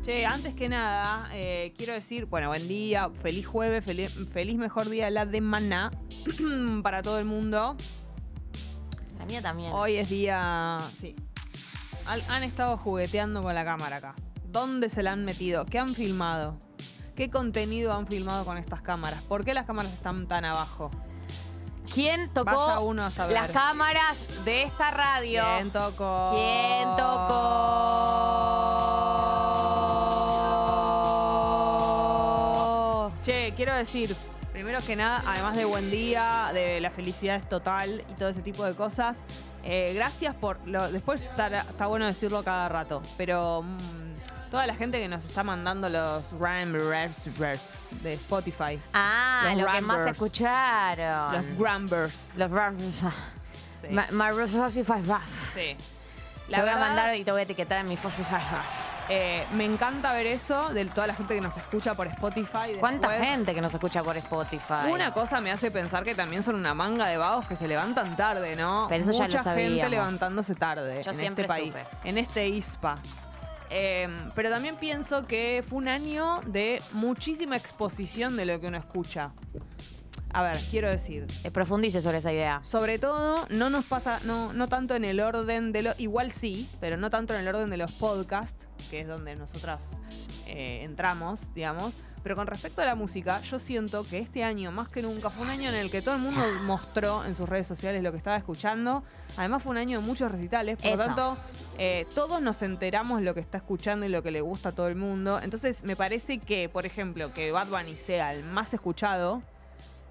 Che, antes que nada, eh, quiero decir, bueno, buen día, feliz jueves, feliz, feliz mejor día de la de maná para todo el mundo. La mía también. Hoy es día. Sí. Han estado jugueteando con la cámara acá. ¿Dónde se la han metido? ¿Qué han filmado? ¿Qué contenido han filmado con estas cámaras? ¿Por qué las cámaras están tan abajo? ¿Quién tocó uno a las cámaras de esta radio? ¿Quién tocó? ¿Quién tocó? Che, quiero decir, primero que nada, además de buen día, de la felicidad es total y todo ese tipo de cosas, eh, gracias por. Lo, después está, está bueno decirlo cada rato, pero mm, toda la gente que nos está mandando los Rambers de Spotify, Ah, Los lo que más Rambers. escucharon. los Grambers. Los Rambers. Sí. Ma- my Rap. Sí. Te voy a mandar y te voy a etiquetar en mi Spotify eh, me encanta ver eso de toda la gente que nos escucha por Spotify. ¿Cuánta después. gente que nos escucha por Spotify? Una cosa me hace pensar que también son una manga de vagos que se levantan tarde, ¿no? Pero eso ya lo Mucha gente levantándose tarde Yo en siempre este país, supe. en este ISPA. Eh, pero también pienso que fue un año de muchísima exposición de lo que uno escucha. A ver, quiero decir, Eh, Profundice sobre esa idea. sobre todo, no nos pasa, no, no tanto en el orden de los, igual sí, pero no tanto en el orden de los podcasts, que es donde nosotras eh, entramos, digamos. Pero con respecto a la música, yo siento que este año, más que nunca, fue un año en el que todo el mundo mostró en sus redes sociales lo que estaba escuchando. Además, fue un año de muchos recitales, por lo tanto, eh, todos nos enteramos lo que está escuchando y lo que le gusta a todo el mundo. Entonces, me parece que, por ejemplo, que Bad Bunny sea el más escuchado.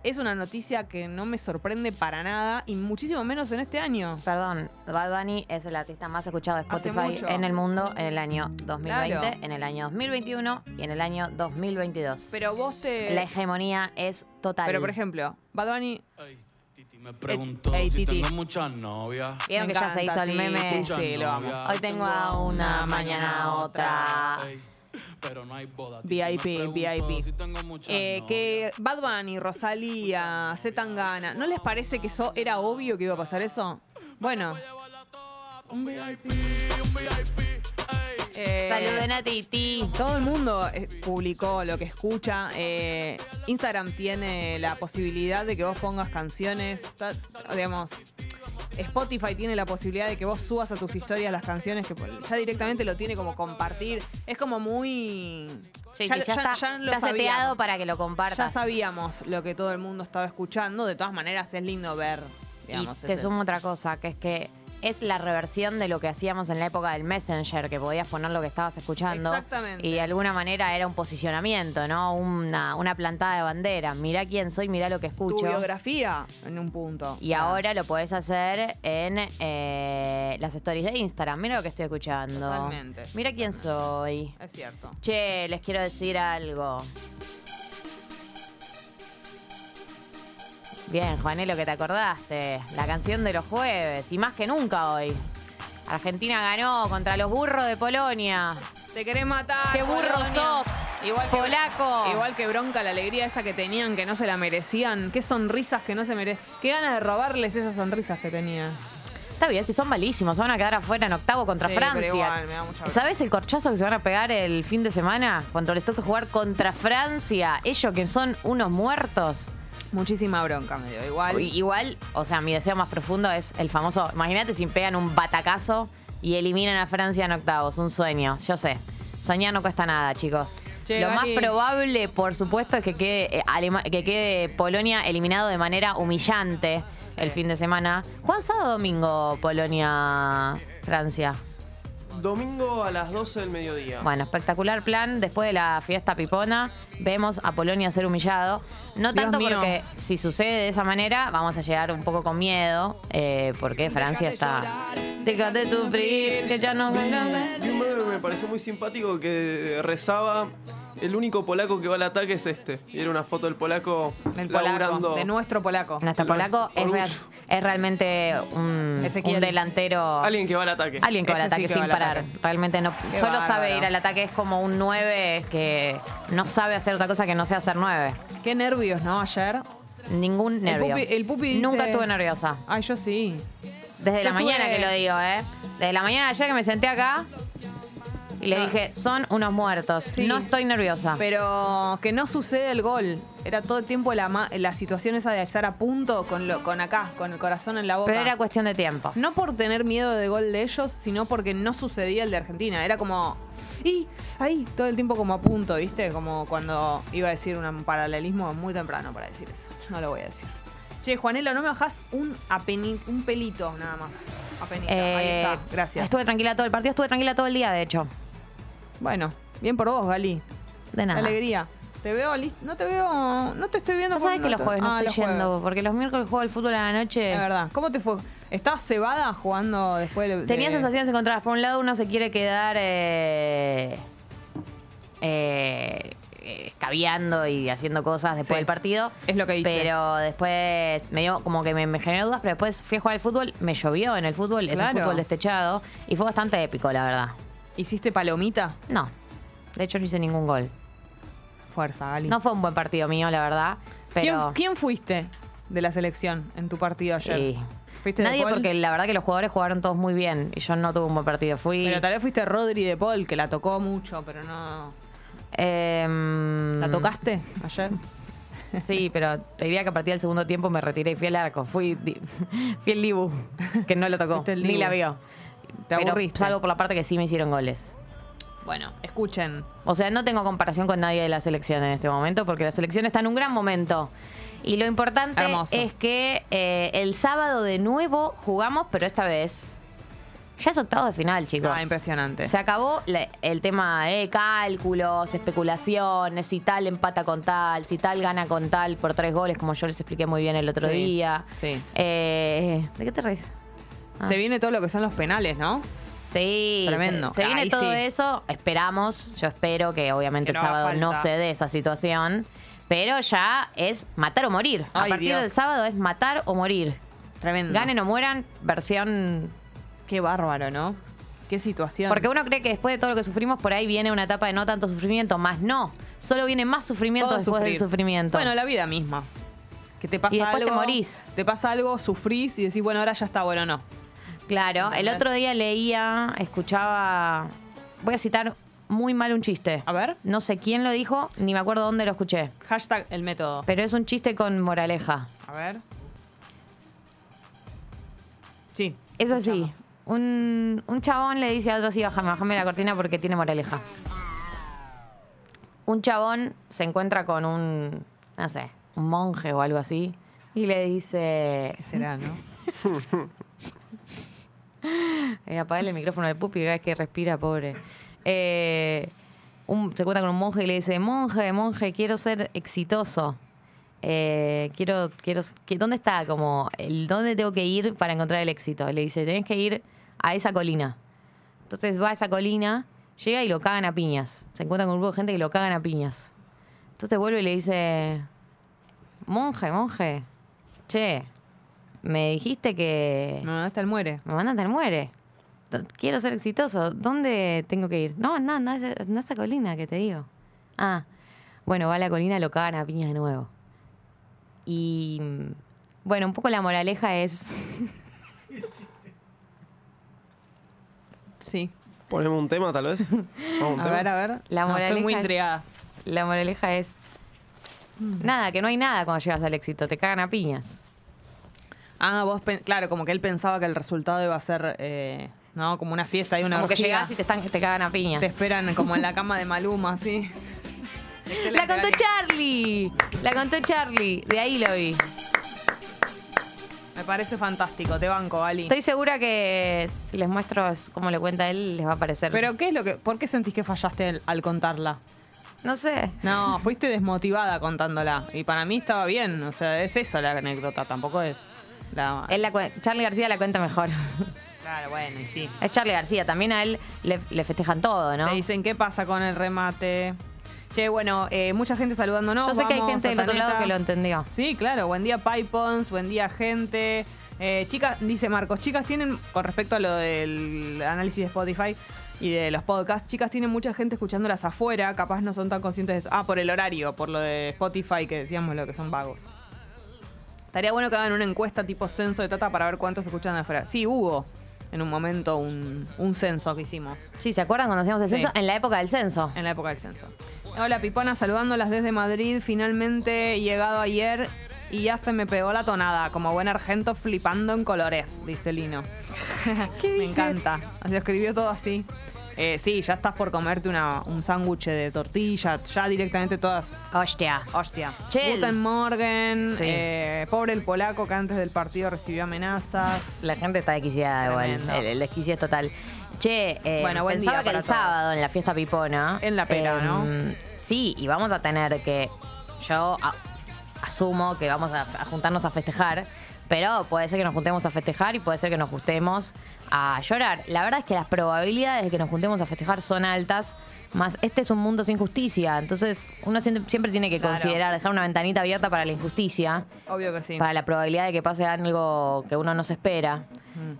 Es una noticia que no me sorprende para nada y muchísimo menos en este año. Perdón, Bad Bunny es el artista más escuchado de Spotify en el mundo en el año 2020, Claro. en el año 2021 y en el año 2022. Pero vos te. La hegemonía es total. Pero por ejemplo, Bad Bunny. Ey, Titi me preguntó si Titi. tengo muchas novias. Vieron Me que ya se hizo el meme. Muchas Sí, lo amo. novias. Hoy tengo a una, mañana a otra. Pero no hay boda. VIP, VIP. si eh, que Bad Bunny, Rosalía, Zetangana, ¿no les parece que eso era obvio que iba a pasar eso? Bueno. Un VIP, un VIP. Eh, Saluden a Titi. Todo el mundo eh, publicó lo que escucha. eh, Instagram tiene la posibilidad de que vos pongas canciones. ta- digamos, Spotify tiene la posibilidad de que vos subas a tus historias las canciones que ya directamente lo tiene como compartir. Es como muy. Sí, ya, sí, ya, ya- está, está seteado sabíamos. para que lo compartas. Ya sabíamos lo que todo el mundo estaba escuchando. De todas maneras, es lindo ver. Digamos, y te ese- sumo otra cosa, que es que es la reversión de lo que hacíamos en la época del Messenger, que podías poner lo que estabas escuchando. Exactamente. Y de alguna manera era un posicionamiento, ¿no? Una, una plantada de bandera. Mirá quién soy, mirá lo que tu escucho. biografía en un punto. Y ahora lo podés hacer en eh, las stories de Instagram. Mira lo que estoy escuchando. Totalmente. Mira quién soy. Es cierto. Che, les quiero decir algo. Bien, Juanelo, que te acordaste. La canción de los jueves. Y más que nunca hoy. Argentina ganó contra los burros de Polonia. Te querés matar. ¡Qué burro Polonia. sos! Igual que, Polaco. Igual que bronca la alegría esa que tenían que no se la merecían. Qué sonrisas que no se merecían. Qué ganas de robarles esas sonrisas que tenían. Está bien, si son malísimos, se van a quedar afuera en octavo contra Sí, Francia. pero igual, me da mucha. ¿Sabes el corchazo que se van a pegar el fin de semana cuando les toque jugar contra Francia? Ellos que son unos muertos. Muchísima bronca me dio. Igual. Igual, o sea, mi deseo más profundo es el famoso. Imagínate si pegan un batacazo y eliminan a Francia en octavos. Un sueño, yo sé. Soñar no cuesta nada, chicos. Che, Lo más probable, por supuesto, es que quede, eh, Alema- que quede Polonia eliminado de manera humillante el fin de semana. ¿Juan sábado o domingo Polonia Francia? Domingo a las 12 del mediodía. Bueno, espectacular plan. Después de la fiesta pipona, vemos a Polonia ser humillado. No Dios tanto mío. porque si sucede de esa manera, vamos a llegar un poco con miedo, eh, porque Francia está. Déjate sufrir, que ya no. Me pareció muy simpático que rezaba. El único polaco que va al ataque es este. Y era una foto del polaco Del laburando. polaco. De nuestro polaco. Nuestro El polaco es, real- es realmente un, un delantero. Alguien que va al ataque. Alguien que va al sí ataque que sin parar. ataque. Realmente no. Qué solo sabe ir al ataque, es como un 9 que no sabe hacer otra cosa que no sea hacer 9. Qué nervios, ¿no? Ayer. Ningún El nervio. pupi- el pupi dice- Nunca estuve nerviosa. Ay, yo sí. Desde Yo la mañana estuve- que lo digo, ¿eh? Desde la mañana de ayer que me senté acá y le dije, son unos muertos. Sí. No estoy nerviosa. Pero que no sucede el gol. Era todo el tiempo la, ma- la situación esa de estar a punto con, lo, con acá, con el corazón en la boca. Pero era cuestión de tiempo. No por tener miedo de gol de ellos, sino porque no sucedía el de Argentina. Era como. Y ahí, todo el tiempo como a punto, ¿viste? Como cuando iba a decir un paralelismo muy temprano para decir eso. No lo voy a decir. Che, Juanelo, ¿no me bajás un, apeni- un pelito nada más? Apenita. ahí Eh, está. Gracias. Estuve tranquila todo el partido, estuve tranquila todo el día, de hecho. Bueno, bien por vos, Gali. De nada. alegría. Te veo, lis- no te veo, no te estoy viendo. No sabes que los te- jueves no Ah, estoy yendo, jueves. porque los miércoles juego al fútbol a la noche. Es verdad. ¿Cómo te fue? ¿Estabas cebada jugando después de... Tenía sensaciones encontradas. Por un lado, uno se quiere quedar eh, eh, escabeando y haciendo cosas después Sí. del partido. Es lo que hice. Pero después me dio como que me, me generó dudas, pero después fui a jugar al fútbol, me llovió en el fútbol, es Claro. un fútbol destechado y fue bastante épico, la verdad. ¿Hiciste palomita? No, de hecho no hice ningún gol. Fuerza, Gali. No fue un buen partido mío, la verdad. ¿Quién, Pero quién fuiste de la selección en tu partido ayer? Sí. ¿Fuiste de nadie Paul? porque la verdad que los jugadores jugaron todos muy bien y yo no tuve un buen partido. Fui... Pero tal vez fuiste Rodri de Paul, que la tocó mucho, pero no... em, ¿La tocaste ayer? Sí, pero te diría que a partir del segundo tiempo me retiré y fui al arco. Fui, fui el Dibu, que no lo tocó, ni la vio. Te Pero aburriste. salvo por la parte que sí me hicieron goles. Bueno, escuchen. O sea, no tengo comparación con nadie de la selección en este momento porque la selección está en un gran momento. Y lo importante Hermoso. es que eh, el sábado de nuevo jugamos, pero esta vez ya es octavo de final, chicos. Ah, impresionante. Se acabó la- el tema de cálculos, especulaciones, si tal empata con tal, si tal gana con tal por tres goles, como yo les expliqué muy bien el otro Sí, día. sí. Eh, ¿De qué te reís? Ah. Se viene todo lo que son los penales, ¿no? Sí, Tremendo. Se, se viene Ahí todo sí. eso. Esperamos, yo espero que obviamente Que el no sábado no se dé esa situación. Pero ya es matar o morir. A partir Dios. del sábado es matar o morir. Tremendo. Ganen o mueran, versión. Qué bárbaro, ¿no? Qué situación. Porque uno cree que después de todo lo que sufrimos, por ahí viene una etapa de no tanto sufrimiento, más no. Solo viene más sufrimiento Todo después del sufrimiento. Bueno, la vida misma. Que te pasa Y después te algo. morís. Te pasa algo, sufrís y decís, bueno, ahora ya está, bueno, no. Claro, el otro día leía, escuchaba. Voy a citar muy mal un chiste. A ver. No sé quién lo dijo, ni me acuerdo dónde lo escuché. Hashtag el método. Pero es un chiste con moraleja. A ver. Sí. Es así. Un, un chabón le dice a otro así, bájame, bájame la cortina porque tiene moraleja. Un chabón se encuentra con un, no sé, un monje o algo así y le dice, ¿Qué será, no? eh, apagale el micrófono al pupi cada vez que respira, pobre. Eh, un- se encuentra con un monje y le dice, monje, monje, quiero ser exitoso. Eh, quiero, quiero, que- ¿dónde está? Como, el, ¿dónde tengo que ir para encontrar el éxito? Le dice, tenés que ir a esa colina. Entonces va a esa colina, llega y lo cagan a piñas. Se encuentra con un grupo de gente que lo cagan a piñas. Entonces vuelve y le dice, monje, monje, che, me dijiste que No, no, está el muere. me mandan al muere. Quiero ser exitoso. ¿Dónde tengo que ir? No, no, no, no a esa colina que te digo. Ah, bueno, va a la colina, lo cagan a piñas de nuevo. Y mm, bueno, un poco la moraleja es. Sí. Ponemos un tema, tal vez. A un A tema. ver, a ver. La No, estoy moraleja muy es- intrigada. La moraleja es. Nada, que no hay nada cuando llegas al éxito, te cagan a piñas. Ah, vos, claro, como que él pensaba que el resultado iba a ser, eh, ¿no? Como una fiesta y una Como que orgía. llegas y te, están, te cagan a piñas. Te esperan como en la cama de Maluma, así. La contó. Charlie. La contó Charlie. De ahí lo vi. Me parece fantástico, te banco, Ali. Estoy segura que si les muestro es cómo le cuenta él, les va a parecer. Pero ¿qué es lo que, por qué sentís que fallaste al, al contarla? no sé. No, fuiste desmotivada contándola. Y para mí estaba bien, o sea, es eso la anécdota, tampoco es la... Él la Charlie García la cuenta mejor. Claro, bueno, y sí. es Charlie García. También a él le, le festejan todo, ¿no? Te dicen qué pasa con el remate. Che, bueno, eh, mucha gente saludándonos. Yo sé que hay gente del otro lado que lo entendió. Sí, claro. Buen día, Pipons. Buen día, gente. Eh, chicas, dice Marcos, chicas tienen, con respecto a lo del análisis de Spotify y de los podcasts, chicas tienen mucha gente escuchándolas afuera, capaz no son tan conscientes de eso. Ah, por el horario, por lo de Spotify que decíamos lo que son vagos. Estaría bueno que hagan una encuesta tipo censo de Tata para ver cuántos escuchan de afuera. Sí, hubo en un momento un, un censo que hicimos Sí, ¿se acuerdan cuando hacíamos el Sí. censo? En la época del censo. en la época del censo. Hola Pipona, saludándolas desde Madrid. Finalmente he llegado ayer y ya se me pegó la tonada, como buen argento flipando en colores, dice Lino. me encanta. Así escribió todo así. Eh, sí, ya estás por comerte una, un sándwich de tortilla, ya directamente todas Hostia. Hostia. Che, Guten Morgen. Sí. eh, pobre el polaco que antes del partido recibió amenazas. La gente está desquiciada igual. El, el desquicio es total. Che, eh, Bueno, buen pensaba que el todos. sábado en la fiesta pipona. En la pera, ¿no? Sí, y vamos a tener que. Yo a- asumo que vamos a, a juntarnos a festejar. Pero puede ser que nos juntemos a festejar y puede ser que nos juntemos a llorar. La verdad es que las probabilidades de que nos juntemos a festejar son altas. Más este es un mundo sin justicia. Entonces uno siempre, siempre tiene que Claro. considerar dejar una ventanita abierta para la injusticia. Obvio que sí. Para la probabilidad de que pase algo que uno no se espera. Mm.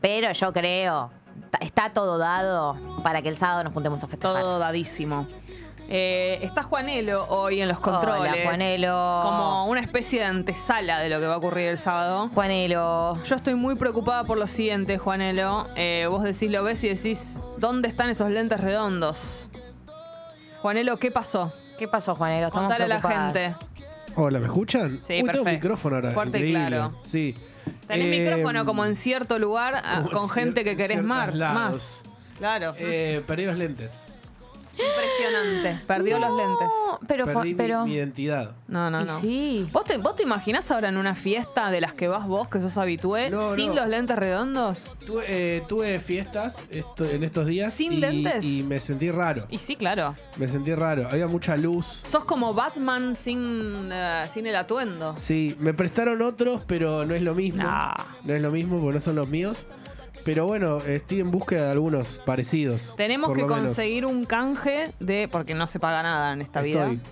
Pero yo creo, ta- está todo dado para que el sábado nos juntemos a festejar. Todo dadísimo. Eh, está Juanelo hoy en los controles. Hola, Juanelo. Como una especie de antesala de lo que va a ocurrir el sábado. Juanelo. Yo estoy muy preocupada por lo siguiente, Juanelo. Eh, vos decís, lo ves y decís, ¿dónde están esos lentes redondos? Juanelo, ¿qué pasó? ¿Qué pasó, Juanelo? Estamos Contale a la preocupadas. gente. Hola, ¿me escuchan? Sí, Uy, tengo perfecto. micrófono ahora. Fuerte y increíble. claro. Sí. Tenés Eh, micrófono como en cierto lugar ah, como en con gente que querés ciertos mar- lados. más. Claro. Eh, perdí los lentes. Impresionante. Perdió los lentes. No, pero, fue- Perdí mi- pero... mi, identidad. No, no, y no. sí. ¿Vos te, ¿Vos te imaginás ahora en una fiesta de las que vas vos, que sos habitué, No, sin no. los lentes redondos? Tuve, eh, tuve fiestas esto- en estos días. ¿Sin y, lentes? Y me sentí raro. Y sí, claro. Me sentí raro. Había mucha luz. Sos como Batman sin, eh, sin el atuendo. Sí, me prestaron otros, pero no es lo mismo. Nah. No es lo mismo porque no son los míos. Pero bueno, estoy en búsqueda de algunos parecidos. Tenemos por que lo menos. conseguir un canje de. Porque no se paga nada en esta Estoy. vida.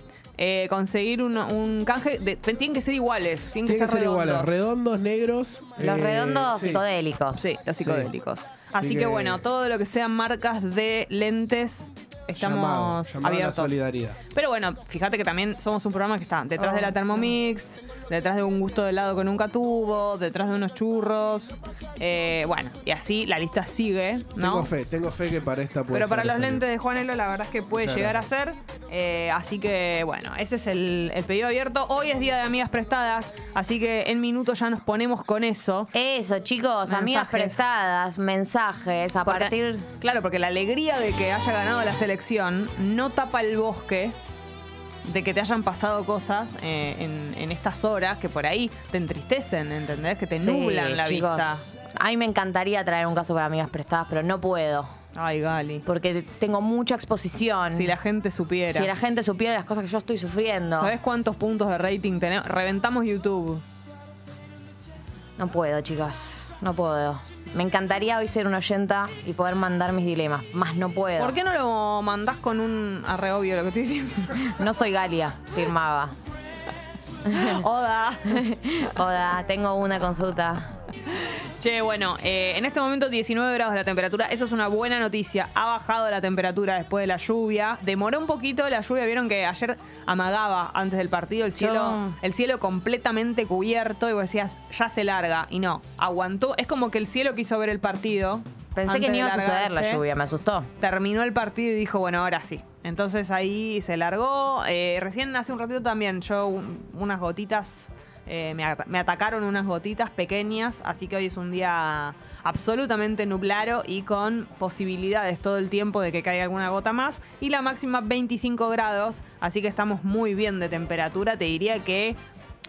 Eh, conseguir un, un canje. De, tienen que ser iguales. Tienen que Tienen que ser ser iguales. redondos. Redondos, negros. Los eh, redondos sí. psicodélicos. Sí, los Sí. psicodélicos. Así que, que- bueno, todo lo que sean marcas de lentes, estamos Llamado, llamado a la abiertos. solidaridad. Pero bueno, fíjate que también somos un programa que está detrás Oh, de la Thermomix, detrás de un gusto de helado que nunca tuvo, detrás de unos churros. eh, bueno, y así la lista sigue, ¿no? Tengo fe, tengo fe que para esta puede Pero para los salir. lentes de Juanelo, la verdad es que puede Muchas llegar gracias. a ser. Eh, así que, bueno, ese es el, el pedido abierto. Hoy es día de amigas prestadas, así que en minutos ya nos ponemos con eso. Eso, chicos, amigas prestadas, mensajes, a Porque- partir... Claro, porque la alegría de que haya ganado la selección no tapa el bosque de que te hayan pasado cosas eh, en, en estas horas que por ahí te entristecen, ¿entendés? Que te Sí, nublan la chicos. vista. A mí me encantaría traer un caso para amigas prestadas, pero no puedo. Ay, Gali. Porque tengo mucha exposición. Si la gente supiera. Si la gente supiera las cosas que yo estoy sufriendo. ¿Sabés cuántos puntos de rating tenemos? Reventamos YouTube. No puedo, chicos. No puedo. Me encantaría hoy ser una oyenta y poder mandar mis dilemas. Más no puedo. ¿Por qué no lo mandás con un arre obvio lo que estoy diciendo? No soy Galia, firmaba. Oda. Oda, tengo una consulta. Che, bueno, eh, en este momento 19 grados la temperatura. Eso es una buena noticia. Ha bajado la temperatura después de la lluvia. Demoró un poquito la lluvia. Vieron que ayer amagaba antes del partido el cielo, el cielo completamente cubierto. Y vos decías, ya se larga. Y no, aguantó. Es como que el cielo quiso ver el partido. Pensé que no iba a suceder la lluvia, me asustó. Terminó el partido y dijo, bueno, ahora sí. Entonces ahí se largó. Eh, recién hace un ratito también yo un- unas gotitas, eh, me, me atacaron unas gotitas pequeñas, así que hoy es un día absolutamente nublado y con posibilidades todo el tiempo de que caiga alguna gota más. Y la máxima 25 grados, así que estamos muy bien de temperatura. Te diría que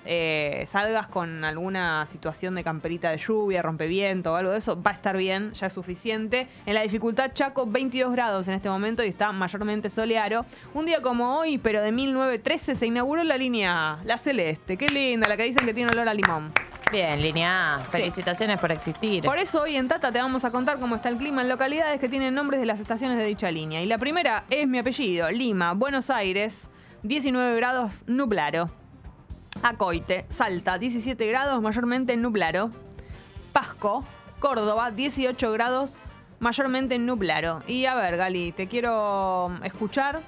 eh, salgas con alguna situación de camperita de lluvia, rompeviento o algo de eso, va a estar bien, ya es suficiente. En la dificultad Chaco, 22 grados en este momento y está mayormente soleado. Un día como hoy, pero de 1913, se inauguró la línea A, la celeste. Qué linda, la que dicen que tiene olor a limón. Bien, línea A. Felicitaciones por existir. Por eso hoy en Tata te vamos a contar cómo está el clima en localidades que tienen nombres de las estaciones de dicha línea. Y la primera es mi apellido, Lima, Buenos Aires, 19 grados, nublado. Acoite, Salta, 17 grados, mayormente en nublaro. Pasco, Córdoba, 18 grados, mayormente en nublaro. Y a ver, Gali, te quiero mm, escuchar,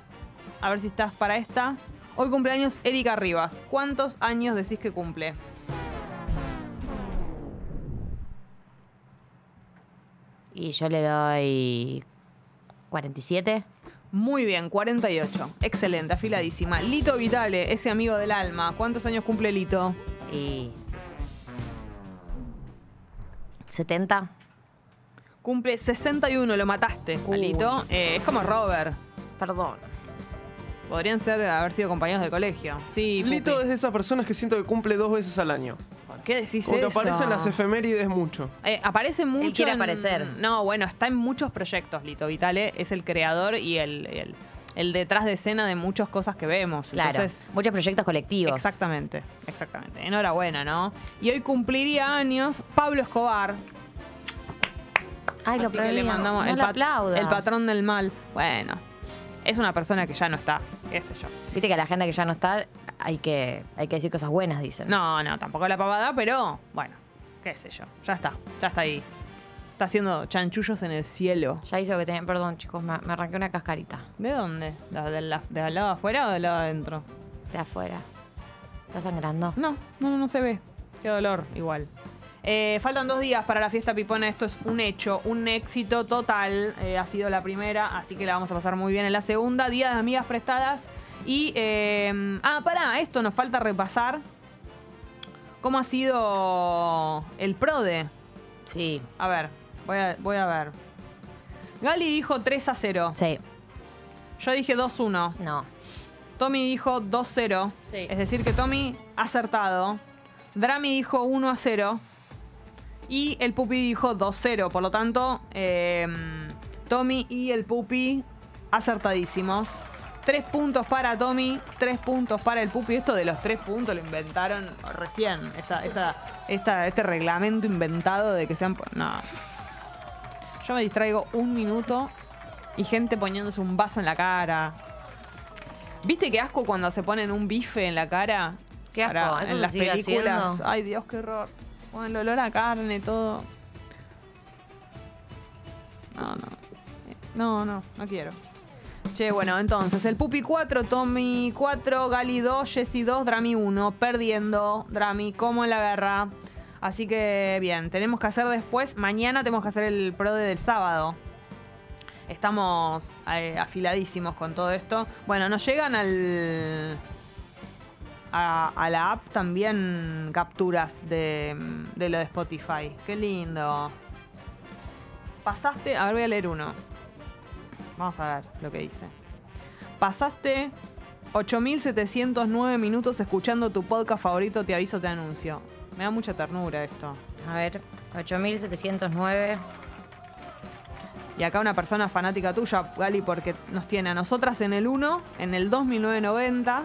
a ver si estás para esta. Hoy cumpleaños Erika Rivas. ¿Cuántos años decís que cumple? Y yo le doy 47. Muy bien, 48. Excelente, afiladísima. Lito Vitale, ese amigo del alma. ¿Cuántos años cumple Lito? Y 70. Cumple 61, lo mataste, a Lito. Eh, es como Robert. Perdón. Podrían ser haber sido compañeros de colegio. Sí, Lito Pupi. es de esas personas que siento que cumple dos veces al año. ¿Por qué decís Como que eso? aparece en las efemérides mucho. Eh, aparece mucho. quiere en- aparecer. No, bueno, está en muchos proyectos, Lito Vitale. Es el creador y el, el- el detrás de escena de muchas cosas que vemos. Claro. Entonces, Muchos proyectos colectivos. Exactamente, exactamente. Enhorabuena, ¿no? Y hoy cumpliría años Pablo Escobar. Ay, lo Así que le mandamos no el, pat- el patrón del mal. Bueno, es una persona que ya no está, qué sé yo. Viste que a la gente que ya no está hay que, hay que decir cosas buenas, dicen. No, no, tampoco la pavada, pero bueno, qué sé yo. Ya está, ya está ahí. Está haciendo chanchullos en el cielo. Ya hizo que tenía. Perdón, chicos, me, me arranqué una cascarita ¿De dónde? ¿De, de la- de al lado de afuera o del lado de adentro? de afuera. ¿Está sangrando? No, no, no, no se ve. Qué dolor, igual. Eh, faltan dos días para la fiesta pipona. Esto es un hecho, un éxito total. Eh, ha sido la primera, así que la vamos a pasar muy bien en la segunda. Día de amigas prestadas. Y. eh, ah, pará, esto nos falta repasar. ¿Cómo ha sido el PRODE? Sí. A ver, voy a, voy a ver. Gali dijo 3 a 0. Sí. Yo dije 2-1. No. Tommy dijo 2-0. Sí. Es decir, que Tommy ha acertado. Drami dijo 1 a 0. Y el Pupi dijo 2-0. Por lo tanto, eh, Tommy y el Pupi acertadísimos. Tres puntos para Tommy, tres puntos para el Pupi. Esto de los tres puntos lo inventaron recién. Esta, esta, esta- este reglamento inventado de que sean. No. Yo me distraigo un minuto y gente poniéndose un vaso en la cara. ¿Viste qué asco cuando se ponen un bife en la cara? Qué asco, ¿eso en se las sigue películas. haciendo? Ay, Dios, qué horror. Con el olor a carne, todo. No, no. No, no, no quiero. Che, bueno, entonces, el Pupi 4, Tommy 4, Gali 2, Jessy 2, Drami 1. Perdiendo, Drami, como en la guerra. Así que, bien, tenemos que hacer después. Mañana tenemos que hacer el pro del sábado. Estamos eh, afiladísimos con todo esto. Bueno, nos llegan al. A, a la app también capturas de, de lo de Spotify. Qué lindo. Pasaste. A ver, voy a leer uno. Vamos a ver lo que dice. Pasaste 8.709 minutos escuchando tu podcast favorito, te aviso, te anuncio. Me da mucha ternura esto. A ver, 8709. Y acá una persona fanática tuya, Gali, porque nos tiene a nosotras en el 1, en el 2, 1990.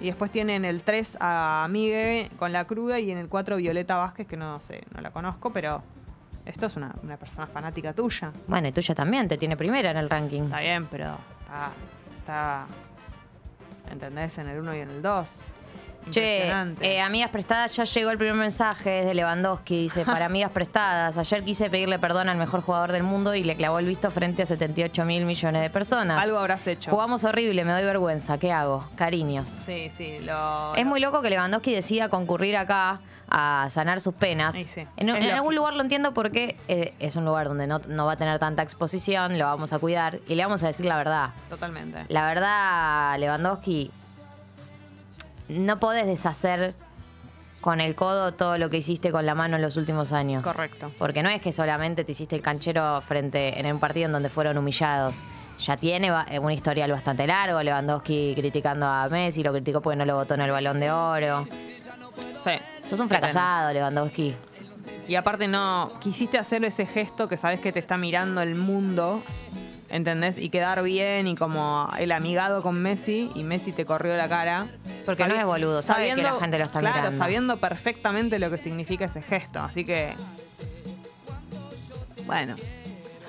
Y después tiene en el 3 a Migue con la cruda y en el 4 Violeta Vázquez, que no sé, no la conozco, pero esto es una, una persona fanática tuya. Bueno, y tuya también, te tiene primera en el ranking. Está bien, pero está, está ¿entendés? En el 1 y en el 2. Che, Impresionante. eh, amigas prestadas, ya llegó el primer mensaje, de Lewandowski. Dice, para amigas prestadas, ayer quise pedirle perdón al mejor jugador del mundo y le clavó el visto frente a 78 mil millones de personas. Algo habrás hecho. Jugamos horrible, me doy vergüenza. ¿Qué hago? Cariños. Sí, sí, lo... Es lo- muy loco que Lewandowski decida concurrir acá a sanar sus penas. Sí. En, algún lugar lo entiendo porque eh, es un lugar donde no, no va a tener tanta exposición, lo vamos a cuidar y le vamos a decir la verdad. Totalmente. La verdad, Lewandowski, no podés deshacer con el codo todo lo que hiciste con la mano en los últimos años. Correcto. Porque no es que solamente te hiciste el canchero frente en un partido en donde fueron humillados. Ya tiene ba- un historial bastante largo. Lewandowski criticando a Messi, lo criticó porque no lo votó en el balón de oro. Sí. Sos un fracasado, Lewandowski. Y aparte no, quisiste hacer ese gesto que sabes que te está mirando el mundo, ¿entendés? Y quedar bien y como el amigado con Messi y Messi te corrió la cara. Porque no es boludo, sabe que la gente lo está claro, mirando. sabiendo perfectamente lo que significa ese gesto, así que... Bueno.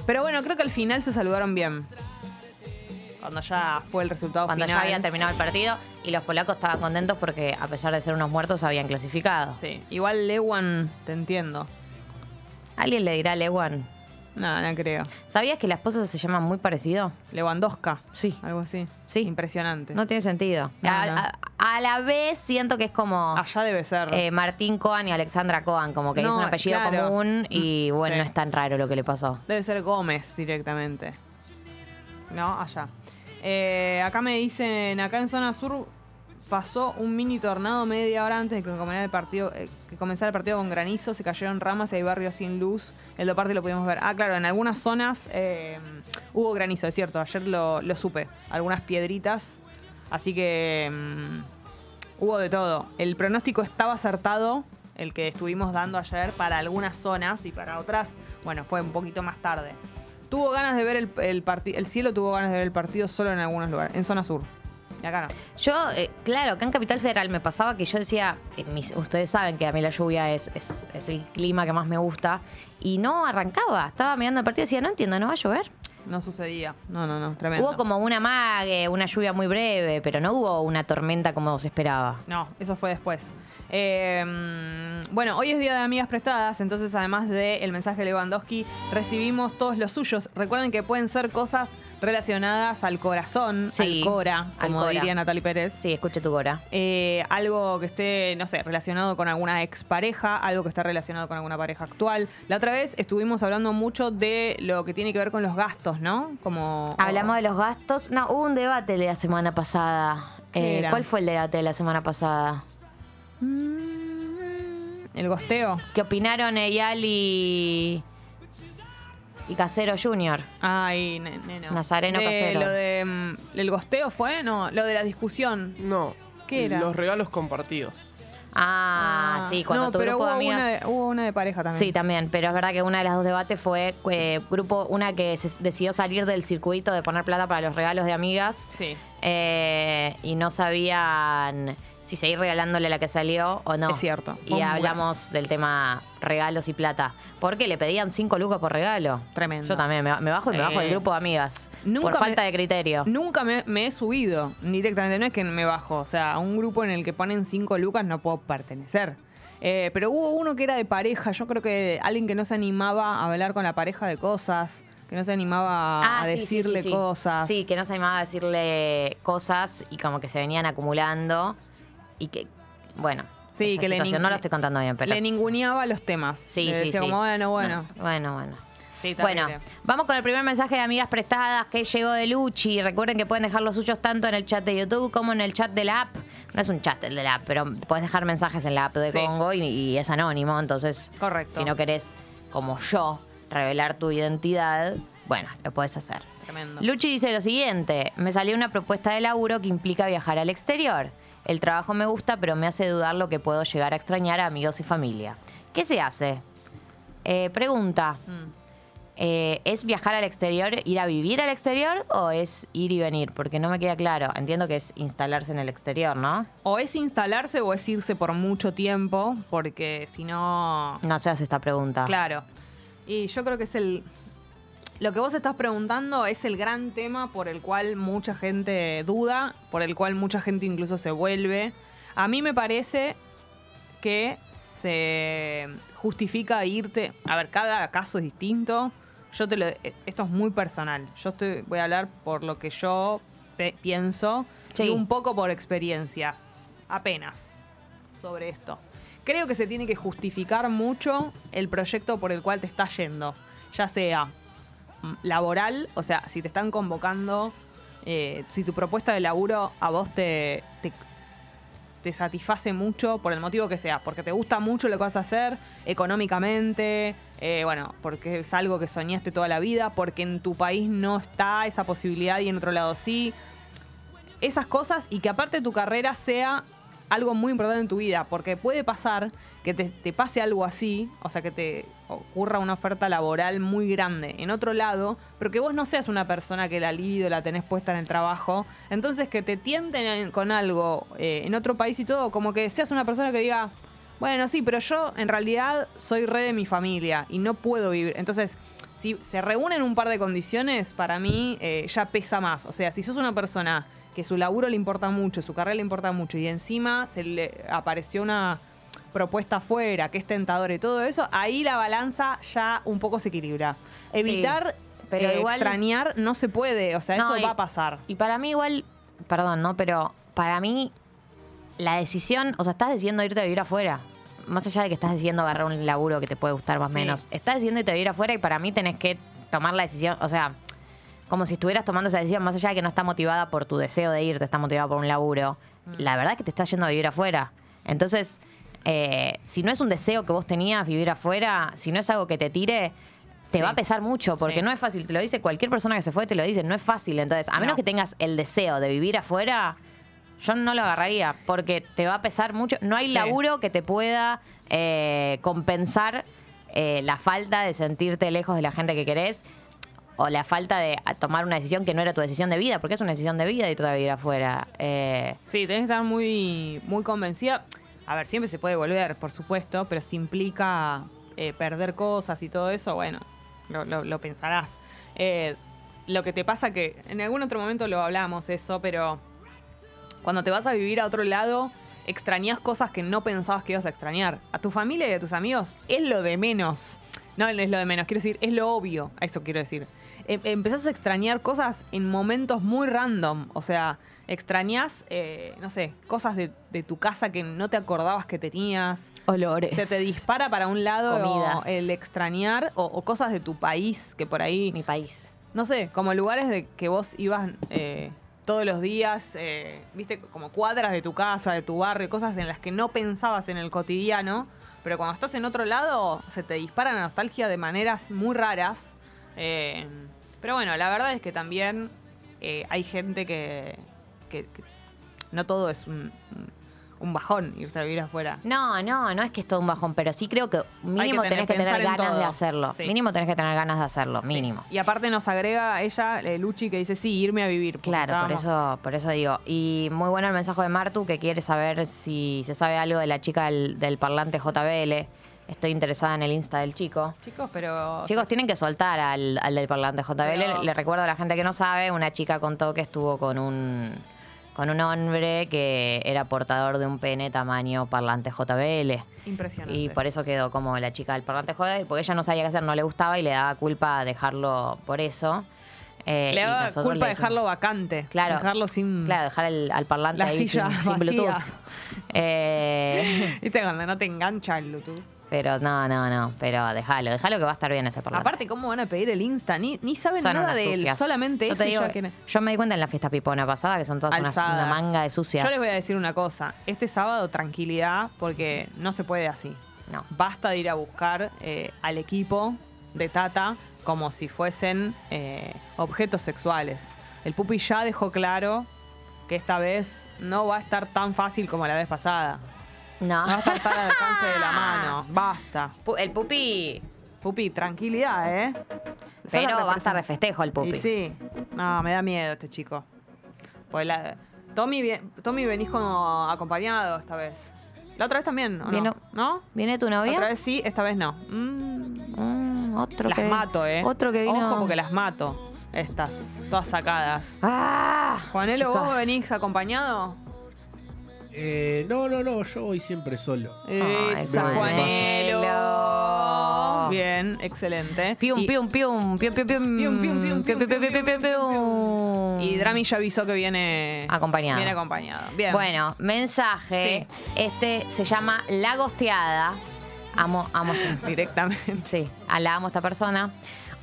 Pero bueno, creo que al final se saludaron bien. Cuando ya fue el resultado Cuando final. ya había terminado el partido y los polacos estaban contentos porque a pesar de ser unos muertos habían clasificado. Sí, igual Lewan, te entiendo. ¿Alguien le dirá a Lewan? No, no creo. ¿Sabías que la esposa se llama muy parecido? Lewandowska. Sí. Algo así. Sí. Impresionante. No tiene sentido. No, A- no. a- a la vez siento que es como Allá debe ser. eh, Martín Coan y Alexandra Coan, como que es un apellido claro. común y Mm, bueno, sí. no es tan raro lo que le pasó. Debe ser Gómez directamente. No, allá. Eh, acá me dicen, acá en zona sur pasó un mini tornado media hora antes de que comenzara el partido, eh, que comenzara el partido con granizo, se cayeron ramas y hay barrios sin luz. El de parte lo pudimos ver. Ah, claro, en algunas zonas eh, hubo granizo, es cierto, ayer lo, lo supe. Algunas piedritas. Así que mm, hubo de todo. El pronóstico estaba acertado, el que estuvimos dando ayer para algunas zonas y para otras, bueno, fue un poquito más tarde. Tuvo ganas de ver el, el partido, el cielo tuvo ganas de ver el partido solo en algunos lugares, en zona sur. Y acá no. Yo, eh, claro, acá en Capital Federal me pasaba que yo decía, mis- ustedes saben que a mí la lluvia es, es, es el clima que más me gusta, y no arrancaba. Estaba mirando el partido y decía, no entiendo, ¿no va a llover? No sucedía. No, no, no, tremendo. Hubo como una mague, una lluvia muy breve, pero no hubo una tormenta como se esperaba. No, eso fue después. Eh, mm, bueno, hoy es Día de Amigas Prestadas, entonces además del mensaje de Lewandowski, recibimos todos los suyos. Recuerden que pueden ser cosas relacionadas al corazón, Sí, al cora, al como cora. diría Natalie Pérez. Sí, escuche tu cora. Eh, algo que esté, no sé, relacionado con alguna expareja, algo que esté relacionado con alguna pareja actual. La otra vez estuvimos hablando mucho de lo que tiene que ver con los gastos, ¿no? Como Hablamos de los gastos. No, hubo un debate de la semana pasada. ¿Qué Eh, era? ¿Cuál fue el debate de la semana pasada? Mm, el gosteo. ¿Qué opinaron Eyal y, y Casero Jr.? Ay, ne- neno. Nazareno De Casero. Lo de mm, el gosteo fue, no, lo de la discusión. No. ¿Qué era? Los regalos compartidos. Ah, sí, cuando no, tu pero grupo hubo de amigas... una de, hubo una de pareja también. Sí, también, pero es verdad que una de las dos debates fue eh, grupo, una que se decidió salir del circuito de poner plata para los regalos de amigas Sí. eh, y no sabían si seguir regalándole a la que salió o no. Es cierto. Y muy hablamos del tema regalos y plata. Porque le pedían cinco lucas por regalo. Tremendo. Yo también, me, me bajo y me bajo del Eh, grupo de amigas. nunca por me- falta de criterio. Nunca me, me he subido directamente, no es que me bajo. O sea, a un grupo en el que ponen cinco lucas no puedo pertenecer. Eh, pero hubo uno que era de pareja. Yo creo que alguien que no se animaba a hablar con la pareja de cosas, que no se animaba a Ah, sí, decirle sí, sí. cosas. Sí, que no se animaba a decirle cosas y como que se venían acumulando y que, bueno, Sí, esa que le situación no lo estoy contando bien, pero Le ninguneaba los temas. Sí, Le sí, decía sí. como, bueno, bueno. No, bueno, bueno. Sí, Bueno, vamos con el primer mensaje de amigas prestadas que llegó de Luchi. Recuerden que pueden dejar los suyos tanto en el chat de YouTube como en el chat de la app. No es un chat el de la app, pero puedes dejar mensajes en la app de Sí. Congo y, y es anónimo. Entonces, Correcto. si no querés, como yo, revelar tu identidad, bueno, lo puedes hacer. Tremendo. Luchi dice lo siguiente: Me salió una propuesta de laburo que implica viajar al exterior. El trabajo me gusta, pero me hace dudar lo que puedo llegar a extrañar a amigos y familia. ¿Qué se hace? Eh, pregunta. Mm. Eh, ¿Es viajar al exterior, ir a vivir al exterior o es ir y venir? Porque no me queda claro. Entiendo que es instalarse en el exterior, ¿no? O es instalarse o es irse por mucho tiempo, porque si no. No se hace esta pregunta. Claro. Y yo creo que es el. Lo que vos estás preguntando es el gran tema por el cual mucha gente duda, por el cual mucha gente incluso se vuelve. A mí me parece que se justifica irte. A ver, cada caso es distinto. Yo te lo. Esto es muy personal. Yo estoy, voy a hablar por lo que yo pe- pienso Sí. y un poco por experiencia. Apenas sobre esto. Creo que se tiene que justificar mucho el proyecto por el cual te estás yendo. Ya sea laboral, o sea, si te están convocando, eh, si tu propuesta de laburo a vos te, te, satisface mucho por el motivo que sea, porque te gusta mucho lo que vas a hacer económicamente, eh, bueno, porque es algo que soñaste toda la vida, porque en tu país no está esa posibilidad y en otro lado sí. Esas cosas y que aparte tu carrera sea algo muy importante en tu vida, porque puede pasar que te, pase algo así, o sea, que te ocurra una oferta laboral muy grande en otro lado, pero que vos no seas una persona que la libido la tenés puesta en el trabajo, entonces que te tienten en- con algo eh, en otro país y todo, como que seas una persona que diga, bueno, sí, pero yo en realidad soy re de mi familia y no puedo vivir. Entonces, si se reúnen un par de condiciones, para mí eh, ya pesa más. O sea, si sos una persona que su laburo le importa mucho, su carrera le importa mucho y encima se le apareció una propuesta afuera que es tentadora y todo eso, ahí la balanza ya un poco se equilibra. Evitar pero eh, igual- extrañar no se puede, o sea, No, eso y- va a pasar. Y para mí igual, perdón, ¿no? Pero para mí la decisión, o sea, estás decidiendo irte a vivir afuera. Más allá de que estás decidiendo agarrar un laburo que te puede gustar más o Sí. menos. Estás decidiendo irte a vivir afuera y para mí tenés que tomar la decisión, o sea, como si estuvieras tomando esa decisión, más allá de que no está motivada por tu deseo de irte, está motivada por un laburo. La verdad es que te estás yendo a vivir afuera. Entonces, eh, si no es un deseo que vos tenías vivir afuera, si no es algo que te tire, te Sí. va a pesar mucho, porque Sí. no es fácil. Te lo dice cualquier persona que se fue, te lo dice, no es fácil. Entonces, a menos No. que tengas el deseo de vivir afuera, yo no lo agarraría, porque te va a pesar mucho. No hay Sí. laburo que te pueda eh, compensar eh, la falta de sentirte lejos de la gente que querés o la falta de tomar una decisión que no era tu decisión de vida, porque es una decisión de vida y toda vivir afuera. Eh, Sí, tenés que estar muy, muy convencida. A ver, siempre se puede volver, por supuesto, pero si implica eh, perder cosas y todo eso, bueno, lo, lo- lo pensarás. Eh, lo que te pasa que en algún otro momento lo hablamos eso, pero cuando te vas a vivir a otro lado, extrañas cosas que no pensabas que ibas a extrañar. A tu familia y a tus amigos es lo de menos. No, no es lo de menos, quiero decir, es lo obvio, a eso quiero decir. Em- empezás a extrañar cosas en momentos muy random, o sea, extrañas, eh, no sé, cosas de, de tu casa que no te acordabas que tenías. olores. Se te dispara para un lado el extrañar o, o cosas de tu país que por ahí Mi país. no sé, como lugares de que vos ibas eh, todos los días, eh, viste, como cuadras de tu casa, de tu barrio, cosas en las que no pensabas en el cotidiano, pero cuando estás en otro lado se te dispara la nostalgia de maneras muy raras. Eh, pero bueno, la verdad es que también eh, hay gente que, que- que no todo es un, un- bajón irse a vivir afuera. No, no, no es que es todo un bajón, pero sí creo que mínimo tener- tenés que tener ganas de hacerlo. Sí. Mínimo tenés que tener ganas de hacerlo, Sí. mínimo. Y aparte nos agrega ella, eh, Luchi, que dice, sí, irme a vivir. Claro, por eso, por eso digo. Y muy bueno el mensaje de Martu que quiere saber si se sabe algo de la chica del, del parlante JBL. Estoy interesada en el Insta del chico. Chicos, pero... Chicos, tienen que soltar al, al del parlante JBL. Pero- Le recuerdo a la gente que no sabe, una chica contó que estuvo con un con un hombre que era portador de un pene tamaño parlante JBL. Impresionante. Y por eso quedó como la chica del parlante JBL, porque ella no sabía qué hacer, no le gustaba y le daba culpa dejarlo por eso. Eh, Le y daba culpa le dejarlo vacante. Claro. Dejarlo sin... Claro, dejar el, al parlante La ahí silla sin. Bluetooth. Eh, ¿Viste cuando no te engancha el Bluetooth? Pero no, no, no. Pero déjalo, déjalo que va a estar bien ese parlante. Aparte, ¿cómo van a pedir el Insta? Ni, ni saben Son nada unas de él. sucias. Solamente Yo eso te y digo, ya quieren- yo me di cuenta en la fiesta pipona pasada que son todas unas- una Alzadas. manga de sucias. Yo les voy a decir una cosa. Este sábado, tranquilidad, porque no se puede así. No. Basta de ir a buscar eh, al equipo de Tata como si fuesen eh, objetos sexuales. El Pupi ya dejó claro que esta vez no va a estar tan fácil como la vez pasada. No. No va a estar al alcance de la mano. Basta. Pu- El pupi. Pupi, tranquilidad, ¿eh? Pero va a estar de festejo el pupi. Y sí. No, me da miedo este chico. Pues la- Tommy, vie- Tommy venís como acompañado esta vez. La otra vez también, ¿o no? Vino- ¿No? ¿Viene tu La novia? otra vez sí, esta vez no. Mm, Mm, otro las que mato, ¿eh? Otro que vino. Ojo porque las mato. Estas, todas sacadas. ¡Ah! Juanelo, ¿vos chicos. venís acompañado? Eh, no, no, no, yo voy siempre solo. Esa, Juanelo. Bien, excelente. Pium, pium, pium, pium, pium, pium, Pium, pium, pium, pium, pium, pium, pium, pium, pium, pium. Y Drami ya avisó que viene Acompañado. Viene acompañado. Bien. Bueno, mensaje. Este se llama La Gosteada. Amo, amo este- directamente. Sí, a la amo a esta persona.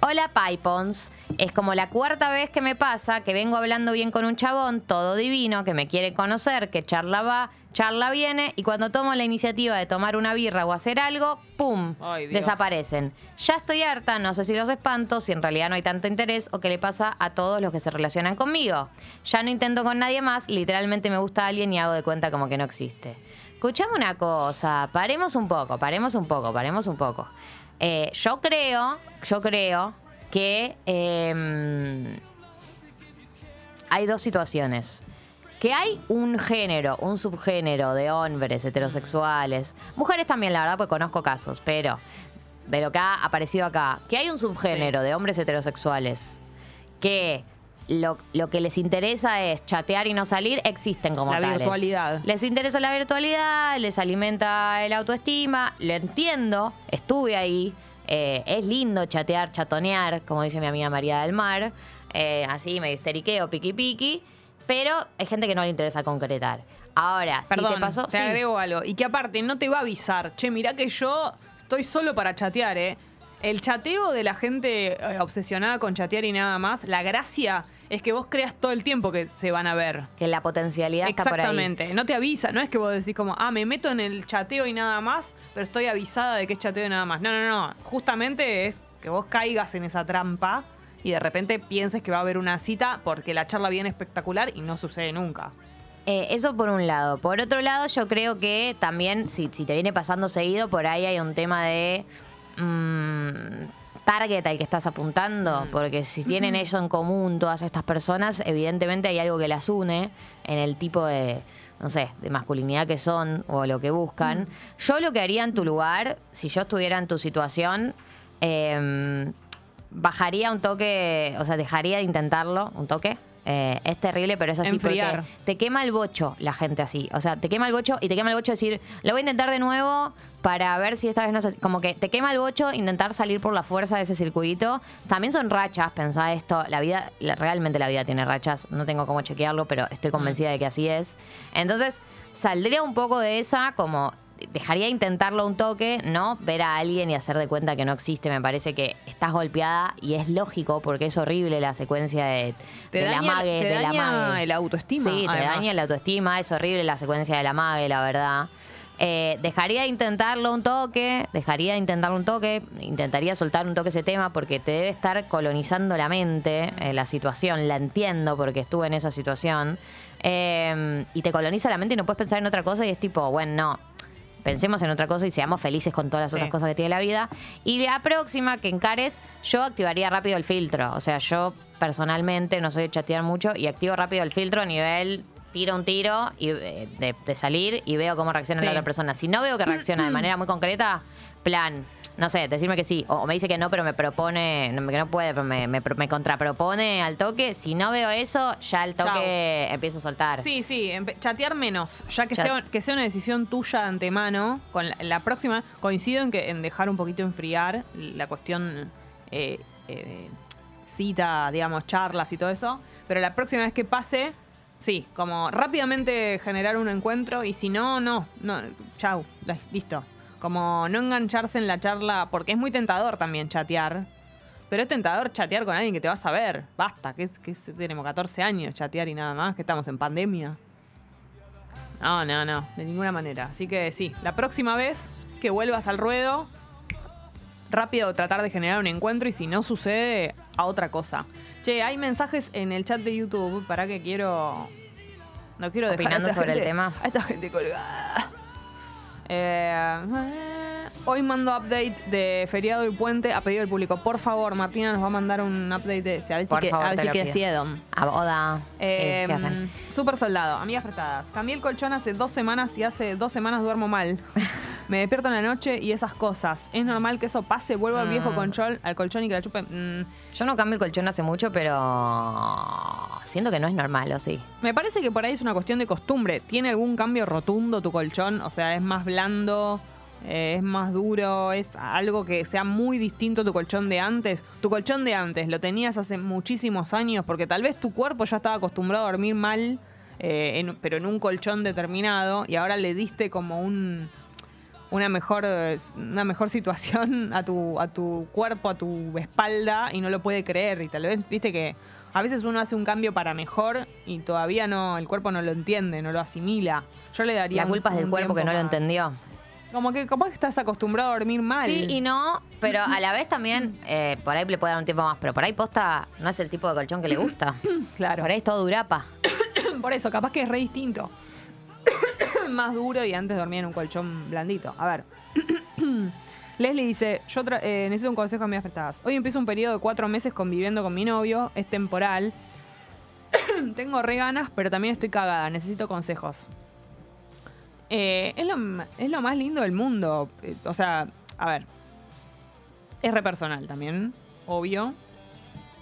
Hola, Pipons. Es como la cuarta vez que me pasa que vengo hablando bien con un chabón, todo divino, que me quiere conocer, que charla va, charla viene, y cuando tomo la iniciativa de tomar una birra o hacer algo, ¡pum! Ay, desaparecen. Ya estoy harta, no sé si los espanto, si en realidad no hay tanto interés o qué le pasa a todos los que se relacionan conmigo. Ya no intento con nadie más, literalmente me gusta alguien y hago de cuenta como que no existe. Escuchame una cosa, paremos un poco, paremos un poco, paremos un poco. Eh, yo creo, yo creo que em, hay dos situaciones. Que hay un género, un subgénero de hombres heterosexuales, mujeres también, la verdad, porque conozco casos, pero de lo que ha aparecido acá, que hay un subgénero de hombres heterosexuales que lo, lo que les interesa es chatear y no salir, existen como La tales. virtualidad. Les interesa la virtualidad, les alimenta el autoestima, lo entiendo, estuve ahí, eh, es lindo chatear, chatonear, como dice mi amiga María del Mar, eh, así me histeriqueo, piqui piqui, pero hay gente que no le interesa concretar. Ahora, Perdón, si te pasó. te sí. agrego algo. Y que aparte no te va a avisar. Che, mirá que yo estoy solo para chatear, ¿eh? El chateo de la gente eh, obsesionada con chatear y nada más, la gracia es que vos creas todo el tiempo que se van a ver. Que la potencialidad está por ahí. Exactamente. No te avisa. No es que vos decís como, ah, me meto en el chateo y nada más, pero estoy avisada de que es chateo y nada más. No, no, no. Justamente es que vos caigas en esa trampa y de repente pienses que va a haber una cita porque la charla viene espectacular y no sucede nunca. Eh, eso por un lado. Por otro lado, yo creo que también, si, si te viene pasando seguido, por ahí hay un tema de mm, target al que estás apuntando. Porque si tienen eso en común todas estas personas, evidentemente hay algo que las une en el tipo de, no sé, de masculinidad que son o lo que buscan. Yo lo que haría en tu lugar, si yo estuviera en tu situación, eh, bajaría un toque, o sea, dejaría de intentarlo un toque. Eh, es terrible, pero es así Enfriar. porque te quema el bocho la gente así. O sea, te quema el bocho y te quema el bocho decir, lo voy a intentar de nuevo para ver si esta vez no se... Como que te quema el bocho intentar salir por la fuerza de ese circuito. También son rachas, pensá esto. La vida, la- realmente la vida tiene rachas. No tengo cómo chequearlo, pero estoy convencida de que así es. Entonces, saldría un poco de esa como... Dejaría de intentarlo un toque, ¿no? Ver a alguien y hacer de cuenta que no existe. Me parece que estás golpeada y es lógico porque es horrible la secuencia de, Te de la daña, mague, te de la daña mague. el autoestima. Sí, te daña la autoestima, es horrible la secuencia de la mague, la verdad. Eh, dejaría de intentarlo un toque, dejaría de intentarlo un toque, intentaría soltar un toque ese tema porque te debe estar colonizando la mente, eh, la situación, la entiendo porque estuve en esa situación, Eh, y te coloniza la mente y no puedes pensar en otra cosa y es tipo, bueno, no, pensemos en otra cosa y seamos felices con todas las Sí. otras cosas que tiene la vida. Y la próxima que encares, yo activaría rápido el filtro. O sea, yo personalmente no soy de chatear mucho y activo rápido el filtro a nivel tiro un tiro y, eh, de, de salir y veo cómo reacciona Sí. la otra persona. Si no veo que reacciona de manera muy concreta, plan, no sé, decirme que sí. O me dice que no, pero me propone, no, que no puede, pero me, me, me contrapropone al toque. Si no veo eso, ya al toque empiezo a soltar. Sí, sí, chatear menos, ya que Chat- sea, que sea una decisión tuya de antemano. Con la, la próxima, coincido en que en dejar un poquito enfriar la cuestión eh, eh, cita, digamos, charlas y todo eso. Pero la próxima vez que pase, sí, como rápidamente generar un encuentro y si no, no, no, chau, listo. Como no engancharse en la charla, porque es muy tentador también chatear. Pero es tentador chatear con alguien que te vas a ver. Basta, que, es- que tenemos 14 años chatear y nada más, que estamos en pandemia. No, no, no, de ninguna manera. Así que sí, la próxima vez que vuelvas al ruedo, rápido tratar de generar un encuentro y si no sucede, a otra cosa. Che, hay mensajes en el chat de YouTube para que quiero. No quiero dejar Opinando a esta sobre el tema. A esta gente colgada. Eh, hoy mando update de feriado y puente a pedido del público. Por favor, Martina nos va a mandar un update de. A ver si, Por que, favor, a ver te si lo que pido. hicieron. A boda. Eh, ¿qué hacen? super soldado, amigas prestadas. Cambié el colchón hace dos semanas y hace dos semanas duermo mal. Me despierto en la noche y esas cosas. ¿Es normal que eso pase? Vuelvo al viejo Mm. colchón, al colchón y que la chupe. Mm, Yo no cambio el colchón hace mucho, pero siento que no es normal, ¿o sí? Me parece que por ahí es una cuestión de costumbre. ¿Tiene algún cambio rotundo tu colchón? O sea, es más blando, eh, es más duro, es algo que sea muy distinto a tu colchón de antes. Tu colchón de antes lo tenías hace muchísimos años porque tal vez tu cuerpo ya estaba acostumbrado a dormir mal, eh, en- pero en un colchón determinado y ahora le diste como un una mejor una mejor situación a tu a tu cuerpo, a tu espalda y no lo puede creer y tal vez viste que a veces uno hace un cambio para mejor y todavía no el cuerpo no lo entiende, no lo asimila. Yo le daría La un- culpa es del cuerpo que no lo entendió. Como que capaz que estás acostumbrado a dormir mal. Sí y no, pero a la vez también, eh, por ahí le puede dar un tiempo más, pero por ahí posta no es el tipo de colchón que le gusta. Claro. Por ahí es todo durapa. Por eso, capaz que es re distinto. Más duro y antes dormía en un colchón blandito. A ver. Leslie dice, yo tra- eh, necesito un consejo a mis afectadas. Hoy empiezo un periodo de cuatro meses conviviendo con mi novio, es temporal. Tengo re ganas, pero también estoy cagada, necesito consejos. Eh, es, lo, es lo más lindo del mundo. Eh, o sea, a ver. Es re personal también, obvio.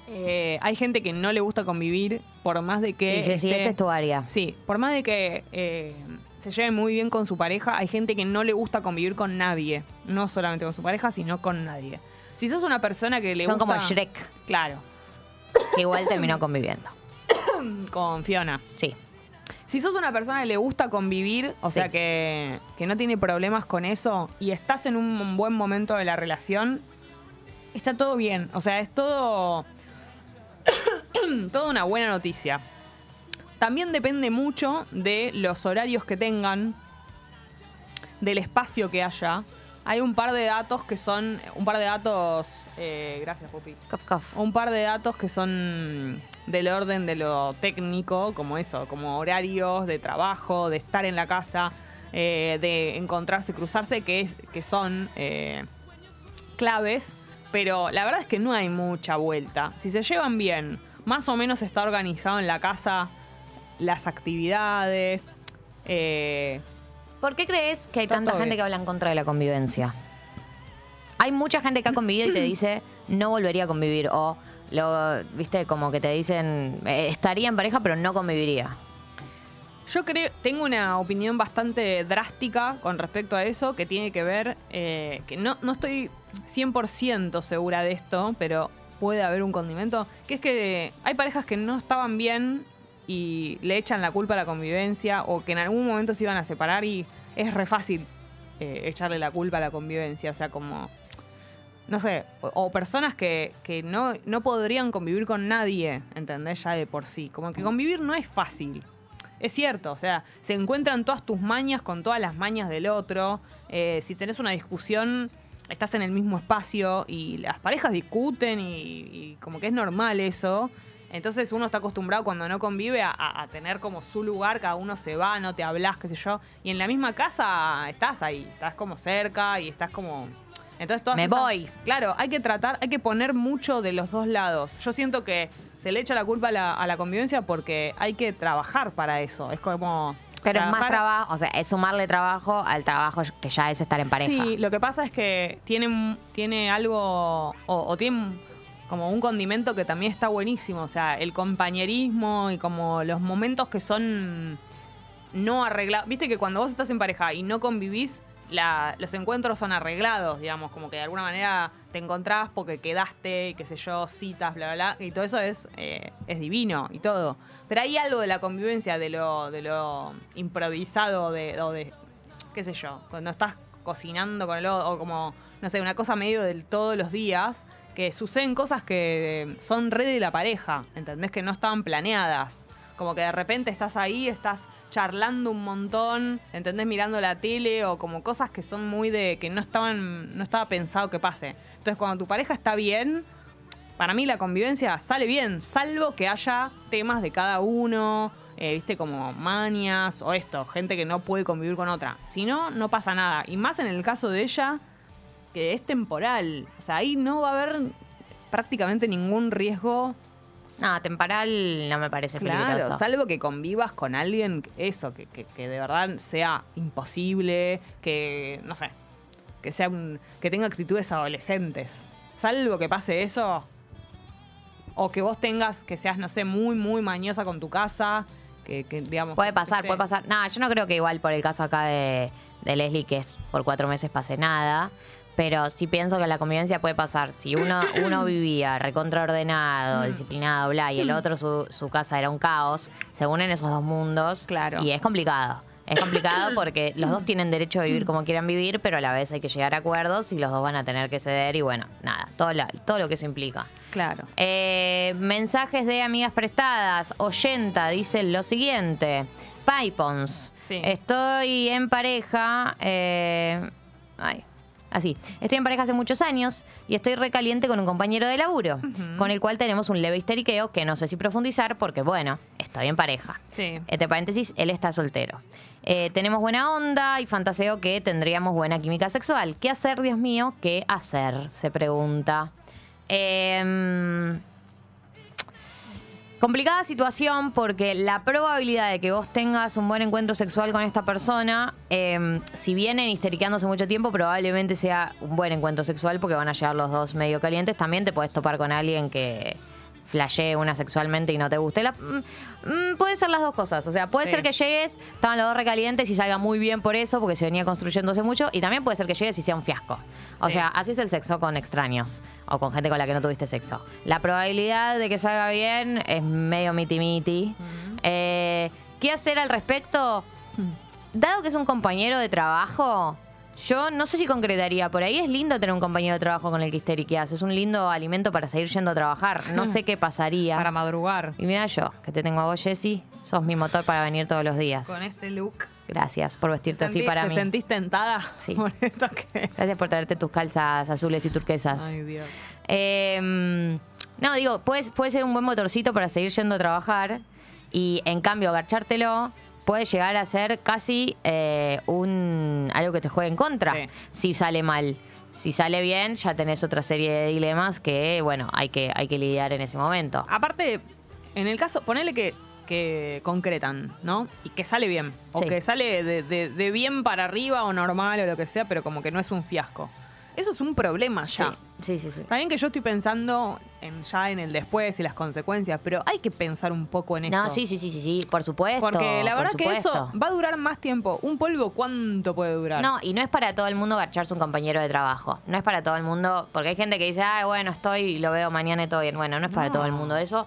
Eh, hay gente que no le gusta convivir por más de que... Sí, sí, sí, esté- esta es tu área. Sí, por más de que se lleve muy bien con su pareja, hay gente que no le gusta convivir con nadie. No solamente con su pareja, sino con nadie. Si sos una persona que le Son gusta... como Shrek, Claro, que igual terminó conviviendo. con Fiona. Sí. Si sos una persona que le gusta convivir, o Sí. sea que, que no tiene problemas con eso y estás en un buen momento de la relación, está todo bien. O sea, es todo. toda una buena noticia. También depende mucho de los horarios que tengan, del espacio que haya. Hay un par de datos que son. Un par de datos. eh, gracias, Pupi Cof, cof. un par de datos que son del orden de lo técnico, como eso, como horarios de trabajo, de estar en la casa, eh, de encontrarse, cruzarse, que, es, que son eh, claves, pero la verdad es que no hay mucha vuelta. Si se llevan bien, más o menos está organizado en la casa las actividades. eh, ¿Por qué crees que hay tanta gente bien. que habla en contra de la convivencia? Hay mucha gente que ha convivido y te dice, no volvería a convivir. O, lo, viste, como que te dicen, eh, estaría en pareja, pero no conviviría. Yo creo, tengo una opinión bastante drástica con respecto a eso, que tiene que ver, eh, que no, no estoy 100% segura de esto, pero puede haber un condimento, que es que hay parejas que no estaban bien y le echan la culpa a la convivencia o que en algún momento se iban a separar y es re fácil eh, echarle la culpa a la convivencia, o sea, como... No sé, o, personas que, que no, no podrían convivir con nadie, ¿entendés? Ya de por sí. Como que convivir no es fácil. Es cierto, o sea, se encuentran todas tus mañas con todas las mañas del otro. Eh, si tenés una discusión, estás en el mismo espacio y las parejas discuten y, y como que es normal eso. Entonces uno está acostumbrado cuando no convive a, tener como su lugar, cada uno se va, no te hablas, qué sé yo. Y en la misma casa estás ahí, estás como cerca y estás como... Entonces todas Me esas- voy. Claro, hay que tratar, hay que poner mucho de los dos lados. Yo siento que se le echa la culpa a la, a la convivencia porque hay que trabajar para eso. Es como. Pero es más trabajo, o sea, es sumarle trabajo al trabajo que ya es estar en pareja. Sí, lo que pasa es que tiene, tiene algo. O, o tiene como un condimento que también está buenísimo. O sea, el compañerismo y como los momentos que son no arreglados. Viste que cuando vos estás en pareja y no convivís, los encuentros son arreglados, digamos, como que de alguna manera te encontrás porque quedaste, qué sé yo, citas, bla, bla, bla, y todo eso es, eh, es divino y todo. Pero hay algo de la convivencia, de lo, de lo improvisado, de, o de, qué sé yo, cuando estás cocinando con el otro, o como, no sé, una cosa medio del todos los días, que suceden cosas que son re de la pareja, ¿entendés? Que no estaban planeadas. Como que de repente estás ahí, estás charlando un montón, ¿entendés? Mirando la tele o como cosas que son muy de que no estaban, no estaba pensado que pase. Entonces cuando tu pareja está bien, para mí la convivencia sale bien, salvo que haya temas de cada uno, eh, viste, como manias o esto, gente que no puede convivir con otra. Si no, no pasa nada. Y más en el caso de ella, que es temporal. O sea, ahí no va a haber prácticamente ningún riesgo. No, temporal no me parece Claro, peligroso. salvo que convivas con alguien, eso, que, que- que de verdad sea imposible, que, no sé, que sea un- que tenga actitudes adolescentes. Salvo que pase eso, o que vos tengas, que seas, no sé, muy, muy mañosa con tu casa, que, que, digamos... Puede pasar, esté- puede pasar. No, yo no creo que igual por el caso acá de, de Leslie, que es por cuatro meses, pase nada. Pero sí pienso que la convivencia puede pasar. Si uno, uno vivía recontraordenado, Mm. disciplinado, bla, y el otro su, su casa era un caos, se unen esos dos mundos. Claro. Y es complicado. Es complicado porque los dos tienen derecho a vivir como quieran vivir, pero a la vez hay que llegar a acuerdos y los dos van a tener que ceder y bueno, nada, todo, la- todo lo que eso implica. Claro. Eh, mensajes de amigas prestadas. Oyenta dice lo siguiente. Pipons. Sí. Estoy en pareja. eh, ay. Así. Estoy en pareja hace muchos años y estoy recaliente con un compañero de laburo, con el cual tenemos un leve histeriqueo que no sé si profundizar porque, bueno, estoy en pareja. Sí. Entre paréntesis, él está soltero. Eh, tenemos buena onda y fantaseo que tendríamos buena química sexual. ¿Qué hacer, Dios mío? ¿Qué hacer? Se pregunta. Em, complicada situación porque la probabilidad de que vos tengas un buen encuentro sexual con esta persona, em, si vienen histeriqueándose mucho tiempo, probablemente sea un buen encuentro sexual porque van a llegar los dos medio calientes. También te puedes topar con alguien que flashee una sexualmente y no te guste. La, mm, mm, puede ser las dos cosas. O sea, puede Sí. ser que llegues, estaban los dos recalientes y salga muy bien por eso, porque se venía construyéndose mucho. Y también puede ser que llegues y sea un fiasco. O Sí. sea, así es el sexo con extraños o con gente con la que no tuviste sexo. La probabilidad de que salga bien es medio miti miti. Eh, ¿Qué hacer al respecto? Dado que es un compañero de trabajo, yo no sé si concretaría. Por ahí es lindo tener un compañero de trabajo con el que histeriqueas. Es un lindo alimento para seguir yendo a trabajar. No sé qué pasaría. Para madrugar. Y mira yo, que te tengo a vos, Jessy. Sos mi motor para venir todos los días. Con este look. Gracias por vestirte así para ¿Te mí. sentís tentada? Sí. Por esto que es. Gracias por traerte tus calzas azules y turquesas. Ay, Dios. Eh, no, digo, puede, puede ser un buen motorcito para seguir yendo a trabajar y en cambio agachártelo puede llegar a ser casi eh, un algo que te juegue en contra Sí. si sale mal. Si sale bien, ya tenés otra serie de dilemas que, bueno, hay que, hay que lidiar en ese momento. Aparte, en el caso, ponele que, que concretan, ¿no? Y que sale bien. O Sí. que sale de, de- de bien para arriba o normal o lo que sea, pero como que no es un fiasco. Eso es un problema ya. Sí, sí, sí. bien que yo estoy pensando en, ya en el después y las consecuencias, pero hay que pensar un poco en eso. No, sí, sí, sí, sí, sí, por supuesto. Porque la verdad que eso va a durar más tiempo. ¿Un polvo cuánto puede durar? No, y no es para todo el mundo garcharse un compañero de trabajo. No es para todo el mundo, porque hay gente que dice, ah, bueno, estoy y lo veo mañana y todo bien. Bueno, no es para No. todo el mundo eso.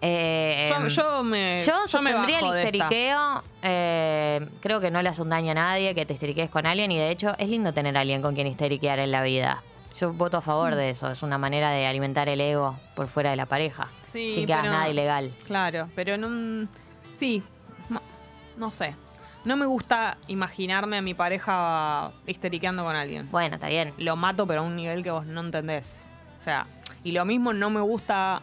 Eh, Yo, yo me. yo yo me sostendría el bajo esta. histeriqueo. eh, creo que no le hace un daño a nadie que te histeriquees con alguien. Y de hecho, es lindo tener a alguien con quien histeriquear en la vida. Yo voto a favor Mm. de eso. Es una manera de alimentar el ego por fuera de la pareja. Sí, sin que hagas pero- nada ilegal. Claro, pero no. Sí, no, no sé. No me gusta imaginarme a mi pareja histeriqueando con alguien. Bueno, está bien. Lo mato, pero a un nivel que vos no entendés. O sea, y lo mismo no me gusta.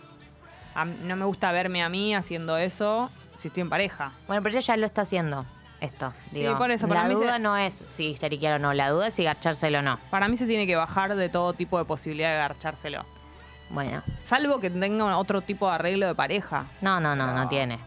A- no me gusta verme a mí haciendo eso si estoy en pareja. Bueno, pero ella ya lo está haciendo, esto. Sí, Digo, por eso, para la mí se- duda no es si histeriquear o no. La duda es si garchárselo o no. Para mí se tiene que bajar de todo tipo de posibilidad de garchárselo. Bueno. Salvo que tenga otro tipo de arreglo de pareja. No, no, no, no No. tiene.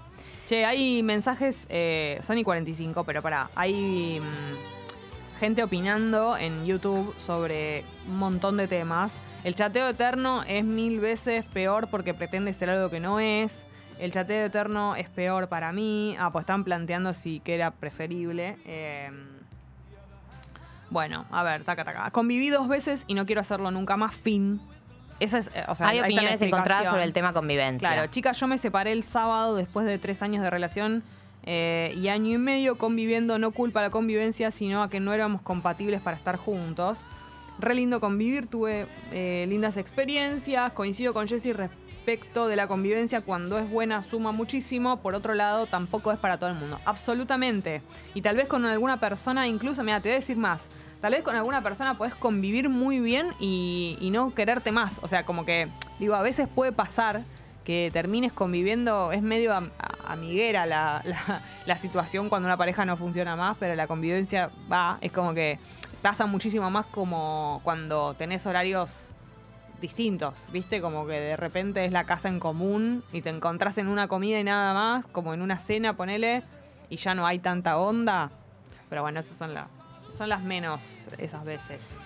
Che, hay mensajes, eh, son y 45, pero pará, hay mm, gente opinando en YouTube sobre un montón de temas. El chateo eterno es mil veces peor porque pretende ser algo que no es. El chateo eterno es peor para mí. Ah, pues están planteando si que era preferible. Eh, bueno, a ver, taca, taca. Conviví dos veces y no quiero hacerlo nunca más. Fin. Esa es, eh, o sea, Hay opiniones encontradas sobre el tema convivencia. Claro, chicas, yo me separé el sábado después de tres años de relación eh, y año y medio conviviendo, no culpa a la convivencia, sino a que no éramos compatibles para estar juntos. Re lindo convivir, tuve eh, lindas experiencias, coincido con Jessy respecto de la convivencia, cuando es buena suma muchísimo, por otro lado tampoco es para todo el mundo, absolutamente. Y tal vez con alguna persona, incluso, mira, te voy a decir más, tal vez con alguna persona podés convivir muy bien y, y no quererte más, o sea, como que, digo, a veces puede pasar que termines conviviendo, es medio amiguera la, la- la situación cuando una pareja no funciona más, pero la convivencia va, es como que pasa muchísimo más como cuando tenés horarios distintos, ¿viste? Como que de repente es la casa en común y te encontrás en una comida y nada más, como en una cena, ponele, y ya no hay tanta onda. Pero bueno, esas son, la- son las menos esas veces.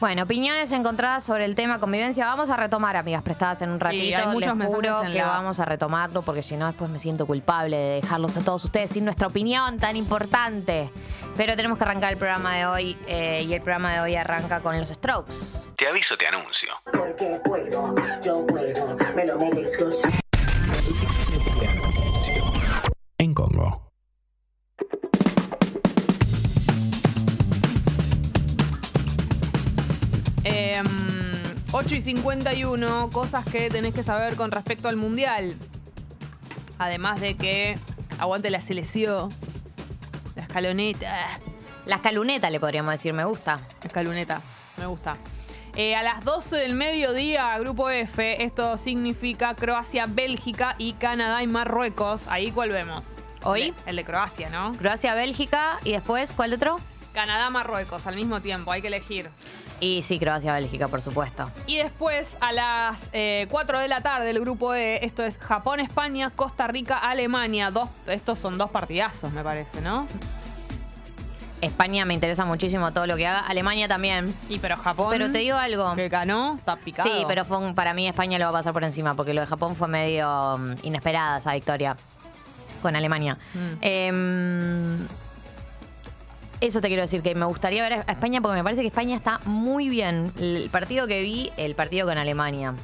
Bueno, opiniones encontradas sobre el tema convivencia. Vamos a retomar, amigas prestadas en un ratito. hay muchos Les mensajes juro en que la- vamos a retomarlo porque si no después me siento culpable de dejarlos a todos ustedes sin nuestra opinión tan importante. Pero tenemos que arrancar el programa de hoy eh, y el programa de hoy arranca con los Strokes. Te aviso, te anuncio. Porque puedo, yo puedo, me lo merezco. Eh, 8 y 51, cosas que tenés que saber con respecto al mundial. Además de que aguante la selección, la escaloneta. La escaluneta le podríamos decir, me gusta. Escaloneta, me gusta. Eh, a las 12 del mediodía, Grupo F, esto significa Croacia, Bélgica y Canadá y Marruecos. Ahí cuál vemos. ¿Hoy? El de- El de Croacia, ¿no? Croacia, Bélgica y después, ¿cuál otro? Canadá, Marruecos, al mismo tiempo, hay que elegir. Y sí, Croacia, Bélgica, por supuesto. Y después a las eh, 4 de la tarde el grupo E, esto es Japón, España, Costa Rica, Alemania. Dos, estos son dos partidazos, me parece, ¿no? España me interesa muchísimo todo lo que haga. Alemania también. Y pero Japón. Pero te digo algo. Que ganó, está picado. Sí, pero fue un- para mí España lo va a pasar por encima, porque lo de Japón fue medio mm, inesperada esa victoria con Alemania. Mm. Em, eso te quiero decir, que me gustaría ver a España, porque me parece que España está muy bien. El partido que vi, el partido con Alemania.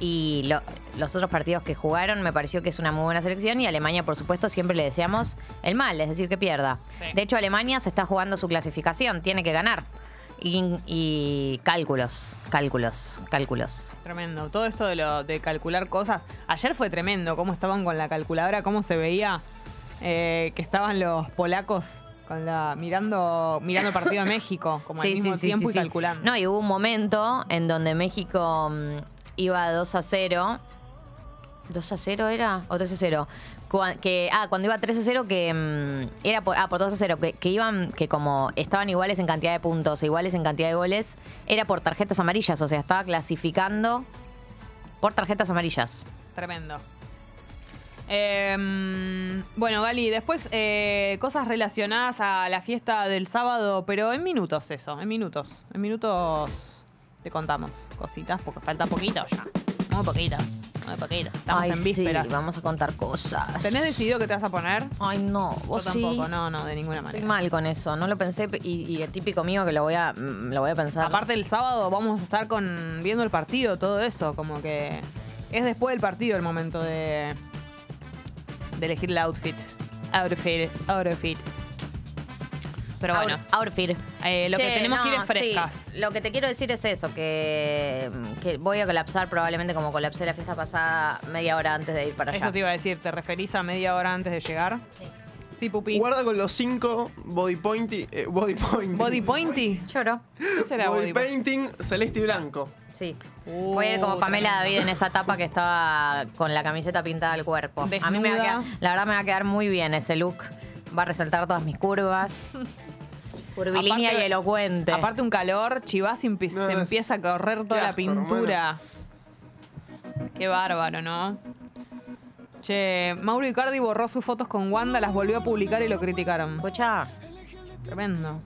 Y lo- los otros partidos que jugaron me pareció que es una muy buena selección y Alemania, por supuesto, siempre le deseamos el mal, es decir, que pierda. Sí. De hecho, Alemania se está jugando su clasificación, tiene que ganar. Y, y cálculos, cálculos, cálculos. Tremendo. Todo esto de, lo, de calcular cosas. Ayer fue tremendo cómo estaban con la calculadora, cómo se veía eh, que estaban los polacos con la mirando mirando el partido de México, como al mismo tiempo y sí. calculando. No, y hubo un momento en donde México mm, iba 2 a 0. ¿2 a 0 era? ¿O 3 a 0? Cuan- que, ah, cuando iba 3 a 0, que mm, era por, ah, por 2 a 0, que, que iban, que como estaban iguales en cantidad de puntos, e iguales en cantidad de goles, era por tarjetas amarillas, o sea, estaba clasificando por tarjetas amarillas. Tremendo. Eh, bueno, Gali, después eh, cosas relacionadas a la fiesta del sábado, pero en minutos eso, en minutos. En minutos te contamos cositas, porque falta poquito ya. Muy poquito, muy poquito. Estamos Ay, en vísperas. Sí, vamos a contar cosas. ¿Tenés decidido qué te vas a poner? Ay, no, Yo vos tampoco, sí. no, no, de ninguna Estoy manera. mal con eso, no lo pensé y, y el típico mío que lo voy a, mm, lo voy a pensar. Aparte el sábado vamos a estar con viendo el partido, todo eso, como que es después del partido el momento de, de elegir el outfit. Outfit, outfit. Pero bueno, Out- outfit. eh, lo que tenemos que ir no, es frescas. sí. Lo que te quiero decir es eso, que, que voy a colapsar probablemente como colapsé la fiesta pasada media hora antes de ir para allá. Eso te iba a decir, ¿te referís a media hora antes de llegar? Sí. Sí, pupi. Guarda con los cinco body pointy. eh, body point. Body pointy. Lloro. ¿Qué será Body body painting celeste y blanco. Sí. Uh, Voy a ir como Pamela tremendo. David en esa etapa que estaba con la camiseta pintada al cuerpo. A mí me va a quedar, la verdad me va a quedar muy bien ese look. Va a resaltar todas mis curvas. Curvilínea Aparte- y elocuente. Aparte un calor, No, se es- empieza a correr toda la pintura. Qué bárbaro, ¿no? Che, Mauro Icardi borró sus fotos con Wanda, las volvió a publicar y lo criticaron. Escucha, Tremendo.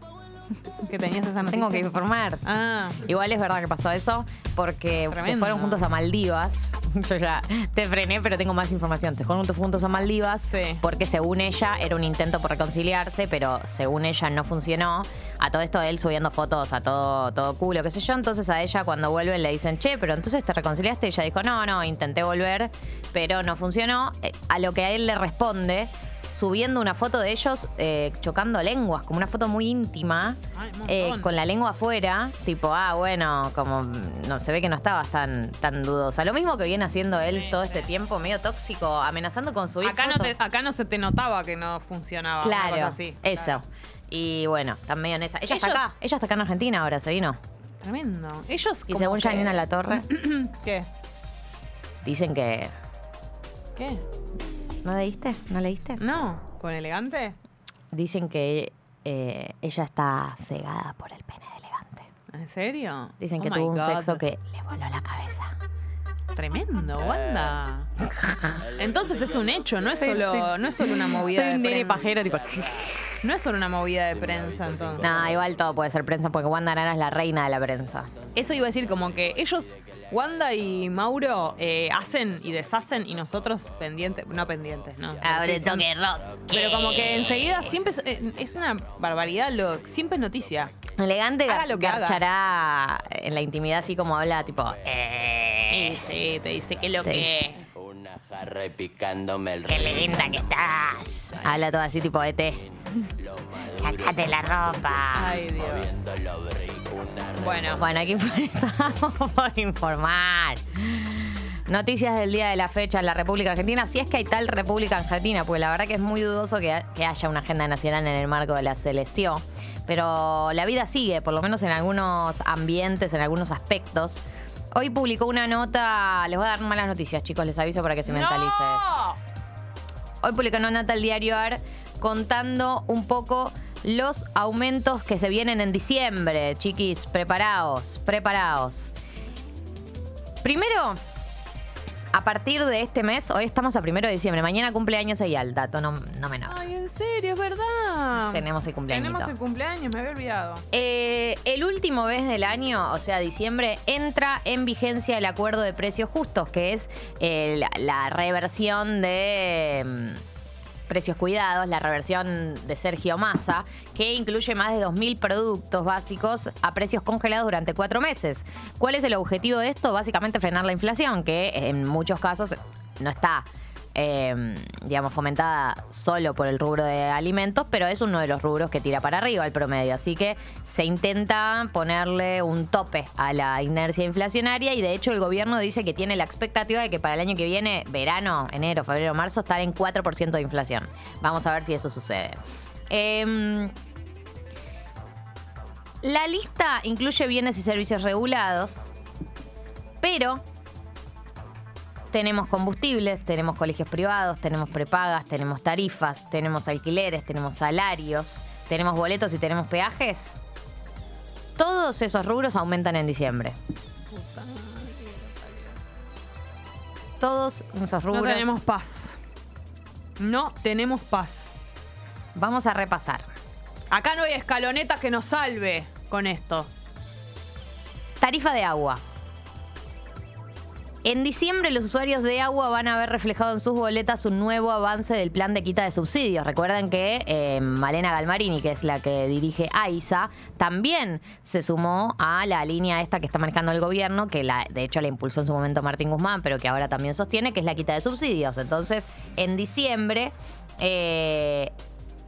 Que tenías esa noticia. tengo que informar. Ah, Igual es verdad que pasó eso, porque se fueron juntos a Maldivas. Yo ya te frené, pero tengo más información. Se fueron juntos a Maldivas Sí. porque según ella era un intento por reconciliarse, pero según ella no funcionó. A todo esto él subiendo fotos a todo, todo culo, qué sé yo. Entonces a ella cuando vuelven le dicen, che, pero entonces te reconciliaste. Y ella dijo, no, no, intenté volver, pero no funcionó. Eh, A lo que a él le responde subiendo una foto de ellos eh, chocando lenguas, como una foto muy íntima, Ay, eh, con la lengua afuera, tipo, ah, bueno, como no se ve que no estabas tan, tan dudosa. Lo mismo que viene haciendo él Sí, todo sí. este tiempo, medio tóxico, amenazando con subir acá no, fotos. te- acá no se te notaba que no funcionaba. Claro, cosa así. eso. Claro. Y bueno, están medio en esa. Ella está acá, ella está acá en Argentina ahora, se vino. Tremendo. Ellos Y según que- Janina La Torre, ¿Qué? dicen que. ¿Qué? ¿No leíste? ¿No leíste? No, ¿con elegante? Dicen que eh, ella está cegada por el pene de elegante. ¿En serio? Dicen Oh que my tuvo un God. sexo que le voló la cabeza. Tremendo, Wanda. Entonces es un hecho, no es solo, no es solo una movida Soy de un nene prensa. pajero, tipo. No es solo una movida de prensa, entonces. Nah, igual todo puede ser prensa porque Wanda Nara es la reina de la prensa. Eso iba a decir como que ellos, Wanda y Mauro, eh, hacen y deshacen y nosotros pendientes, no pendientes, ¿no? Ahora toque rock. Pero como que enseguida siempre es, eh, es una barbaridad, lo, siempre es noticia. Elegante Haga lo que haga. garchará en la intimidad así como habla, tipo. Eh, sí, te dice que lo Te que... jarra y picándome el ¡Qué linda que estás! Habla todo así, tipo ET. Sácate la ropa. Ay, Dios. Bueno, Bueno, aquí estamos por informar. Noticias del día de la fecha en la República Argentina, si es que hay tal República Argentina, porque la verdad que es muy dudoso que, que haya una agenda nacional en el marco de la selección. Pero la vida sigue, por lo menos en algunos ambientes, en algunos aspectos. Hoy publicó una nota, les voy a dar malas noticias, chicos, les aviso para que se mentalices. ¡No! Hoy publicó una nota el diario AR contando un poco los aumentos que se vienen en diciembre. Chiquis, preparaos, preparaos. Primero, a partir de este mes, hoy estamos a primero de diciembre, mañana cumpleaños Eyal, dato no, no menor. Ay, en serio, es verdad. Tenemos el cumpleaños. Tenemos el cumpleaños, me había olvidado. Eh, el último mes del año, o sea, diciembre, entra en vigencia el acuerdo de precios justos, que es eh, la, la reversión de, mm, Precios Cuidados, la reversión de Sergio Massa, que incluye más de 2.000 productos básicos a precios congelados durante cuatro meses. ¿Cuál es el objetivo de esto? Básicamente frenar la inflación, que en muchos casos no está eh, digamos, fomentada solo por el rubro de alimentos, pero es uno de los rubros que tira para arriba el promedio. Así que se intenta ponerle un tope a la inercia inflacionaria y de hecho el gobierno dice que tiene la expectativa de que para el año que viene, verano, enero, febrero, marzo, estar en 4% de inflación. Vamos a ver si eso sucede. Em, la lista incluye bienes y servicios regulados, pero tenemos combustibles, tenemos colegios privados, tenemos prepagas, tenemos tarifas, tenemos alquileres, tenemos salarios, tenemos boletos y tenemos peajes. Todos esos rubros aumentan en diciembre. Todos esos rubros. No tenemos paz. No tenemos paz. Vamos a repasar. Acá no hay escaloneta que nos salve con esto. Tarifa de agua. En diciembre los usuarios de agua van a ver reflejado en sus boletas un nuevo avance del plan de quita de subsidios. Recuerden que eh, Malena Galmarini, que es la que dirige AISA, también se sumó a la línea esta que está manejando el gobierno, que de hecho la impulsó en su momento Martín Guzmán, pero que ahora también sostiene, que es la quita de subsidios. Entonces, en diciembre... eh,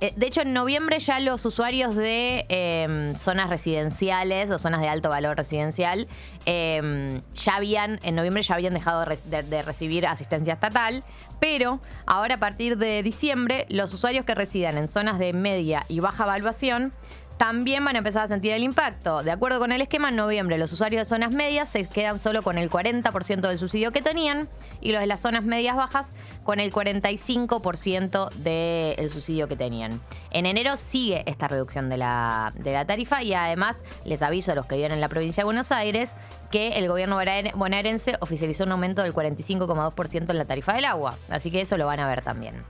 eh, de hecho, en noviembre ya los usuarios de eh, zonas residenciales o zonas de alto valor residencial eh, ya habían, en noviembre ya habían dejado de recibir asistencia estatal, pero ahora a partir de diciembre los usuarios que residan en zonas de media y baja evaluación también van a empezar a sentir el impacto. De acuerdo con el esquema, en noviembre los usuarios de zonas medias se quedan solo con el 40% del subsidio que tenían y los de las zonas medias bajas con el 45% del subsidio que tenían. En enero sigue esta reducción de la, de la tarifa y además les aviso a los que viven en la provincia de Buenos Aires que el gobierno bonaer- bonaerense oficializó un aumento del 45,2% en la tarifa del agua. Así que eso lo van a ver también.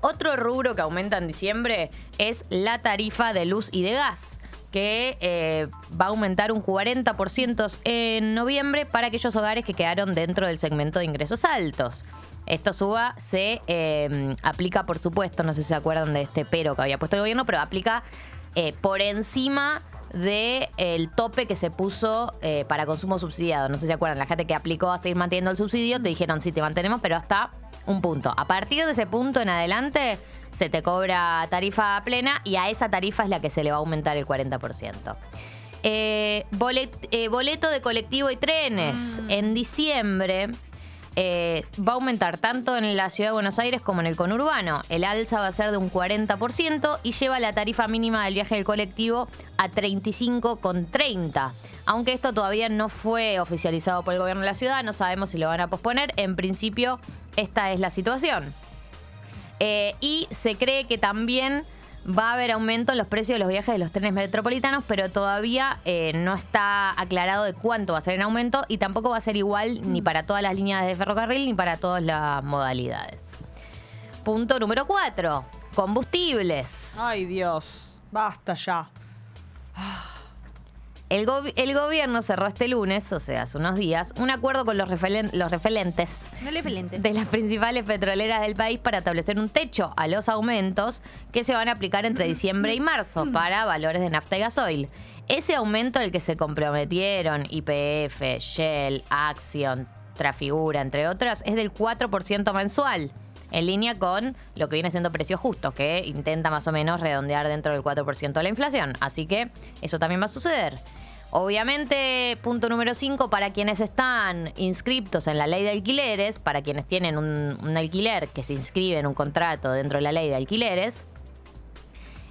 Otro rubro que aumenta en diciembre es la tarifa de luz y de gas, que eh, va a aumentar un 40% en noviembre para aquellos hogares que quedaron dentro del segmento de ingresos altos. Esto suba se eh, aplica, por supuesto, no sé si se acuerdan de este pero que había puesto el gobierno, pero aplica eh, por encima del tope que se puso eh, para consumo subsidiado. No sé si se acuerdan, la gente que aplicó a seguir manteniendo el subsidio, te dijeron sí, te mantenemos, pero hasta un punto. A partir de ese punto en adelante, se te cobra tarifa plena y a esa tarifa es la que se le va a aumentar el 40%. Eh, bolet- eh, boleto de colectivo y trenes. En diciembre eh, va a aumentar tanto en la ciudad de Buenos Aires como en el conurbano. El alza va a ser de un 40% y lleva la tarifa mínima del viaje del colectivo a 35,30. Aunque esto todavía no fue oficializado por el gobierno de la ciudad, no sabemos si lo van a posponer. En principio, esta es la situación. Eh, y se cree que también va a haber aumento en los precios de los viajes de los trenes metropolitanos, pero todavía eh, no está aclarado de cuánto va a ser el aumento y tampoco va a ser igual ni para todas las líneas de ferrocarril ni para todas las modalidades. Punto número 4. Combustibles. Ay, Dios. Basta ya. El, gobi- el gobierno cerró este lunes, o sea, hace unos días, un acuerdo con los, refelen- los referentes No de las principales petroleras del país para establecer un techo a los aumentos que se van a aplicar entre diciembre y marzo para valores de nafta y gasoil. Ese aumento al que se comprometieron IPF, Shell, Axion, Trafigura, entre otras, es del 4% mensual, en línea con lo que viene siendo precios justos, que intenta más o menos redondear dentro del 4% de la inflación. Así que eso también va a suceder. Obviamente, punto número 5, para quienes están inscriptos en la ley de alquileres, para quienes tienen un, alquiler que se inscribe en un contrato dentro de la ley de alquileres,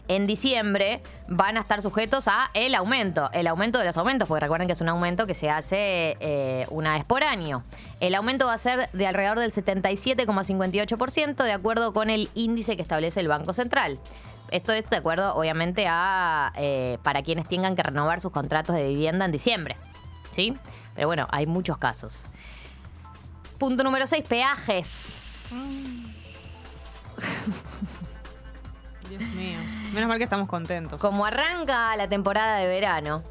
en diciembre van a estar sujetos a el aumento, el aumento de los aumentos, porque recuerden que es un aumento que se hace eh, una vez por año. El aumento va a ser de alrededor del 77,58% de acuerdo con el índice que establece el Banco Central. Esto es de acuerdo, obviamente, a eh, para quienes tengan que renovar sus contratos de vivienda en diciembre. ¿Sí? Pero bueno, hay muchos casos. Punto número 6, peajes. Dios mío. Menos mal que estamos contentos. Como arranca la temporada de verano,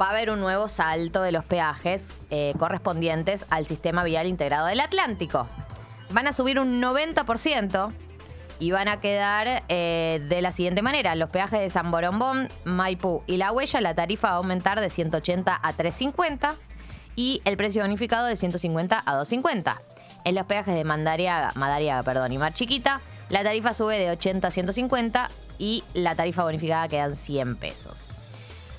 va a haber un nuevo salto de los peajes eh, correspondientes al sistema vial integrado del Atlántico. Van a subir un 90% y van a quedar eh, de la siguiente manera. Los peajes de San Borombón, Maipú y La Huella, la tarifa va a aumentar de 180 a 350 y el precio bonificado de 150 a 250. En los peajes de Mandariaga, Madariaga perdón, y Mar Chiquita, la tarifa sube de 80 a 150 y la tarifa bonificada quedan 100 pesos.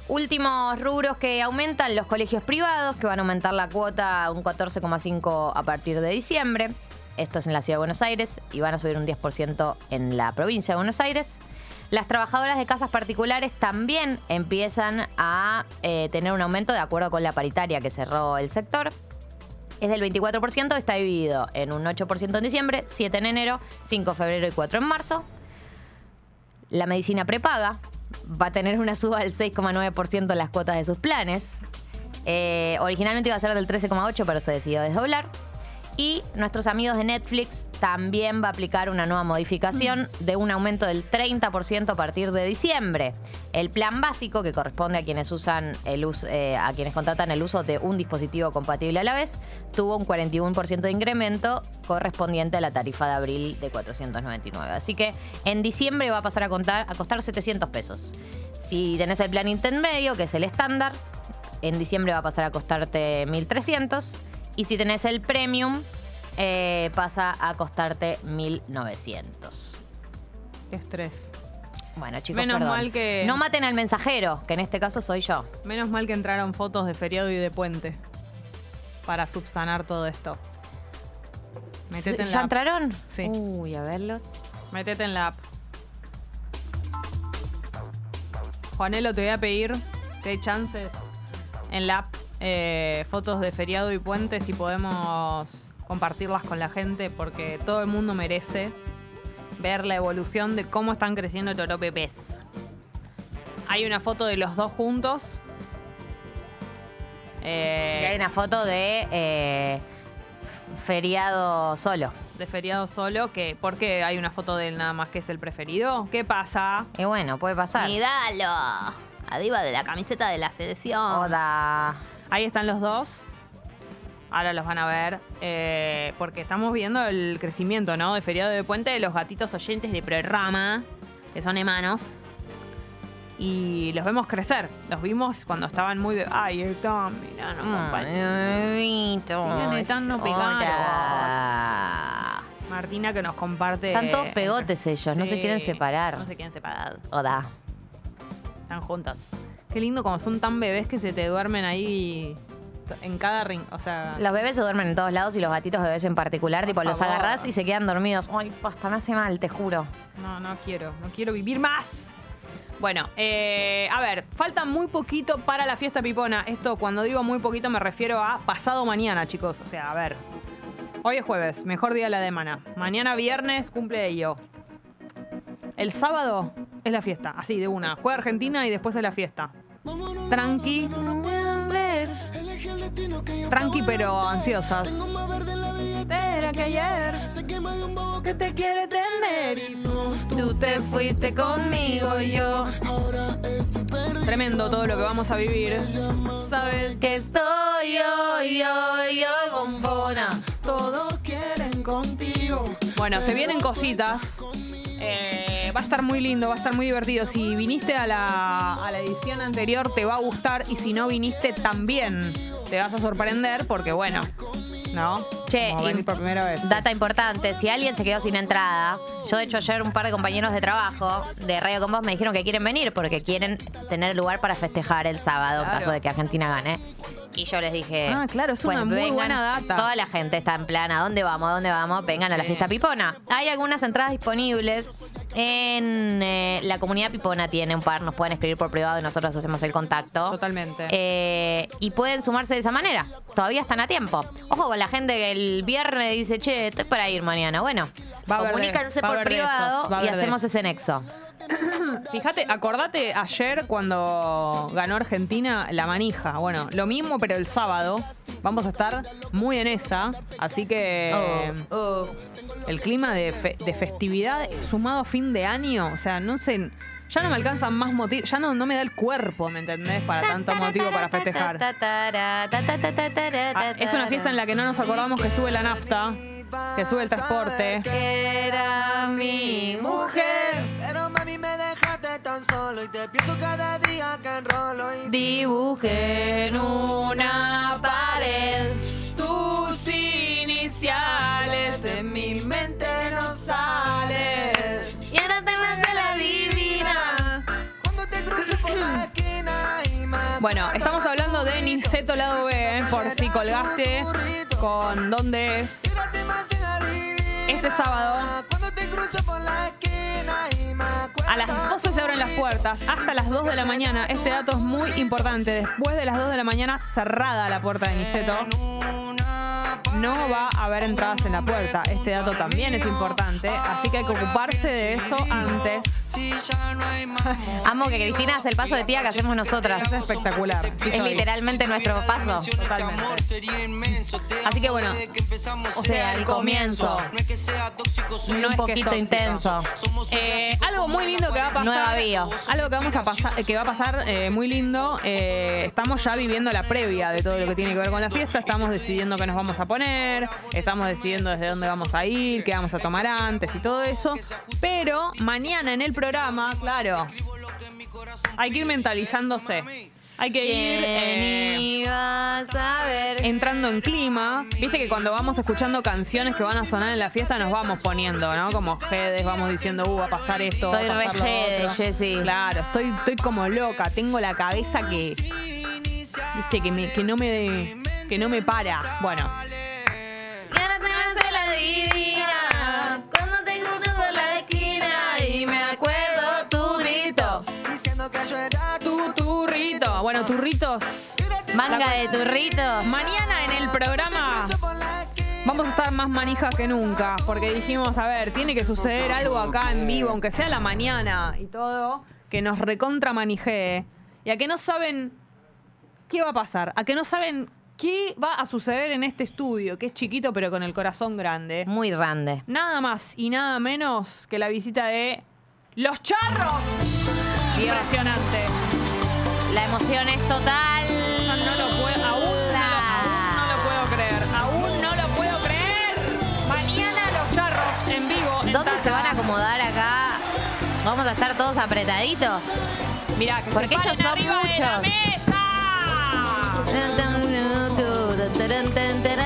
Últimos rubros que aumentan, los colegios privados, que van a aumentar la cuota un 14,5 a partir de diciembre. Esto es en la Ciudad de Buenos Aires y van a subir un 10% en la provincia de Buenos Aires. Las trabajadoras de casas particulares también empiezan a eh, tener un aumento de acuerdo con la paritaria que cerró el sector. Es del 24%, está dividido en un 8% en diciembre, 7 en enero, 5 en febrero y 4 en marzo. La medicina prepaga va a tener una suba del 6,9% en las cuotas de sus planes. Eh, originalmente iba a ser del 13,8%, pero se decidió desdoblar. Y nuestros amigos de Netflix también va a aplicar una nueva modificación de un aumento del 30% a partir de diciembre. El plan básico, que corresponde a quienes usan el us- eh, a quienes contratan el uso de un dispositivo compatible a la vez, tuvo un 41% de incremento correspondiente a la tarifa de abril de 499. Así que en diciembre va a pasar a, contar, a costar 700 pesos. Si tenés el plan intermedio, que es el estándar, en diciembre va a pasar a costarte 1300. Y si tenés el premium, eh, pasa a costarte 1900. Qué estrés. Bueno, chicos, Menos perdón. mal que- No maten al mensajero, que en este caso soy yo. Menos mal que entraron fotos de feriado y de puente. Para subsanar todo esto. Metete en ¿Ya la app. entraron? Sí. Uy, a verlos. Metete en la app. Juanelo, te voy a pedir, si hay chances, en la app, eh, fotos de feriado y puente, si podemos compartirlas con la gente, porque todo el mundo merece ver la evolución de cómo están creciendo Toro Pepes. Hay una foto de los dos juntos. Eh, Y hay una foto de eh, feriado solo. de feriado solo, que ¿por qué hay una foto de él nada más que es el preferido? ¿Qué pasa? Y bueno, puede pasar. Míralo. Arriba de la camiseta de la selección. Oda. Ahí están los dos. Ahora los van a ver. eh, porque estamos viendo el crecimiento, ¿no? De feriado de puente de los gatitos oyentes de programa. Que son hermanos. Y los vemos crecer. Los vimos cuando estaban muy... be- Ay, están, mirá, no. Ay, tan no pegados. Hola. Martina que nos comparte... Están todos pegotes ellos, no se quieren separar. No se quieren separar. Oda. Están juntas. Qué lindo como son tan bebés que se te duermen ahí en cada ring. O sea, Los bebés se duermen en todos lados y los gatitos bebés en particular, tipo, los favor. agarrás y se quedan dormidos. Ay, pasta, me hace mal, te juro. no, no quiero. No quiero vivir más. Bueno, eh, a ver, falta muy poquito para la fiesta pipona. Esto, cuando digo muy poquito, me refiero a pasado mañana, chicos. O sea, a ver. Hoy es jueves, mejor día de la semana. Mañana viernes, cumple de yo. El sábado es la fiesta, así de una. Juega Argentina y después es la fiesta. Tranqui. Tranqui, pero ansiosas. Era que ayer que te quiere tener tú te fuiste conmigo y yo. Tremendo todo lo que vamos a vivir. Sabes Que estoy hoy, hoy, hoy, bombona. todos quieren contigo. Bueno, se vienen cositas. Eh, va a estar muy lindo, va a estar muy divertido. Si viniste a la, a la edición anterior, te va a gustar. Y si no viniste, también te vas a sorprender porque, bueno, ¿no? Che, Como y- venir por primera vez. Data importante, si alguien se quedó sin entrada, yo de hecho ayer un par de compañeros de trabajo de Radio Con Vos me dijeron que quieren venir porque quieren tener lugar para festejar el sábado en Claro. caso de que Argentina gane. Y yo les dije, Ah, claro, es una muy buena data. Toda la gente está en plan, ¿a dónde vamos? ¿A dónde vamos? Vengan a la fiesta pipona. Hay algunas entradas disponibles en eh, la comunidad pipona tiene un par, nos pueden escribir por privado y nosotros hacemos el contacto. Totalmente. Eh, y pueden sumarse de esa manera. Todavía están a tiempo. Ojo con la gente que el viernes dice, che, estoy para ir mañana. Bueno, Va comuníquense va por privado esos, y hacemos ese nexo. Fíjate, acordate ayer cuando ganó Argentina la manija. Bueno, lo mismo, pero el sábado. Vamos a estar muy en esa. Así que Oh, el clima de, fe- de festividad sumado a fin de año. O sea, no sé. Ya no me alcanzan más motivos. Ya no, no me da el cuerpo, ¿me entendés? Para tanto motivo para festejar. Ah, es una fiesta en la que no nos acordamos que sube la nafta. que sube el transporte. Que era mi mujer. Pero mami me dejaste tan solo y te pienso cada día que enrolo y Dibujé en una pared. Tus iniciales de mi mente no sales. Y ahora te me hace la divina. cuando te cruce por la esquina y me Bueno, estamos hablando de Niceto Lado B, ¿eh? por si colgaste con dónde es. Este sábado a las 12 se abren las puertas, hasta las 2 de la mañana. Este dato es muy importante. Después de las 2 de la mañana, cerrada la puerta de Niceto. No va a haber entradas en la puerta. Este dato también es importante, así que hay que ocuparse de eso antes. Amo que Cristina hace el paso de tía que hacemos nosotras. Es espectacular. Sí Es soy. literalmente nuestro paso. Totalmente. Así que bueno, O sea, el comienzo. no un es que poquito intenso. Eh, algo muy lindo que va a pasar. Nueva bio. Algo que vamos a pasar, que va a pasar eh, muy lindo. eh, estamos ya viviendo la previa de todo lo que tiene que ver con la fiesta. Estamos decidiendo qué nos vamos a poner. Estamos decidiendo desde dónde vamos a ir, qué vamos a tomar antes y todo eso. Pero mañana en el programa, claro, hay que ir mentalizándose. Hay que ir. eh, ¿Quién iba a entrando en clima. Viste que cuando vamos escuchando canciones que van a sonar en la fiesta nos vamos poniendo, ¿no? Como jedes, vamos diciendo, uh, va a pasar esto. va a Estoy re pasar lo jede, otro. Jessy. Claro, estoy, estoy como loca. Tengo la cabeza que. Viste, que, me, que no me. que no me para. Bueno, Y ahora te me hace la divina. Cuando te cruzo por la esquina y me acuerdo tu grito. diciendo que yo era tu turrito. Bueno, turritos. Manga de turrito. Mañana en el programa. Vamos a estar más manijas que nunca, porque dijimos, a ver, tiene que suceder algo acá en vivo, aunque sea la mañana y todo, que nos recontra manijee. Y a que no saben qué va a pasar, a que no saben qué va a suceder en este estudio, que es chiquito pero con el corazón grande. Muy grande. Nada más y nada menos que la visita de Los Charros. Impresionante. La emoción es total. No, no lo puedo, aún no lo, aún no lo puedo creer. Aún no lo puedo creer. Mañana los charros en vivo. en ¿Dónde se van a acomodar acá? Vamos a estar todos apretaditos. Mirá, que Porque se ellos son arriba de la muchos. mesa.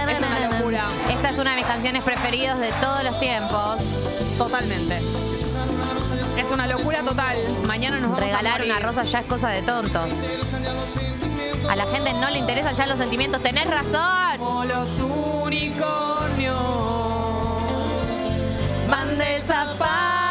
Es una locura. Esta es una de mis canciones preferidas de todos los tiempos. Totalmente. Es una locura total. Mañana nos vamos Regalar a una morir. rosa ya es cosa de tontos. A la gente no le interesan ya los sentimientos. Tenés razón. Como los unicornios. Van desapareciendo.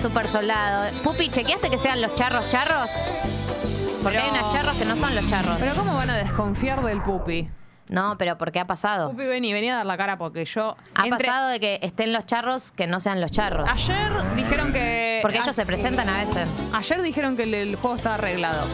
Super Soldado. Pupi, ¿chequeaste que sean los charros charros? Porque Pero- hay unos charros que no son los charros. Pero ¿cómo van a desconfiar del pupi? No, pero ¿por qué ha pasado? Pupi, vení, vení a dar la cara porque yo... Ha entre- pasado de que estén los charros que no sean los charros. Ayer dijeron que... Porque a- ellos se presentan a veces. Ayer dijeron que el, el juego está arreglado.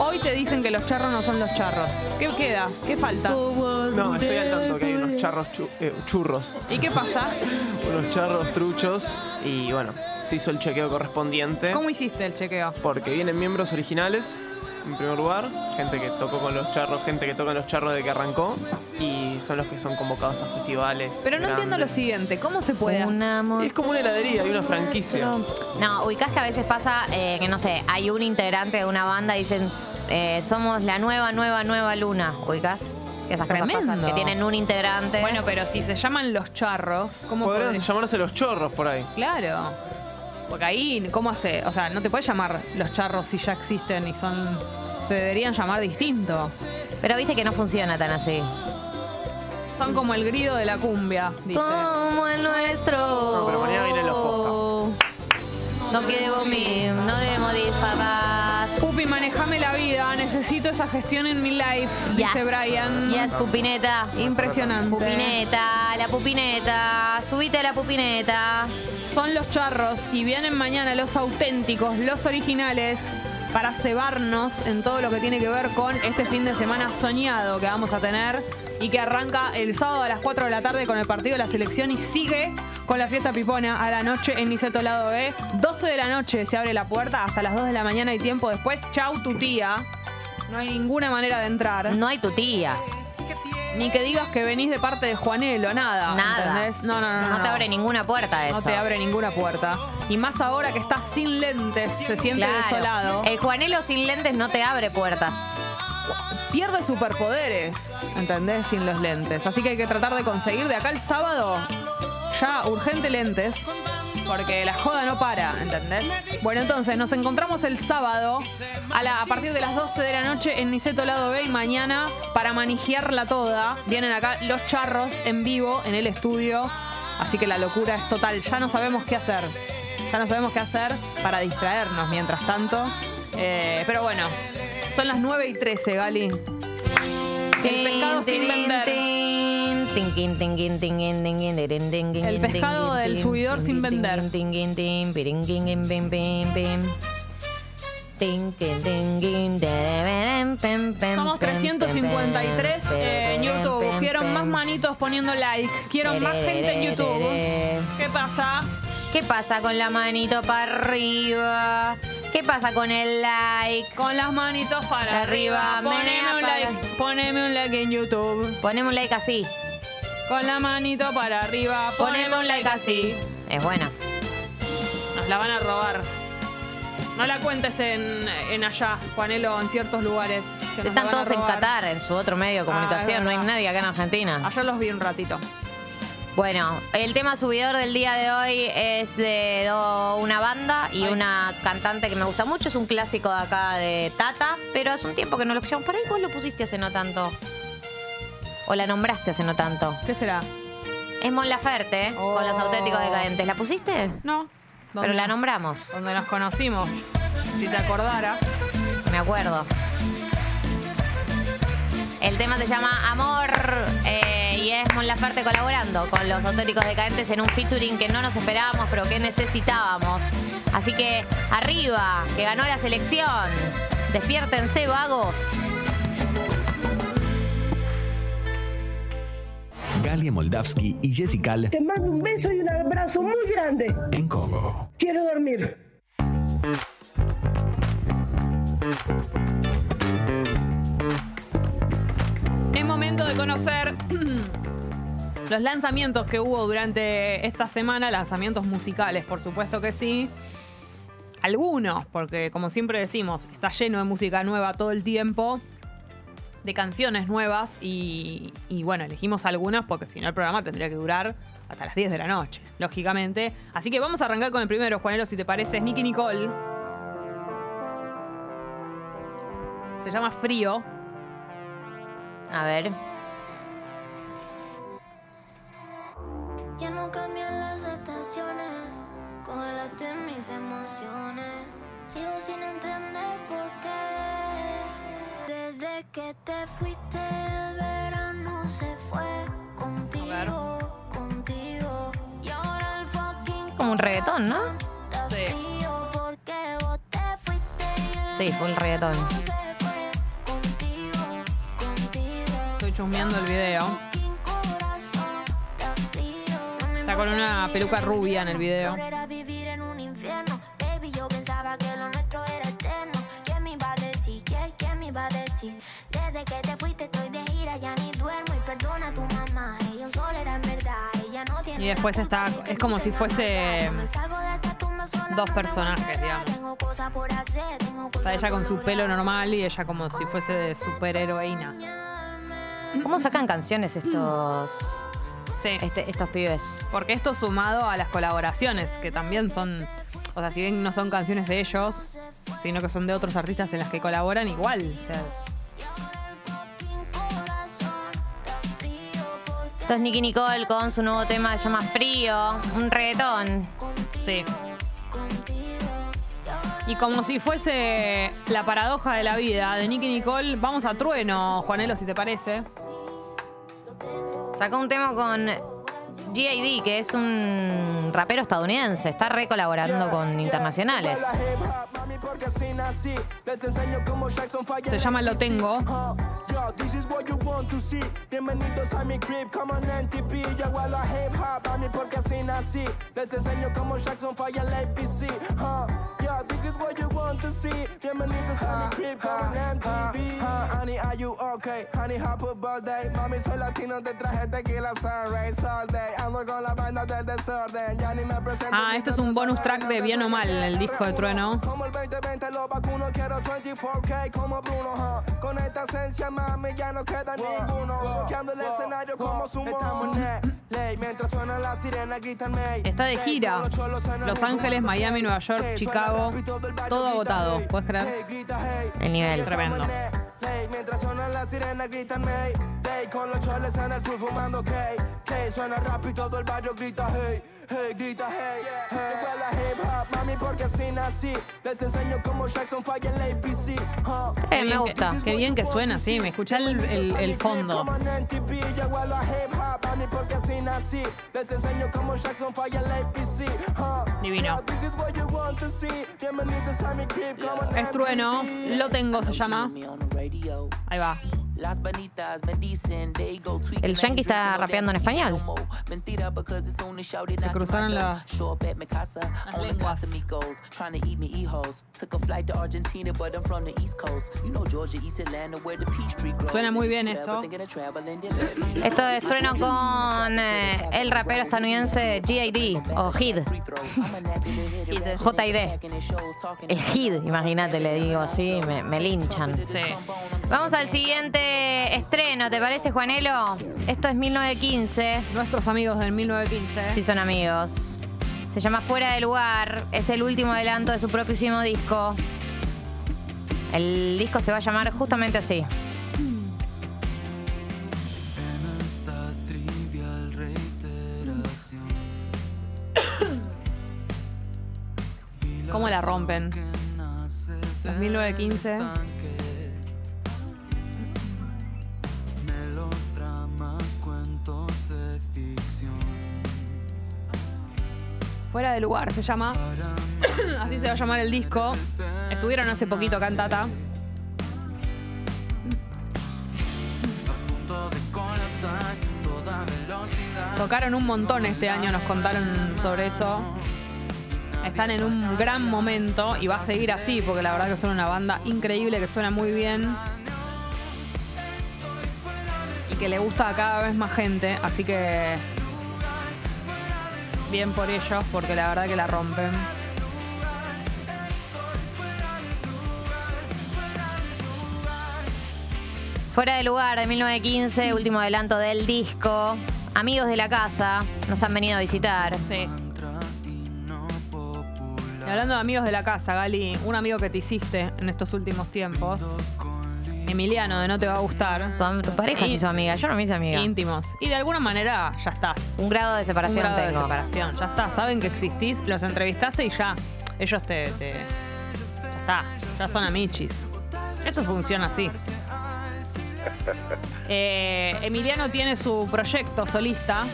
Hoy te dicen que los charros no son los charros. ¿Qué queda? ¿Qué falta? No, estoy al tanto que hay charros chu- eh, churros, ¿Y qué pasa? unos charros truchos y bueno, se hizo el chequeo correspondiente ¿Cómo hiciste el chequeo? porque vienen miembros originales en primer lugar, gente que tocó con los charros, gente que toca en los charros de que arrancó y son los que son convocados a festivales. Pero no entiendo lo siguiente. ¿Cómo se puede? Un amor. Es como una heladería, hay una franquicia. No, ubicás que a veces pasa eh, que no sé, hay un integrante de una banda y dicen eh, somos la nueva, nueva, nueva luna. ¿Ubicás? Que esas cosas Tremendo. pasan, que tienen un integrante. Bueno, pero si se llaman los charros, ¿cómo Podrían podés- llamarse los chorros por ahí. Claro. Porque ahí, ¿cómo hace? O sea, no te puedes llamar los charros si ya existen y son. Se deberían llamar distinto. Pero viste que no funciona tan así. Son como el grido de la cumbia, dice. Como el nuestro. No, pero mañana vienen los No no debemos disparar. Manejame la vida. necesito esa gestión en mi life, dice Yes. Brian. Yes, pupineta. Impresionante. Pupineta, la pupineta. Subite a la pupineta. Son los charros y vienen mañana los auténticos, los originales, para cebarnos en todo lo que tiene que ver con este fin de semana soñado que vamos a tener y que arranca el sábado a las 4 de la tarde con el partido de la selección y sigue con la fiesta pipona a la noche en Niceto Lado B. 12 de la noche se abre la puerta, hasta las 2 de la mañana y tiempo después. Chau tu tía. No hay ninguna manera de entrar. No hay tu tía. Ni que digas que venís de parte de Juanelo, nada. Nada. ¿entendés? No, no, no. No te abre ninguna puerta eso. No te abre ninguna puerta. Y más ahora que estás sin lentes, se siente Claro. desolado. El Juanelo sin lentes no te abre puertas. Pierde superpoderes, ¿entendés? Sin los lentes. Así que hay que tratar de conseguir de acá el sábado ya urgente lentes. Porque la joda no para, ¿entendés? Bueno, entonces nos encontramos el sábado a, partir de las 12 de la noche en Niceto Lado B y mañana para manijearla toda. Vienen acá los charros en vivo en el estudio. Así que la locura es total. Ya no sabemos qué hacer. Ya no sabemos qué hacer para distraernos mientras tanto. Eh, pero bueno, son las 9 y 13, Gali. El pescado sin vender. El pescado del subidor sin vender. Somos 353 eh, en YouTube. Quiero más manitos poniendo like. Quiero más gente en YouTube. ¿Qué pasa? ¿Qué pasa con la manito para arriba? ¿Qué pasa con el like? Con las manitos para Arriba, arriba. Poneme un para- like. Poneme un like en YouTube. Poneme un like así. Con la manito para arriba. Poneme un like así. Es buena. Nos la van a robar. No la cuentes en, en allá, Juanelo, en ciertos lugares. que Están todos en. Qatar, en su otro medio de Ah, comunicación. no hay nadie acá en Argentina. Ayer los vi un ratito. Bueno, el tema subidor del día de hoy es de do- una banda y Ay. una cantante que me gusta mucho. Es un clásico de acá de Tata, pero hace un tiempo que no lo escuchamos. Por ahí vos lo pusiste hace no tanto. O la nombraste hace no tanto. ¿Qué será? Es Mon Laferte, Oh. con los auténticos decadentes. ¿La pusiste? No. Pero la nombramos. Donde nos conocimos. Si te acordaras. Me acuerdo. El tema se llama Amor eh, y es Mon Laferte colaborando con los auténticos decadentes en un featuring que no nos esperábamos, pero que necesitábamos. Así que arriba, que ganó la selección. Despiértense, vagos. Galia Moldavsky y Jessica Te mando un beso y un abrazo muy grande. en Congo. Quiero dormir. Momento de conocer los lanzamientos que hubo durante esta semana, lanzamientos musicales, por supuesto que sí. Algunos, porque como siempre decimos, está lleno de música nueva todo el tiempo, de canciones nuevas y, bueno, elegimos algunas porque si no el programa tendría que durar hasta las 10 de la noche, lógicamente. Así que vamos a arrancar con el primero, Juanelo, si te parece, es Nicky Nicole. Se llama Frío. A ver. Ya no cambian las estaciones, congelaste mis emociones. Sigo sin entender por qué. Desde que te fuiste, el verano se fue contigo, contigo. Y ahora el fucking Como un reggaetón, ¿no? Sí. Sí, fue el reggaetón. Chusmeando el video. Está con una peluca rubia en el video. Desde que te fuiste estoy de gira, ya ni duermo. Y perdona a tu mamá, ella un sol era en verdad. Ella no tiene Y después está- es como si fuese dos personajes, digamos. Está ella con su pelo normal y ella como si fuese de superheroína. ¿Cómo sacan canciones estos, Sí. este- estos pibes? Porque esto sumado a las colaboraciones, que también son. O sea, si bien no son canciones de ellos, sino que son de otros artistas en las que colaboran, igual. O sea, es- Esto es Nicky Nicole con su nuevo tema que se llama Frío, un reggaetón. sí. Y como si fuese la paradoja de la vida de Nicky Nicole, vamos a Trueno, Juanelo, si te parece. Sacó un tema con G.I.D., que es un rapero estadounidense. Está re colaborando con internacionales. Se llama Lo Tengo. Yo, this is what you want to see. Bienvenidos a mi crib, como en NTP. Yo hago la hip hop, a mí porque así nací. Les enseño como Jackson falla el APC. huh. Yo, this is what you want to see. Bienvenidos a mi crib, como en MTV. Honey, are you okay? Honey, happy birthday. Mami, soy latino, te traje tequila sunrise all day. Ando con la banda del desorden. Ya ni me presento. Ah, este es un bonus track de Bien o Mal, el disco de Trueno. como el 2020 lo vacuno, quiero 24K como Bruno, huh. Con esta esencia, mami, ya no queda ninguno. Bloqueando el escenario como sumo. Estamos en ley, mientras suena la sirena, gritan May. Está de gira. Los Ángeles, Miami, Nueva York, Chicago. Todo agotado, ¿puedes creer? El nivel. Tremendo. Hey, mientras suena la sirena gritan May Day con los choles en el pool fumando suena rap y todo el barrio grita hey Hey, grita hey Hey, a hip hop, mami, porque así nací Les enseño cómo Jackson falla el APC huh. Eh, me gusta. Qué bien que suena, sí. Me escucha el, el- el fondo. Como en NTP, yo huelo a hip hop, mami, porque así nací Les enseño cómo Jackson falla el APC huh. Divino. Yeah, this is what you want to see. Bienvenidos a mi crib, como en Es Trueno. Lo tengo, se llama. Ahí va. El yankee está rapeando en español. Se cruzaron la- las lenguas. Suena muy bien esto. Esto es trueno con eh, el rapero estadounidense G.I.D. o HID. J.I.D. El HID, imagínate, le digo así, me, me linchan. Sí. Vamos al siguiente estreno, ¿te parece, Juanelo? Esto es 1915. Nuestros amigos del 1915. Si son amigos. Se llama Fuera de Lugar. Es el último adelanto de su propísimo disco. El disco se va a llamar justamente así. ¿Cómo la rompen? Los 1915. Fuera de lugar se llama. Así se va a llamar el disco. Estuvieron hace poquito acá en Tata. Tocaron un montón este año, nos contaron sobre eso. Están en un gran momento y va a seguir así, porque la verdad que son una banda increíble, que suena muy bien. Y que le gusta a cada vez más gente, así que bien por ellos, porque la verdad que la rompen. Fuera de lugar de 1915, último adelanto del disco. Amigos de la casa nos han venido a visitar. Sí. Y hablando de amigos de la casa, Gali, un amigo que te hiciste en estos últimos tiempos, Emiliano, de No Te Va a Gustar. Tu, tu pareja se hizo amiga, yo no me hice amiga. Íntimos. Y de alguna manera ya estás. Un grado de Un separación grado de separación. Ya está, saben que existís, los entrevistaste y ya. Ellos te. te- ya está, ya son amichis. Eso funciona así. Eh, Emiliano tiene su proyecto solista.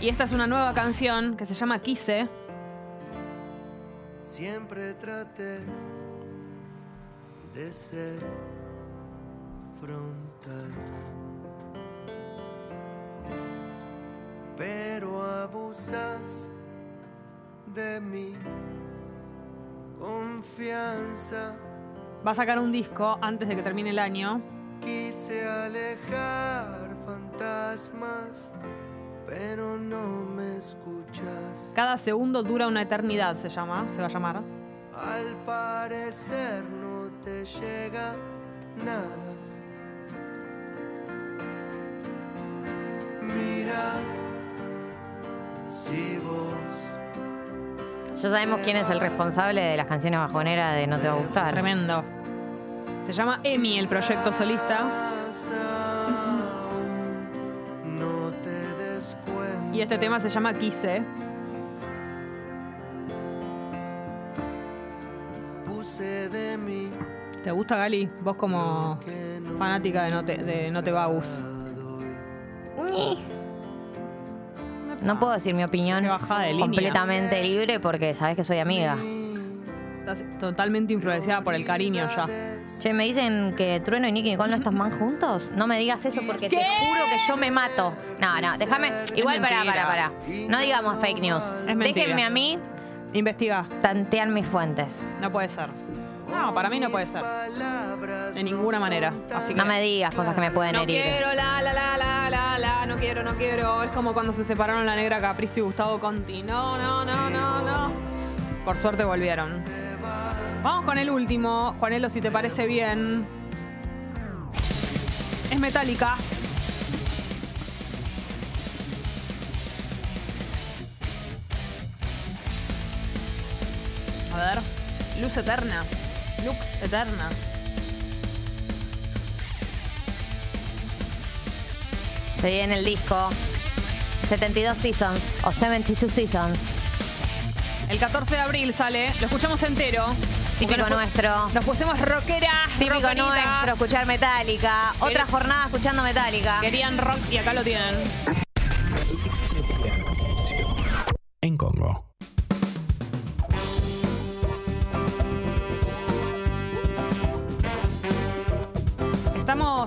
Y esta es una nueva canción que se llama Quise. Siempre traté de ser frontal. Pero abusas de mi confianza. Va a sacar un disco antes de que termine el año. Quise alejar fantasmas, pero no me escuchas. Cada segundo dura una eternidad, se llama. Se va a llamar. Al parecer no te llega nada. Mira si vos. Ya sabemos quién es el responsable de las canciones bajoneras de No Te Va a Gustar. Tremendo. Se llama Emi, el proyecto solista. Y este tema se llama Quise. Puse de mí. ¿Te gusta, Gali? Vos como fanática de No te, de no te. No puedo decir mi opinión Qué bajada de línea. completamente libre porque sabes que soy amiga. Estás totalmente influenciada por el cariño ya. Che, me dicen que Trueno y Nicky Nicole no están más juntos. No me digas eso porque te juro que yo me mato. No, no, déjame. Igual, para, mentira. para, para. No digamos fake news. Es mentira. Déjenme a mí Investiga. tantear mis fuentes. No puede ser. No, para mí no puede ser. De ninguna manera. Así que No me digas cosas que me pueden No herir. quiero, la, la, la, la, la, la, no quiero, no quiero. Es como cuando se separaron la negra Capristo y Gustavo Conti. No, no, no, no, no. Por suerte volvieron. Vamos con el último. Juanelo, si te parece bien. Es metálica. A ver. Luz eterna. Lux eterna. Se viene el disco 72 Seasons o 72 Seasons. El 14 de abril sale, lo escuchamos entero. Típico nos nuestro. Nos pusimos rockeras. Típico rockeritas. nuestro, escuchar Metallica. Otra Quer- jornada escuchando Metallica. Querían rock y acá lo tienen. En Congo.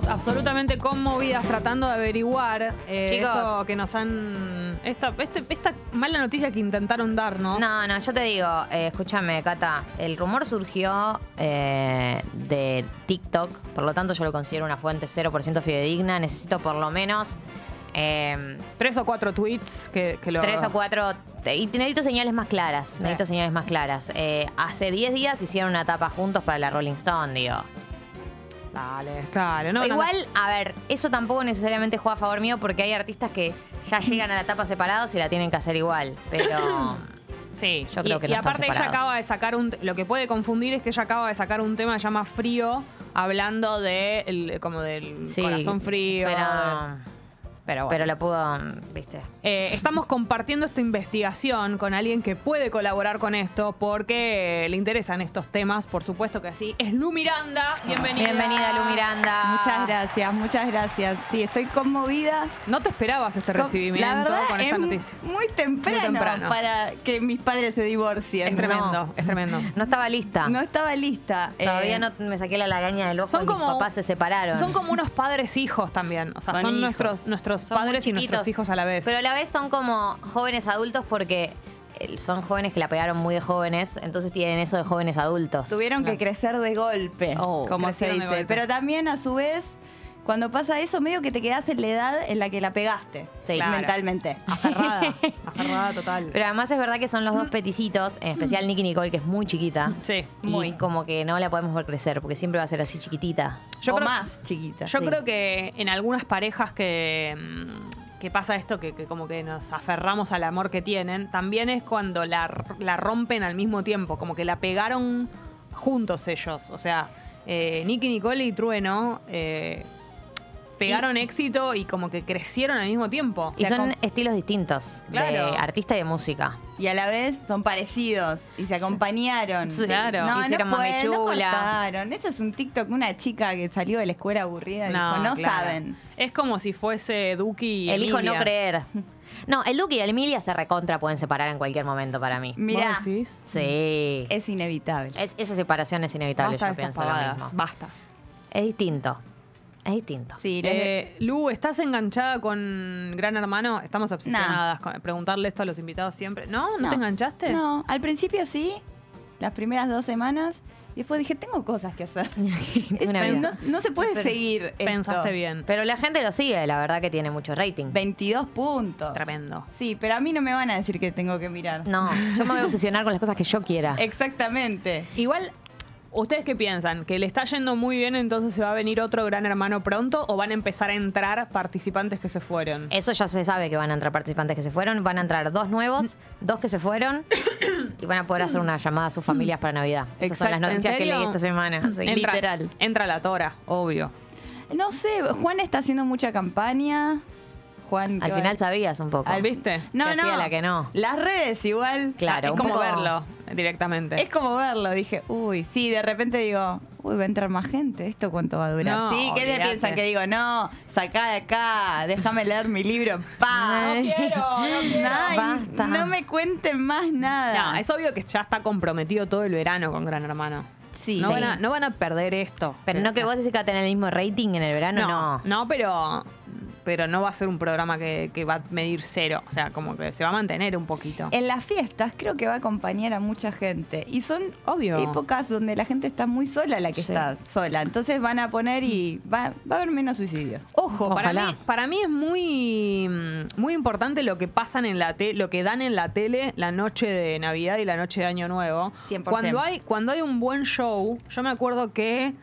Estamos absolutamente conmovidas tratando de averiguar eh, Chicos. esto que nos han. Esta, este- esta mala noticia que intentaron darnos. No, no, yo te digo, eh, escúchame, Cata, el rumor surgió eh, de TikTok, por lo tanto yo lo considero una fuente 0% fidedigna, necesito por lo menos eh, Tres o cuatro tweets que, que lo. tres o cuatro, y necesito señales más claras, necesito señales más claras. Eh, hace 10 días hicieron una tapa juntos para la Rolling Stone, digo. Dale, dale. No, no, no. Igual, a ver, eso tampoco necesariamente juega a favor mío porque hay artistas que ya llegan a la tapa separados y la tienen que hacer igual, pero... Sí, Yo creo y, que y no están aparte ella acaba de sacar un. Lo que puede confundir es que ella acaba de sacar un tema se llama Frío, hablando de. el- como del Sí, corazón frío. Pero, pero bueno. pero lo pudo, viste. Eh, estamos compartiendo esta investigación con alguien que puede colaborar con esto porque le interesan estos temas, por supuesto que sí. Es Lu Miranda, bienvenida. Bienvenida, Lu Miranda. Muchas gracias, muchas gracias. Sí, estoy conmovida. No te esperabas este recibimiento La verdad, con esta es noticia. muy temprano, Muy temprano. para que mis padres se divorcien. Es tremendo, No. es tremendo. No estaba lista. No estaba lista. Todavía Eh, no me saqué la lagaña del ojo Son y como- mis papás se separaron. Son como unos padres hijos también. O sea, Son son, hijos. nuestros, nuestros Son padres y nuestros hijos a la vez. Pero a la vez son como jóvenes adultos porque eh, son jóvenes que la pegaron muy de jóvenes, entonces tienen eso de jóvenes adultos. Tuvieron que crecer de golpe, Oh, como se dice. Pero también, a su vez, cuando pasa eso, medio que te quedas en la edad en la que la pegaste. Sí. Claro. Mentalmente. Aferrada, aferrada total. Pero además es verdad que son los dos peticitos, en especial Nicky Nicole, que es muy chiquita. Sí. Y Muy. como que no la podemos ver crecer, porque siempre va a ser así chiquitita. Yo o creo- más chiquita. Yo Sí. creo que en algunas parejas que, mm, que pasa esto, que, que como que nos aferramos al amor que tienen, también es cuando la, la rompen al mismo tiempo, como que la pegaron juntos ellos. O sea, eh, Nicky Nicole y Trueno eh, pegaron éxito y como que crecieron al mismo tiempo. Y O sea, son estilos distintos Claro. de artista y de música. Y a la vez son parecidos y se acompañaron. Sí, Claro. No, Hicieron no pueden, no cortaron. Eso es un TikTok, una chica que salió de la escuela aburrida y dijo, no claro. saben. Es como si fuese Duki y Elijo no Emilia. creer. No, el Duque y el Emilia se recontra pueden separar en cualquier momento para mí. Mirá, ¿Vos decís? Sí. es inevitable. Es- esa separación es inevitable, Basta yo pienso lo mismo. Basta. Es distinto. Es distinto. Sí, Eh, Lu, ¿estás enganchada con Gran Hermano? Estamos obsesionadas con preguntarle esto a los invitados siempre. ¿No? ¿No, te enganchaste? No, al principio sí, las primeras dos semanas. Y después dije, tengo cosas que hacer. Una Es- vida. no, no se puede Pero seguir. esto. Pensaste bien. Pero la gente lo sigue, la verdad que tiene mucho rating. 22 puntos. Tremendo. Sí, pero a mí no me van a decir que tengo que mirar. No, yo me voy a obsesionar con las cosas que yo quiera. Exactamente. Igual, ¿ustedes qué piensan? ¿Que le está yendo muy bien entonces se va a venir otro Gran Hermano pronto o van a empezar a entrar participantes que se fueron? Eso ya se sabe que van a entrar participantes que se fueron. Van a entrar dos nuevos, dos que se fueron y van a poder hacer una llamada a sus familias para Navidad. Esas son las Exacto. ¿En noticias que leí esta semana. sí. entra, literal. Entra la Tora, obvio. No sé, Juan está haciendo mucha campaña. Juan. Al final va- sabías un poco. Al- ¿Viste? No, Que no. la que no. Las redes igual. Claro, es un como poco- verlo directamente. Es como verlo. Dije, uy, sí, de repente digo, uy, va a entrar más gente. ¿Esto cuánto va a durar? No, sí, ¿qué te piensan? Que digo, no, sacá de acá, déjame leer mi libro en paz. Ay. quiero, no quiero. Ay, Basta. no me cuenten más nada. No, es obvio que ya está comprometido todo el verano con Gran Hermano. Sí. No, Sí. van, a, no van a perder esto. Pero no que vos decís que va a tener el mismo rating en el verano, no. no, no, pero, pero no va a ser un programa que, que va a medir cero. O sea, como que se va a mantener un poquito. En las fiestas creo que va a acompañar a mucha gente. Y son Obvio. épocas donde la gente está muy sola la que Sí. está sola. Entonces van a poner y va, va a haber menos suicidios. Ojo, para mí, para mí es muy, mm, muy importante lo que pasan en la te- lo que dan en la tele la noche de Navidad y la noche de Año Nuevo. 100%. Cuando hay, cuando hay un buen show, yo me acuerdo que.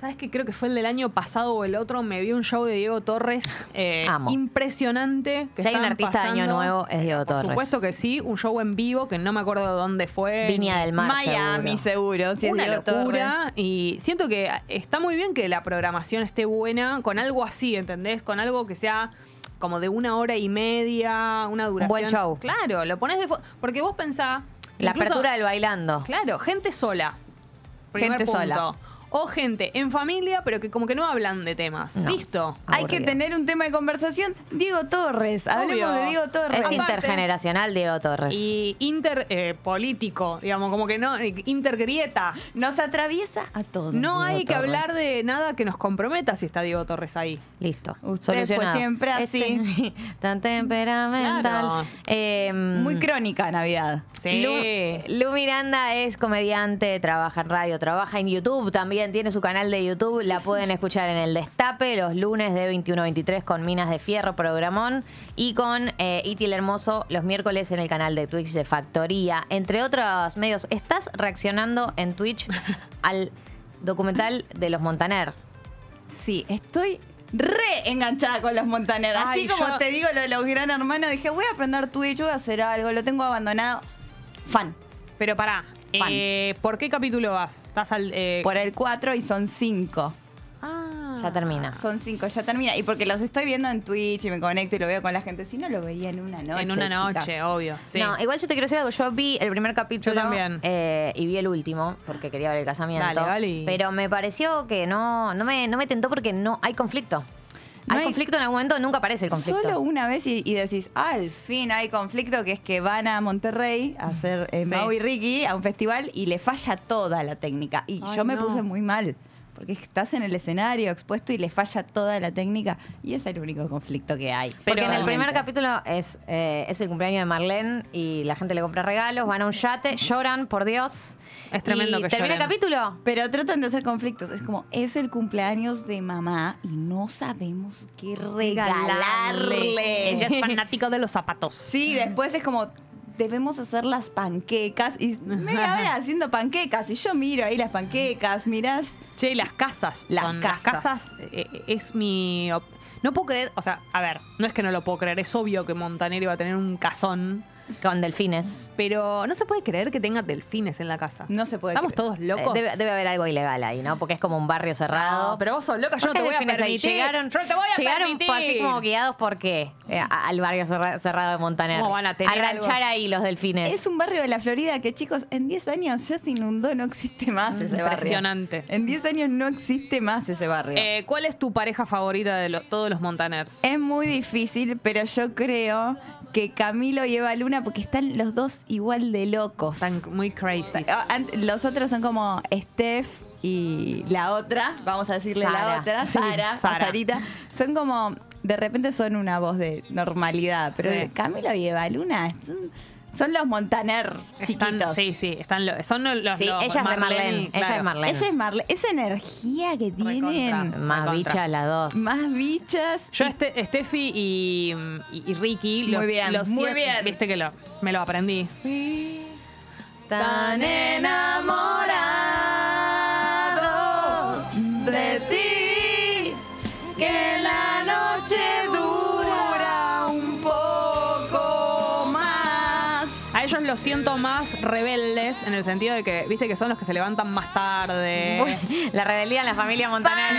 ¿Sabes qué? Creo que fue el del año pasado o el otro. Me vi un show de Diego Torres eh, Amo. impresionante. Que Si hay un artista de Año. Nuevo, es Diego Por Torres. supuesto que sí. Un show en vivo que no me acuerdo de dónde fue. Viña del Mar. Miami, seguro. seguro. si es una Diego Torres. locura y siento que está muy bien que la programación esté buena con algo así, ¿entendés? Con algo que sea como de una hora y media, una duración. buen show. Claro, lo pones de porque vos pensás La incluso- apertura del bailando. Claro, gente sola. Primer Gente punto. sola. O gente en familia, pero que como que no hablan de temas. No. Listo. Hay que tener un tema de conversación. Diego Torres. Hablemos Obvio. de Diego Torres. Es Aparte- intergeneracional Diego Torres. Y inter eh, digamos, como que no, intergrieta. Nos atraviesa a todos. No Diego hay que Torres. hablar de nada que nos comprometa si está Diego Torres ahí. Listo. Usted fue siempre así. Este- tan temperamental. Claro. Eh, Muy crónica Navidad. Sí. Lu, Lu Miranda es comediante, trabaja en radio, trabaja en YouTube también, tiene su canal de YouTube, la pueden escuchar en el Destape los lunes de 21 a 23 con Minas de Fierro, programón, y con eh, Iti el Hermoso los miércoles en el canal de Twitch de Factoría, entre otros medios. ¿Estás reaccionando en Twitch al documental de los Montaner? Sí, estoy re enganchada con los Montaner. Así Ay, como yo- te digo lo de los gran hermanos, dije, voy a aprender Twitch, voy a hacer algo, lo tengo abandonado. Fan. Pero pará. Eh, ¿por qué capítulo vas? ¿Estás al. eh, Por el 4 y son 5. Ah. Ya termina. Son 5, ya termina. Y porque los estoy viendo en Twitch y me conecto y lo veo con la gente. Si no, lo veía en una noche. en una chicas. noche, obvio. Sí. No, igual yo te quiero decir algo. Yo vi el primer capítulo. Yo también. eh, y vi el último, porque quería ver el casamiento. Dale, Gali. Pero me pareció que no, no, me, no me tentó porque no hay conflicto. Hay, conflicto en algún momento, nunca aparece el conflicto. Solo una vez y, y decís, "Ah, al fin hay conflicto, que es que van a Monterrey a hacer eh. Mau y Ricky a un festival y le falla toda la técnica. Y Ay, yo me no. puse muy mal. Porque estás en el escenario expuesto y le falla toda la técnica. Y es el único conflicto que hay. Porque en el primer capítulo es, eh, es el cumpleaños de Marlene y la gente le compra regalos, van a un yate, lloran, por Dios. Es tremendo y que termina el capítulo. Pero tratan de hacer conflictos. Es como, es el cumpleaños de mamá y no sabemos qué regalarle. Ella es fanático de los zapatos. Sí, después es como, debemos hacer las panquecas. Y media hora haciendo panquecas. Y yo miro ahí las panquecas, mirás. Che, y las casas. Las son- casas. Las casas eh, eh, es mi. No puedo creer, o sea, a ver, no es que no lo puedo creer, es obvio que Montaner iba a tener un casón, Con delfines. pero no se puede creer que tenga delfines en la casa. No se puede Estamos creer. todos locos. Eh, Debe, debe haber algo ilegal ahí, ¿no? Porque es como un barrio cerrado. No, pero vos sos loca, yo ¿Por no te voy a ahí? permitir. Llegaron, Yo no te voy a llegaron permitir. así como guiados por qué Eh, al barrio cerra- cerrado de Montaner. ¿Cómo van a tener ranchar algo? ahí los delfines. Es un barrio de la Florida que, chicos, en 10 años ya se inundó, no existe más ese barrio. Impresionante. En 10 años no existe más ese barrio. Eh, ¿Cuál es tu pareja favorita de lo- todos los Montaners? Es muy difícil, pero yo creo que Camilo y Eva Luna, porque están los dos igual de locos. Están muy crazy. Ah, Los otros son como Steph y la otra, vamos a decirle la otra, Sí, Sara, Sara. Sarita. Son como, de repente son una voz de normalidad, pero Sí. Camilo y Eva Luna son, son los Montaner Están- chiquitos. Sí, sí, están lo- son los, los Sí, ella es de Marlene. Ella es Marlene. Ella es Marle, esa energía que tienen. Más Recontra. bicha las dos. más bichas. Yo, este, Steffi y, y- y Ricky, Muy los, bien, los muy siete- bien. Viste que lo, me lo aprendí. Tan enamorado de ti que la noche los siento más rebeldes en el sentido de que, viste, que son los que se levantan más tarde. La rebeldía en la familia Montaner.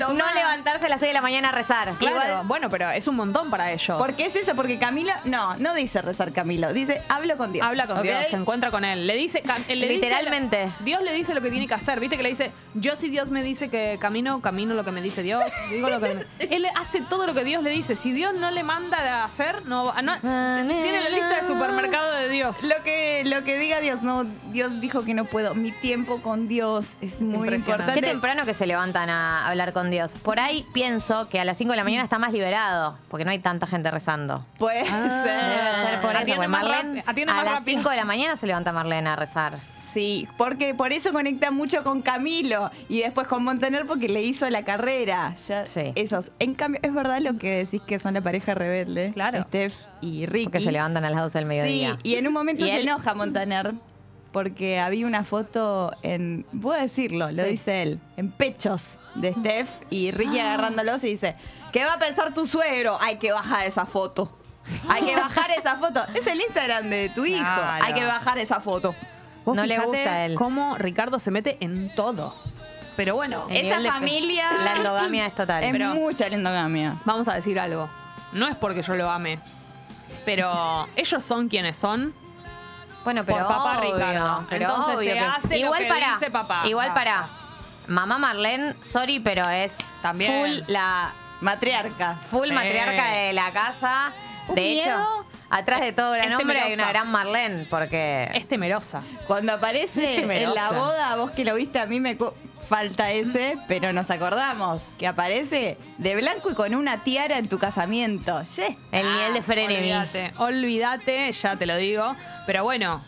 No levantarse a las 6 de la mañana a rezar. Claro, Igual- bueno, pero es un montón para ellos. ¿Por qué es eso? Porque Camilo, no, no dice rezar Camilo, dice hablo con Dios. Habla con. Dios, se encuentra con él. Le dice, Literalmente. Dios le dice lo que tiene que hacer. Viste que le dice, yo si Dios me dice que camino, camino lo que me dice Dios. Digo lo que me- Él hace todo lo que Dios le dice. Si Dios no le manda a hacer, no, no tiene la lista de supermercado de Dios. Lo que, lo que diga Dios, no, Dios dijo que no puedo. Mi tiempo con Dios es muy importante. Qué temprano que se levantan a hablar con Dios. Por ahí pienso que a las 5 de la mañana está más liberado, porque no hay tanta gente rezando. Puede Debe ser. ser por eso, Atiende porque más Marlene, a más las rápido. 5 de la mañana se levanta Marlene a rezar. Sí, porque por eso conecta mucho con Camilo y después con Montaner porque le hizo la carrera. Ya, Sí. Esos. En cambio, es verdad lo que decís que son la pareja rebelde. Claro. Steph y Ricky. Porque se levantan a las 12 del mediodía. Sí, y en un momento se él- enoja Montaner porque había una foto en, puedo decirlo, lo Sí. dice él, en pechos de Steph y Ricky Ah. agarrándolos y dice, ¿qué va a pensar tu suegro? Hay que bajar esa foto. Hay que bajar esa foto. Es el Instagram de tu hijo. Claro. Hay que bajar esa foto. Vos No le gusta a él. Cómo Ricardo se mete en todo. Pero bueno, El Esa nivel de- familia- La endogamia es total. Es Pero- mucha endogamia. vamos a decir algo. No es porque yo lo ame. Pero ellos son quienes son. bueno, pero por papá obvio, Ricardo. pero Entonces obvio se que- hace lo igual que para, dice papá. Igual Ah, para. Mamá Marlene, sorry, pero es También. full la Matriarca. full Sí. matriarca de la casa. Un De miedo. Atrás de todo gran Es hombre hay una gran Marlene, porque Es temerosa. Cuando aparece en la boda, vos que lo viste, a mí me falta ese, pero nos acordamos que aparece de blanco y con una tiara en tu casamiento. Ya está. el nivel de frenemy. Olvídate, olvídate, ya te lo digo. Pero bueno,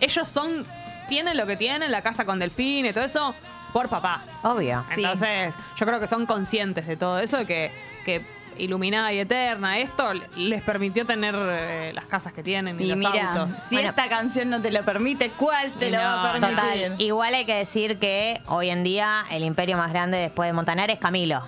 ellos son, tienen lo que tienen, la casa con delfín y todo eso, por papá. Obvio. Sí. Entonces, yo creo que son conscientes de todo eso, de que, que iluminada y eterna, esto les permitió tener eh, las casas que tienen y, Y los mira, autos. si Bueno. esta canción no te lo permite, ¿cuál te lo no, va a permitir? Total. Igual hay que decir que hoy en día el imperio más grande después de Montaner es Camilo.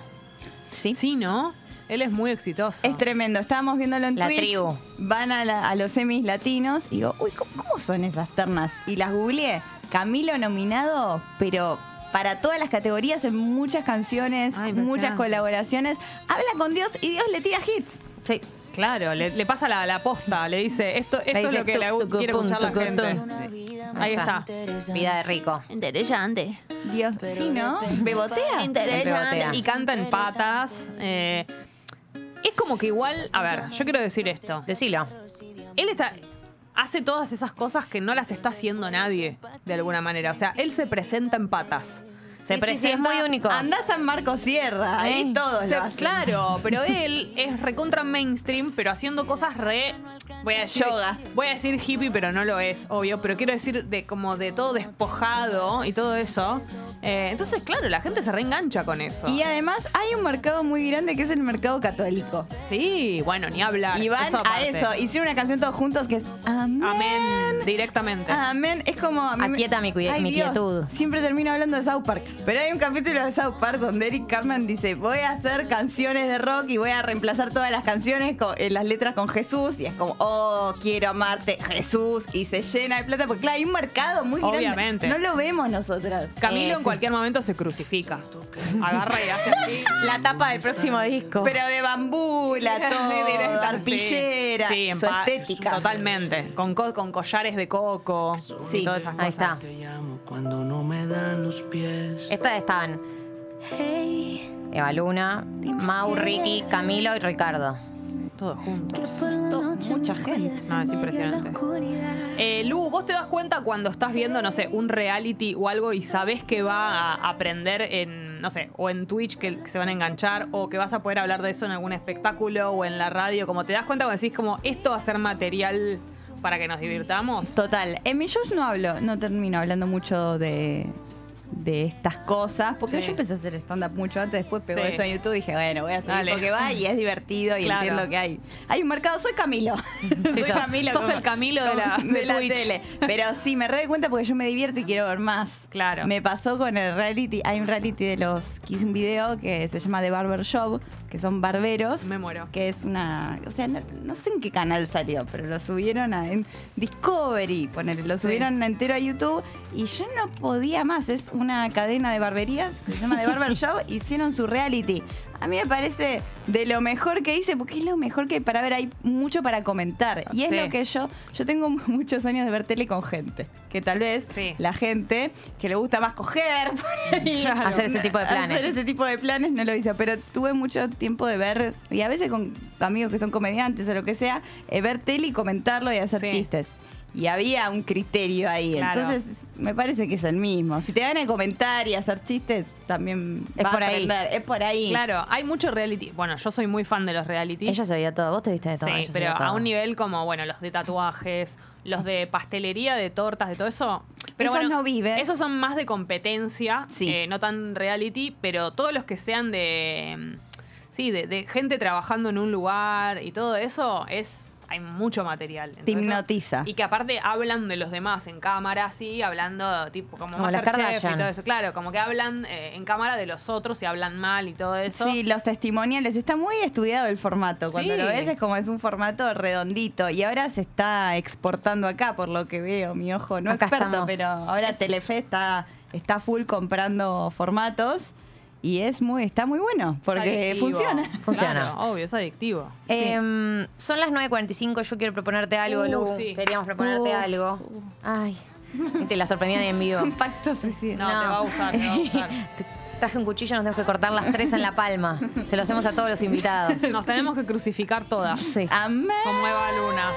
Sí. Sí, ¿no? Él es muy exitoso. Es tremendo, estábamos viéndolo en La Twitch. tribu. Van a, la- a los semis latinos y digo, uy, ¿cómo, cómo son esas ternas? Y las googleé. Camilo nominado, pero para todas las categorías en muchas canciones, Ay, muchas colaboraciones. Habla con Dios y Dios le tira hits. Sí. Claro, le, le pasa la, la posta, le dice, esto, esto es dice, lo que le quiere escuchar la gente. Ahí está. Vida de rico. Interesante. Dios, sí, ¿no? ¿Bebotea? Interesante. Y canta en patas. eh, es como que igual, a ver, yo quiero decir esto. Decilo. Él está, hace todas esas cosas que no las está haciendo nadie, de alguna manera. O sea, él se presenta en patas. Se Sí, sí, sí, presenta es muy único. Anda San Marcos Sierra, ahí ¿Eh? todos lo hacen. Claro, pero él es recontra mainstream, pero haciendo cosas re. Voy a decir, Yoga. Voy a decir hippie, pero no lo es, obvio. Pero quiero decir de como de todo despojado y todo eso. Eh, entonces, claro, la gente se reengancha con eso. Y además hay un mercado muy grande que es el mercado católico. sí, bueno, ni hablar. Y van Eso a eso. Hicieron una canción todos juntos que es Amén. Amén, directamente. Amén. Es como. Aquieta mi Ay, mi Dios, quietud. Siempre termino hablando de South Park. Pero hay un capítulo de South Park donde Eric Carman dice: Voy a hacer canciones de rock y voy a reemplazar todas las canciones con eh, las letras con Jesús. Y es como, oh, quiero amarte, Jesús. Y se llena de plata. Porque claro, hay un mercado muy grande. Obviamente. No lo vemos nosotras. Camilo Eh, en sí. cualquier momento se crucifica. Agarra y hace así. La tapa del próximo disco. Pero de bambú, la todo, Directa, arpillera, sí, en su pa- estética. Totalmente. Con, co- con collares de coco Sí, y todas esas Ahí cosas. está. Te llamo cuando no me dan los pies. Estas estaban Eva Luna, Mau, Ricky, Camilo y Ricardo. Todos juntos. To- mucha gente. No, es impresionante. Eh, Lu, ¿vos te das cuenta cuando estás viendo, no sé, un reality o algo y sabés que va a aprender en, no sé, o en Twitch que, que se van a enganchar o que vas a poder hablar de eso en algún espectáculo o en la radio? Como te das cuenta cuando decís como, esto va a ser material para que nos divirtamos. Total. En mis shows no hablo, no termino hablando mucho de, de estas cosas, porque Sí. yo empecé a hacer stand-up mucho antes, después pegó Sí. esto en YouTube y dije, bueno, voy a seguir Dale. porque va y es divertido y Claro. entiendo que hay. Hay un mercado, soy Camilo. soy sos- sos el Camilo de la- de la tele. Pero sí, me re doy cuenta porque yo me divierto y quiero ver más. Claro. Me pasó con el reality. Hay un reality de los que hice un video que se llama The Barber Shop, que son barberos. Me muero. Que es una. O sea, no, no sé en qué canal salió, pero lo subieron a, en Discovery. Ponele, lo subieron entero a YouTube y yo no podía más. Es una cadena de barberías que se llama The Barber Shop. Hicieron su reality. A mí me parece de lo mejor que hice, porque es lo mejor que hay para ver. Hay mucho para comentar. Y es Sí. lo que yo. Yo tengo muchos años de ver tele con gente. Que tal vez Sí. la gente que le gusta más coger, por ahí, Hacer ese tipo de planes. Hacer ese tipo de planes no lo hizo. Pero tuve mucho tiempo de ver, y a veces con amigos que son comediantes o lo que sea, eh, ver tele y comentarlo y hacer Sí. chistes. Y había un criterio ahí. Claro. Entonces, me parece que es el mismo. Si te van a comentar y hacer chistes, también Es va por a ahí. aprender. Es por ahí. Claro, hay mucho reality. Bueno, yo soy muy fan de los reality. Ella se veía todo. Vos te viste de todo. Sí, pero todo. a un nivel como, bueno, los de tatuajes, los de pastelería, de tortas, de todo eso. Pero Esos bueno, no viven. Esos son más de competencia, Sí. eh, no tan reality, pero todos los que sean de. mm, Sí, de, de gente trabajando en un lugar y todo eso es. Hay mucho material. Te Entonces, hipnotiza. Y que aparte hablan de los demás en cámara, sí, hablando tipo como, Como Masterchef y todo eso. Claro, como que hablan eh, en cámara de los otros y hablan mal y todo eso. Sí, los testimoniales. Está muy estudiado el formato. Cuando Sí. lo ves es como es un formato redondito. Y ahora se está exportando acá, por lo que veo. Mi ojo no Acá experto, estamos. pero ahora Telefe está, está full comprando formatos. Y es muy, está muy bueno, porque Adictivo. funciona. Funciona. Claro, obvio, es adictivo. Em, son las 9.45, yo quiero proponerte algo, Uh, Lu. sí. Queríamos proponerte Uh. algo. Ay, te la sorprendí ahí en vivo. Un pacto suicida. No, te va a gustar, te va a gustar. Traje un cuchillo, nos tenemos que cortar las tres en la palma. Se lo hacemos a todos los invitados. Nos tenemos que crucificar todas. Sí. Amén. Como Eva Luna.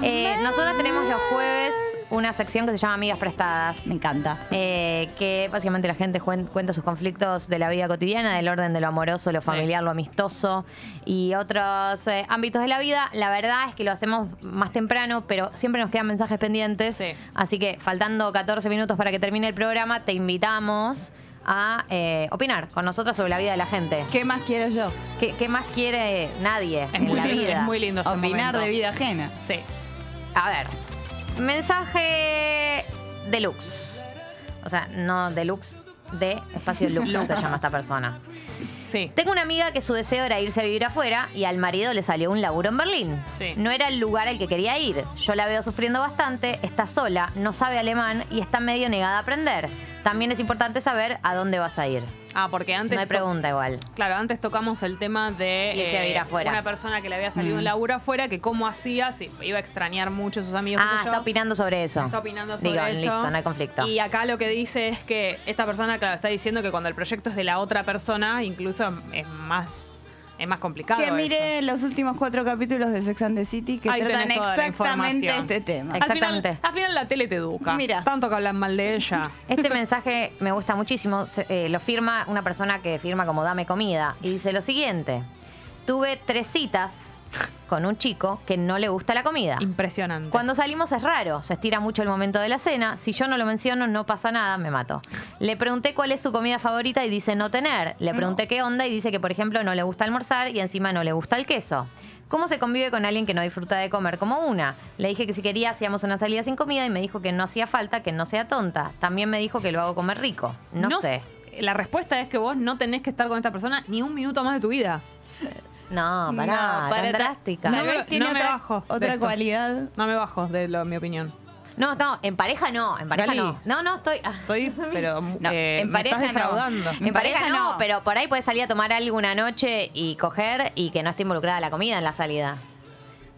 Eh, nosotros tenemos los jueves una sección que se llama Amigas Prestadas. Me encanta. Eh, que básicamente la gente cuenta sus conflictos de la vida cotidiana, del orden de lo amoroso, lo familiar, lo amistoso y otros eh, ámbitos de la vida. La verdad es que lo hacemos más temprano, pero siempre nos quedan mensajes pendientes. Sí. Así que faltando 14 minutos para que termine el programa, te invitamos a eh, opinar con nosotros sobre la vida de la gente. ¿Qué más quiero yo? ¿Qué, qué más quiere nadie Es en muy, la lindo, vida? es muy lindo este Opinar momento. de vida ajena. Sí. A ver, mensaje deluxe. O sea, no deluxe, de espacio lux se llama esta persona. Sí. Tengo una amiga que su deseo era irse a vivir afuera y al marido le salió un laburo en Berlín. Sí. No era el lugar al que quería ir. Yo la veo sufriendo bastante, está sola, no sabe alemán y está medio negada a aprender. También es importante saber a dónde vas a ir. Ah, porque antes. No hay pregunta igual. Claro, antes tocamos el tema de a vivir afuera. una persona que le había Mm. salido un laburo afuera, que cómo hacía, si iba a extrañar mucho a sus amigos. Ah, yo. está opinando sobre eso. Está opinando sobre Digo, eso. listo, no hay conflicto. Y acá lo que dice es que esta persona, claro, está diciendo que cuando el proyecto es de la otra persona, incluso es más, es más complicado. Que eso. mire los últimos cuatro capítulos de Sex and the City que Ahí tratan exactamente este tema. Al final- Exactamente. Al final, la tele te educa. Mira. Tanto que hablan mal de ella. Este mensaje me gusta muchísimo. Se- eh, lo firma una persona que firma como Dame Comida. Y dice lo siguiente. Tuve tres citas con un chico que no le gusta la comida. Impresionante. Cuando salimos es raro, se estira mucho el momento de la cena. Si yo no lo menciono, no pasa nada, me mato. Le pregunté cuál es su comida favorita y dice no tener. Le pregunté qué onda y dice que, por ejemplo, no le gusta almorzar y encima no le gusta el queso. ¿Cómo se convive con alguien que no disfruta de comer como una? Le dije que si quería hacíamos una salida sin comida y me dijo que no hacía falta, que no sea tonta. También me dijo que lo hago comer rico. No, sé. La respuesta es que vos no tenés que estar con esta persona ni un minuto más de tu vida. No, pará, No, tan para- drástica. No me- tiene no me bajo otra esto. cualidad. No me bajo de lo- mi opinión. No, no, en pareja no, en pareja Gali. no. No, no, estoy... ah. Estoy, pero No, eh, en me pareja estás no. defraudando. En, En pareja, pareja no, no. pero por ahí puedes salir a tomar algo una noche y coger y que no esté involucrada la comida en la salida.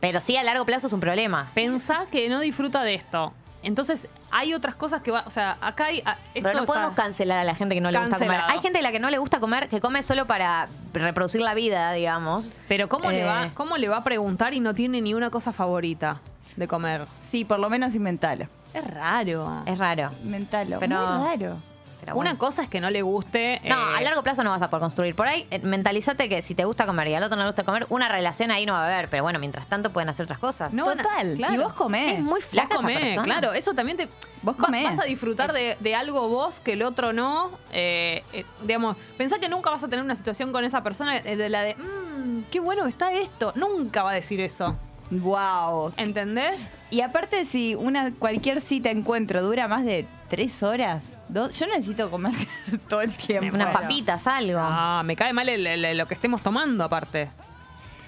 Pero sí, a largo plazo es un problema. Pensá que no disfruta de esto. Entonces, hay otras cosas que va. O sea, acá hay. a- esto Pero no podemos está- cancelar a la gente que no le gusta comer. Hay gente a la que no le gusta comer, que come solo para reproducir la vida, digamos. Pero ¿cómo, le Eh. va, ¿cómo le va a preguntar y no tiene ni una cosa favorita de comer? Sí, por lo menos inventalo. Es raro. Es raro. Inventalo. Pero- Muy raro. Pero Una cosa es que no le guste. No, eh, a largo plazo no vas a poder construir. Por ahí, eh, mentalízate que si te gusta comer y al otro no le gusta comer, una relación ahí no va a haber. Pero bueno, mientras tanto pueden hacer otras cosas. no Total. claro. Y vos comés. Es muy Vos flaca esta comés, persona. claro, eso también te. Vos comés. Vas a disfrutar de, de algo vos que el otro no. eh, eh, digamos, pensá que nunca vas a tener una situación con esa persona de la de, mmm, qué bueno está esto. Nunca va a decir eso. Wow. ¿Entendés? Y aparte, si una cualquier cita encuentro dura más de tres horas, Dos, yo necesito comer todo el tiempo. Unas papitas, algo. Ah, me cae mal el- el- lo que estemos tomando aparte.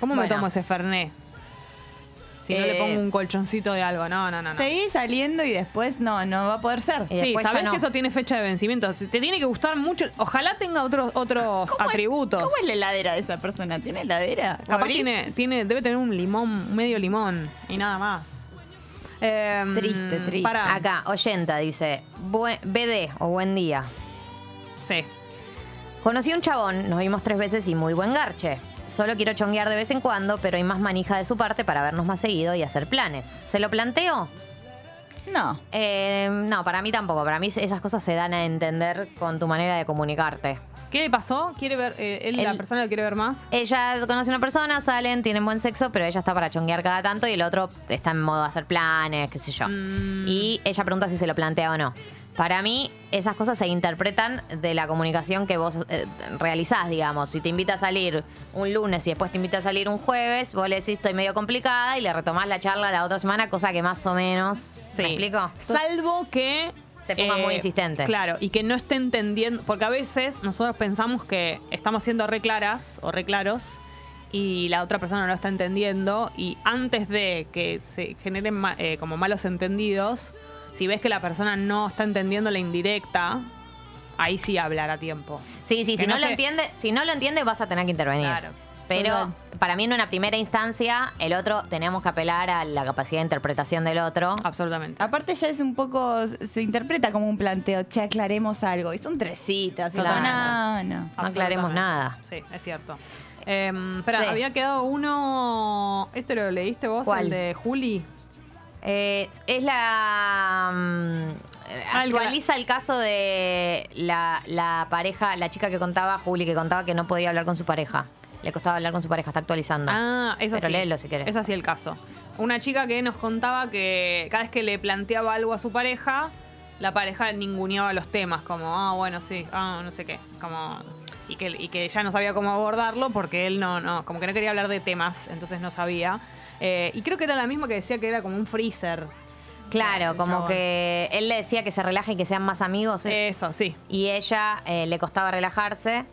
¿Cómo me Bueno. tomo ese Fernet? Si no le Eh, pongo un colchoncito de algo. No, no, no. no. Seguí saliendo y después no, no va a poder ser. Y Sí, después ya sabés no. que eso tiene fecha de vencimiento. Si Te tiene que gustar mucho. Ojalá tenga otros otros ¿Cómo es- atributos. ¿Cómo es la heladera de esa persona? ¿Tiene heladera? Capaz ¿Abrís? tiene, tiene, debe tener un limón, un medio limón y nada más. Em, Triste, triste. pará. Acá, oyenta dice, buen, BD o buen día. Sí. Conocí a un chabón, nos vimos tres veces y muy buen garche. Solo quiero chonguear de vez en cuando, pero hay más manija de su parte para vernos más seguido y hacer planes. ¿Se lo planteo? No. Eh, no, para mí tampoco. Para mí esas cosas se dan a entender con tu manera de comunicarte. ¿Qué le pasó? ¿Quiere ver? eh, él, la persona que quiere ver más. Ella conoce a una persona, salen, tienen buen sexo, pero ella está para chonguear cada tanto y el otro está en modo de hacer planes, qué sé yo. Mm. Y ella pregunta si se lo plantea o no. Para mí, esas cosas se interpretan de la comunicación que vos eh, realizás, digamos. Si te invita a salir un lunes y después te invita a salir un jueves, vos le decís estoy medio complicada y le retomás la charla la otra semana, cosa que más o menos. ¿Me explico? Salvo que. Eh, Se ponga muy insistente. Claro, y que no esté entendiendo. Porque a veces nosotros pensamos que estamos siendo re claras o re claros y la otra persona no lo está entendiendo. Y antes de que se generen ma- eh, como malos entendidos, si ves que la persona no está entendiendo la indirecta, ahí sí hablar a tiempo. Sí, sí, Que si no, no lo entiende, si no lo entiende, vas a tener que intervenir. Claro. Pero para mí en una primera instancia, el otro tenemos que apelar a la capacidad de interpretación del otro. Absolutamente. Aparte ya es un poco, se interpreta como un planteo, che, aclaremos algo. Y son tres citas. Claro. No, no. No aclaremos nada. Sí, es cierto. Eh, espera, Sí. había quedado uno. ¿Este lo leíste vos? ¿Cuál? El de Juli. Eh, es la... el que actualiza el caso de la, la pareja, la chica que contaba, Juli, que contaba que no podía hablar con su pareja. Le costaba hablar con su pareja, está actualizando. Ah, es así. Pero léelo si querés. Es así el caso. Una chica que nos contaba que cada vez que le planteaba algo a su pareja, la pareja ninguneaba los temas, como, ah, bueno, sí, ah, no sé qué. Como. Y que, y que ya no sabía cómo abordarlo porque él no, no, como que no quería hablar de temas, entonces no sabía. Eh, y creo que era la misma que decía que era como un freezer. Claro, como chabón. que él le decía que se relaje y que sean más amigos. ¿eh? Eso, sí. Y ella eh, le costaba relajarse.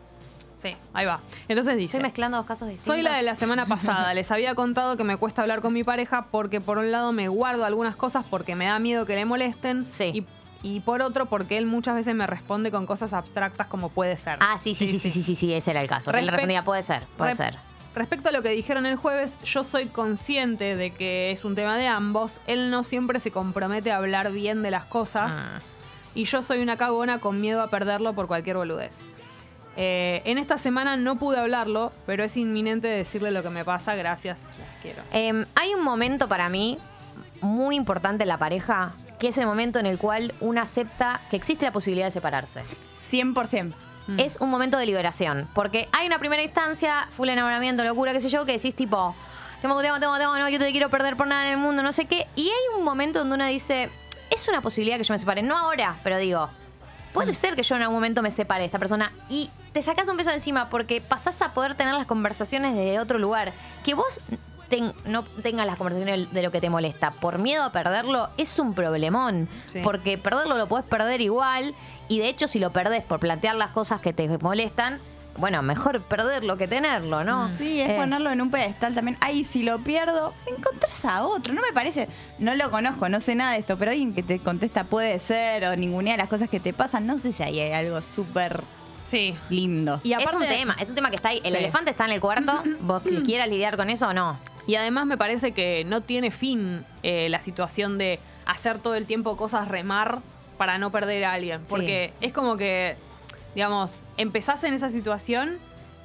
Sí, ahí va. Entonces dice. Estoy mezclando dos casos distintos. Soy la de la semana pasada. Les había contado que me cuesta hablar con mi pareja porque por un lado me guardo algunas cosas porque me da miedo que le molesten. Sí. Y, y por otro porque él muchas veces me responde con cosas abstractas como puede ser. Ah, sí, sí, sí, sí, sí, sí, sí, ese era el caso. Él respondía, puede ser, puede ser. Respecto a lo que dijeron el jueves, yo soy consciente de que es un tema de ambos. Él no siempre se compromete a hablar bien de las cosas. Ah. Y yo soy una cagona con miedo a perderlo por cualquier boludez. Eh, en esta semana no pude hablarlo, pero es inminente decirle lo que me pasa. Gracias, las quiero. Eh, hay un momento para mí muy importante en la pareja, que es el momento en el cual uno acepta que existe la posibilidad de separarse. 100%. Mm. Es un momento de liberación, porque hay una primera instancia, full enamoramiento, locura, qué sé yo, que decís tipo, te amo, te amo, te amo, te amo, no, yo te quiero perder por nada en el mundo, no sé qué. Y hay un momento donde uno dice, es una posibilidad que yo me separe, no ahora, pero digo, puede ser que yo en algún momento me separe de esta persona y te sacas un peso de encima porque pasás a poder tener las conversaciones desde otro lugar. Que vos ten- no tengas las conversaciones de lo que te molesta por miedo a perderlo es un problemón. Sí. Porque perderlo lo podés perder igual y de hecho si lo perdés por plantear las cosas que te molestan, bueno, mejor perderlo que tenerlo, ¿no? Sí, es Eh, ponerlo en un pedestal también. Ay, si lo pierdo, encontrás a otro. No me parece, no lo conozco, no sé nada de esto, pero alguien que te contesta puede ser o ninguna de las cosas que te pasan, no sé si ahí hay algo súper Sí. lindo. Y aparte, es un tema, es un tema que está ahí. El Sí. elefante está en el cuarto. ¿Vos que quieras lidiar con eso o no? Y además me parece que no tiene fin eh, la situación de hacer todo el tiempo cosas remar para no perder a alguien. Porque es como que, digamos, empezás en esa situación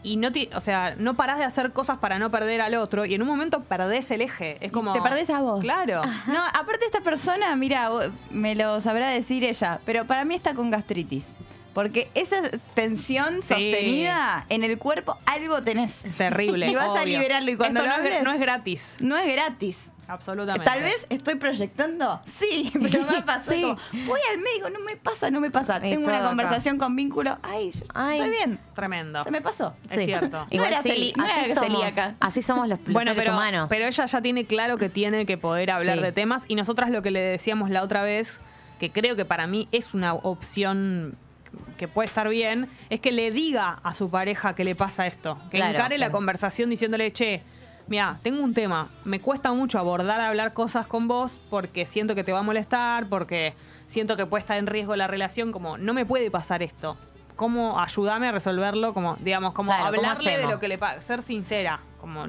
y no ti- o sea, no parás de hacer cosas para no perder al otro y en un momento perdés el eje. Es como. Te perdés a vos. Claro. No, aparte esta persona, mira, me lo sabrá decir ella, pero para mí está con gastritis. Porque esa tensión Sí. sostenida en el cuerpo, algo tenés. Terrible. Y vas a liberarlo y cuando Esto lo no, es, no es gratis. No es gratis. Absolutamente. Tal vez estoy proyectando, sí, pero me pasó Sí. como, voy al médico, no me pasa, no me pasa. Y Tengo una acá. conversación con vínculo, ay, yo Ay. estoy bien, Tremendo. se me pasó. Es cierto. No era celi- no así era somos, celíaca. así somos los, Bueno, seres pero, humanos. pero ella ya tiene claro que tiene que poder hablar Sí. de temas y nosotras lo que le decíamos la otra vez que creo que para mí es una opción que puede estar bien, es que le diga a su pareja que le pasa esto. Que Claro, encare la conversación diciéndole, che, mira, tengo un tema, me cuesta mucho abordar, hablar cosas con vos porque siento que te va a molestar, porque siento que puede estar en riesgo la relación, como no me puede pasar esto. ¿Cómo ayúdame a resolverlo? Como, digamos, como Claro, ¿cómo hablarle de lo que le pasa, ser sincera, como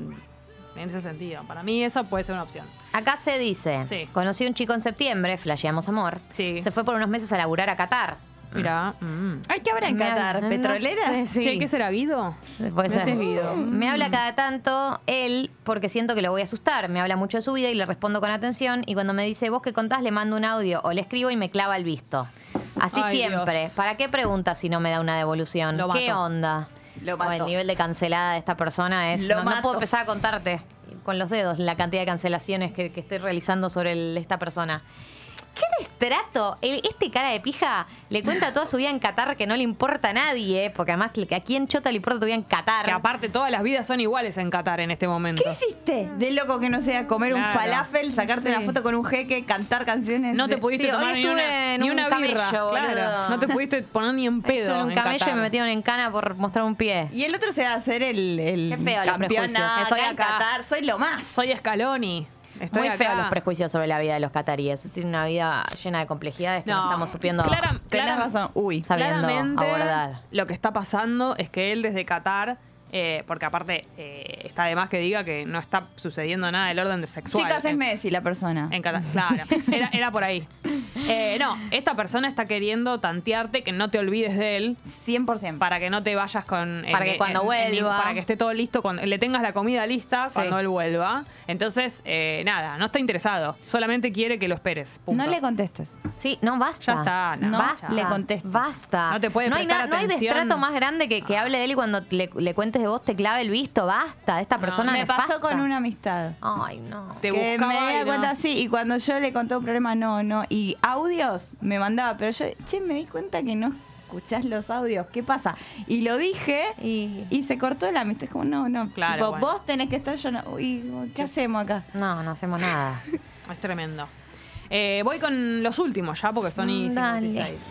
en ese sentido. Para mí esa puede ser una opción. Acá se dice, Sí. conocí a un chico en septiembre, flasheamos amor. Sí. Se fue por unos meses a laburar a Qatar. Mira, mm. Ay, ¿qué habrá en Me- Qatar? no ¿Petrolera? sé, sí. Che, ¿qué será Guido? Puede Ese ser. Guido. Me habla cada tanto él porque siento que lo voy a asustar. Me habla mucho de su vida y le respondo con atención. Y cuando me dice vos qué contás, le mando un audio o le escribo y me clava el visto. Así Ay, siempre. Dios. ¿Para qué pregunta si no me da una devolución? Lo ¿Qué mato. onda? Lo O el nivel de cancelada de esta persona es. Lo no, no mato. puedo empezar a contarte con los dedos la cantidad de cancelaciones que, que estoy realizando sobre el- esta persona. ¿Qué destrato? El- este cara de pija le cuenta toda su vida en Qatar que no le importa a nadie, porque además ¿a quién chota le importa tu vida en Qatar? Que aparte todas las vidas son iguales en Qatar en este momento. ¿Qué hiciste? De loco que no sea comer un falafel, sacarte Sí. una foto con un jeque, cantar canciones. No te pudiste Sí, tomar hoy ni una, en ni un una camello, birra. Claro. No te pudiste poner ni en pedo. Estuve en un en camello y me metieron en cana por mostrar un pie. Y el otro se va a hacer el, el Qué feo campeón. prejuicios. Estoy acá en acá. Qatar, soy lo más. Soy Scaloni. Estoy Muy acá. feo los prejuicios sobre la vida de los cataríes. Tienen una vida llena de complejidades que no, No, estamos supiendo clara- Tenés clara- razón. Uy. sabiendo Claramente, abordar. lo que está pasando es que él desde Qatar, eh, porque aparte eh, está de más que diga que no está sucediendo nada del orden de sexual. Chicas, es en, Messi la persona. en. Claro, era, era por ahí. Eh, no, esta persona está queriendo tantearte que no te olvides de él 100%. para que no te vayas con... Para que cuando vuelva. para que esté todo listo, cuando le tengas la comida lista Sí. cuando él vuelva. Entonces, eh, nada, no está interesado. Solamente quiere que lo esperes. punto. No le contestes. Sí, no, basta. Ya está, no, No basta. le contestes. Basta. No te puede no hay, prestar no hay destrato más grande que, que hable de él y cuando le, le cuentes de vos te clave el visto. Basta. Esta persona Me pasó con una amistad. Ay, no. Te que buscaba me di no. cuenta así y cuando yo le conté un problema no no y audios me mandaba pero yo che me di cuenta que no escuchás los audios qué pasa y lo dije Y... y se cortó la amistad es como no no Claro, Tipo, bueno. vos tenés que estar yo no Uy, qué hacemos acá No, no hacemos nada. Es tremendo. Eh, voy con los últimos ya, porque son y Mm, Dale. 56.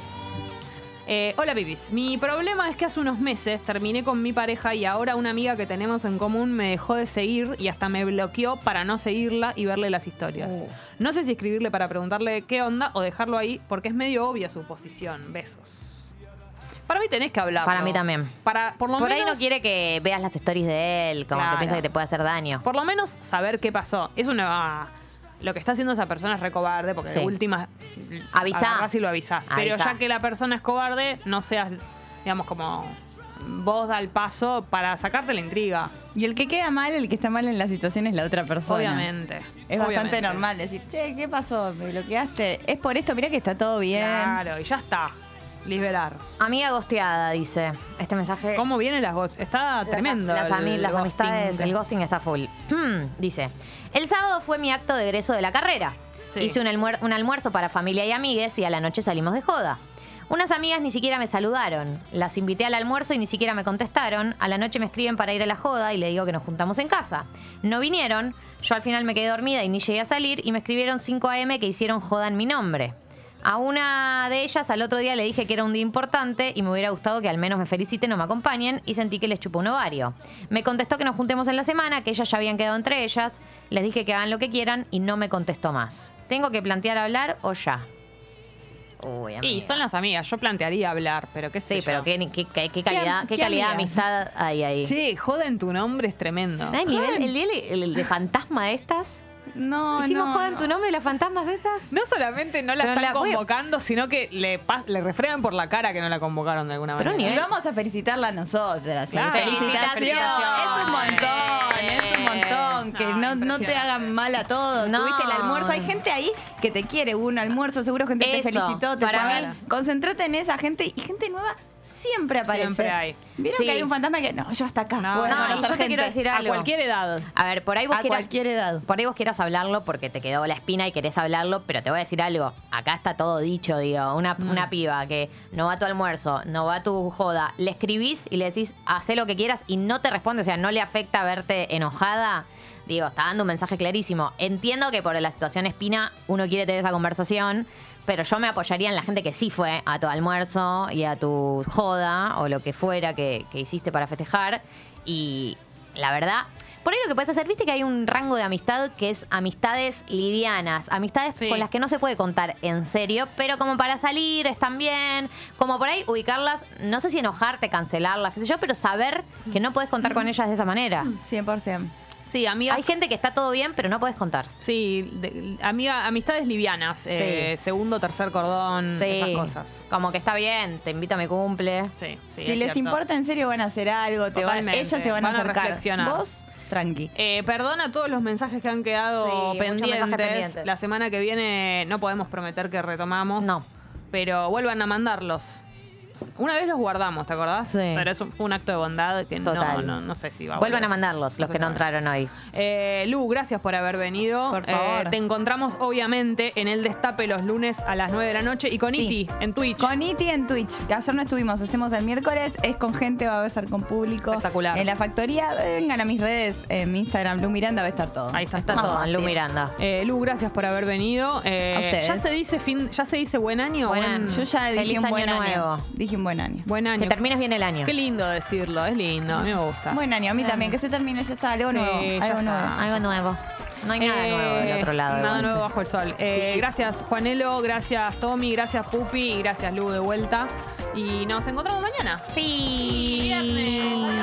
Eh, hola, Pipis. Mi problema es que hace unos meses terminé con mi pareja y ahora una amiga que tenemos en común me dejó de seguir y hasta me bloqueó para no seguirla y verle las historias. Uh. No sé si escribirle para preguntarle qué onda o dejarlo ahí porque es medio obvia su posición. Besos. Para mí tenés que hablar. Para mí también. Para, por lo Por ahí no quiere que veas las stories de él, como Claro. que piensa que te puede hacer daño. Por lo menos saber qué pasó. Es una. Lo que está haciendo esa persona es recobarde, porque Sí. de última. Avisá. agarrás y lo avisás. Pero Avisá. ya que la persona es cobarde, no seas, digamos, como. Vos da el paso para sacarte la intriga. y el que queda mal el que está mal en la situación es la otra persona Obviamente. es bastante Obviamente. normal decir che qué pasó me bloqueaste es por esto mira que está todo bien Claro, y ya está. Liberar. Amiga gosteada, dice. Este mensaje. ¿Cómo vienen las got- Está tremendo. Las, ami- el las ghosting. amistades, el ghosting está full. Dice, el sábado fue mi acto de egreso de la carrera. Sí. Hice un, almuer- un almuerzo para familia y amigues y a la noche salimos de joda. Unas amigas ni siquiera me saludaron. Las invité al almuerzo y ni siquiera me contestaron. A la noche me escriben para ir a la joda y le digo que nos juntamos en casa. No vinieron. Yo al final me quedé dormida y ni llegué a salir y me escribieron 5 AM que hicieron joda en mi nombre. A una de ellas al otro día le dije que era un día importante y me hubiera gustado que al menos me feliciten o me acompañen y sentí que les chupó un ovario. Me contestó que nos juntemos en la semana, que ellas ya habían quedado entre ellas, les dije que hagan lo que quieran y no me contestó más. ¿Tengo que plantear hablar o ya? Uy, Y son las amigas. Yo plantearía hablar, pero qué sé Sí, yo. pero qué, qué- qué- qué calidad, qué qué calidad de amistad hay ahí. Che, joda en tu nombre es tremendo. ¿Hay nivel, el nivel el de fantasma de estas? No ¿Hicimos no, joda en no. tu nombre las fantasmas estas? No solamente no la Pero están la voy a- convocando, sino que le, pas- le refregan por la cara que no la convocaron de alguna Pero manera. Y nivel- vamos a felicitarla a nosotras. Claro. Felicitaciones. Es un montón, es un montón. Que no, no te hagan mal a todos. No. Tuviste el almuerzo. Hay gente ahí que te quiere. Hubo un almuerzo, seguro gente te Eso, felicitó, te para fue ver. Concentrate en esa gente y gente nueva siempre aparece. Siempre hay. Vieron Sí. que hay un fantasma que no, yo hasta acá. No, Bueno, no, y conocer yo te gente. quiero decir A algo. cualquier edad. A ver, por ahí vos A quieras, cualquier edad. Por ahí vos quieras hablarlo porque te quedó la espina y querés hablarlo, pero te voy a decir algo. Acá está todo dicho, digo. Una, Mm. una piba que no va a tu almuerzo, no va a tu joda, le escribís y le decís, hacé lo que quieras y no te responde, o sea, no le afecta verte enojada. Digo, está dando un mensaje clarísimo. Entiendo que por la situación espina uno quiere tener esa conversación, pero yo me apoyaría en la gente que sí fue a tu almuerzo y a tu joda o lo que fuera que, que hiciste para festejar. Y la verdad, por ahí lo que puedes hacer, viste que hay un rango de amistad que es amistades livianas, amistades Sí. con las que no se puede contar en serio, pero como para salir están bien, como por ahí ubicarlas, no sé si enojarte, cancelarlas, qué sé yo, pero saber que no puedes contar con ellas de esa manera. 100%. Sí, amiga. Hay gente que está todo bien, pero no puedes contar. Sí, de- amiga, amistades livianas. eh, segundo, tercer cordón, Sí, esas cosas. como que está bien, te invito a mi cumple. Sí, sí. si es les cierto. importa en serio van a hacer algo, te van, ellas se van, Van a a acercar. reflexionar. Vos, tranqui. Eh, perdona todos los mensajes que han quedado Sí, pendientes. pendientes. La semana que viene no podemos prometer que retomamos. No. Pero vuelvan a mandarlos. Una vez los guardamos, ¿te acordás? Sí. Pero eso fue un acto de bondad que no, Total. no, no sé si va a Vuelvan a mandarlos, los No que no entraron hoy. Eh, Lu, gracias por haber venido. Por favor. Eh, te encontramos, obviamente, en el Destape los lunes a las 9 de la noche y con Sí. Iti en Twitch. Con Iti en Twitch, que ayer no estuvimos, hacemos el miércoles, es con gente, va a ser con público. Espectacular. En la factoría, vengan a mis redes, en mi Instagram, Blue Miranda, va a estar todo. Ahí está. Está todo. Lu Miranda. Eh, Lu, gracias por haber venido. Eh, A ustedes. ya se dice fin, ya se dice buen año. Buen buen, año. Yo ya Feliz dije un buen año año un buen año. Buen año. Que termines bien el año. Qué lindo decirlo, es lindo, me gusta. Buen año, a mí también, que se termine, ya está, algo nuevo. Algo nuevo. Algo nuevo. No hay nada eh, nuevo del otro lado. Nada nuevo bajo el sol. Eh, gracias, Juanelo, gracias, Tommy, gracias, Pupi, y gracias, Lu, de vuelta. Y nos encontramos mañana. Sí. Viernes.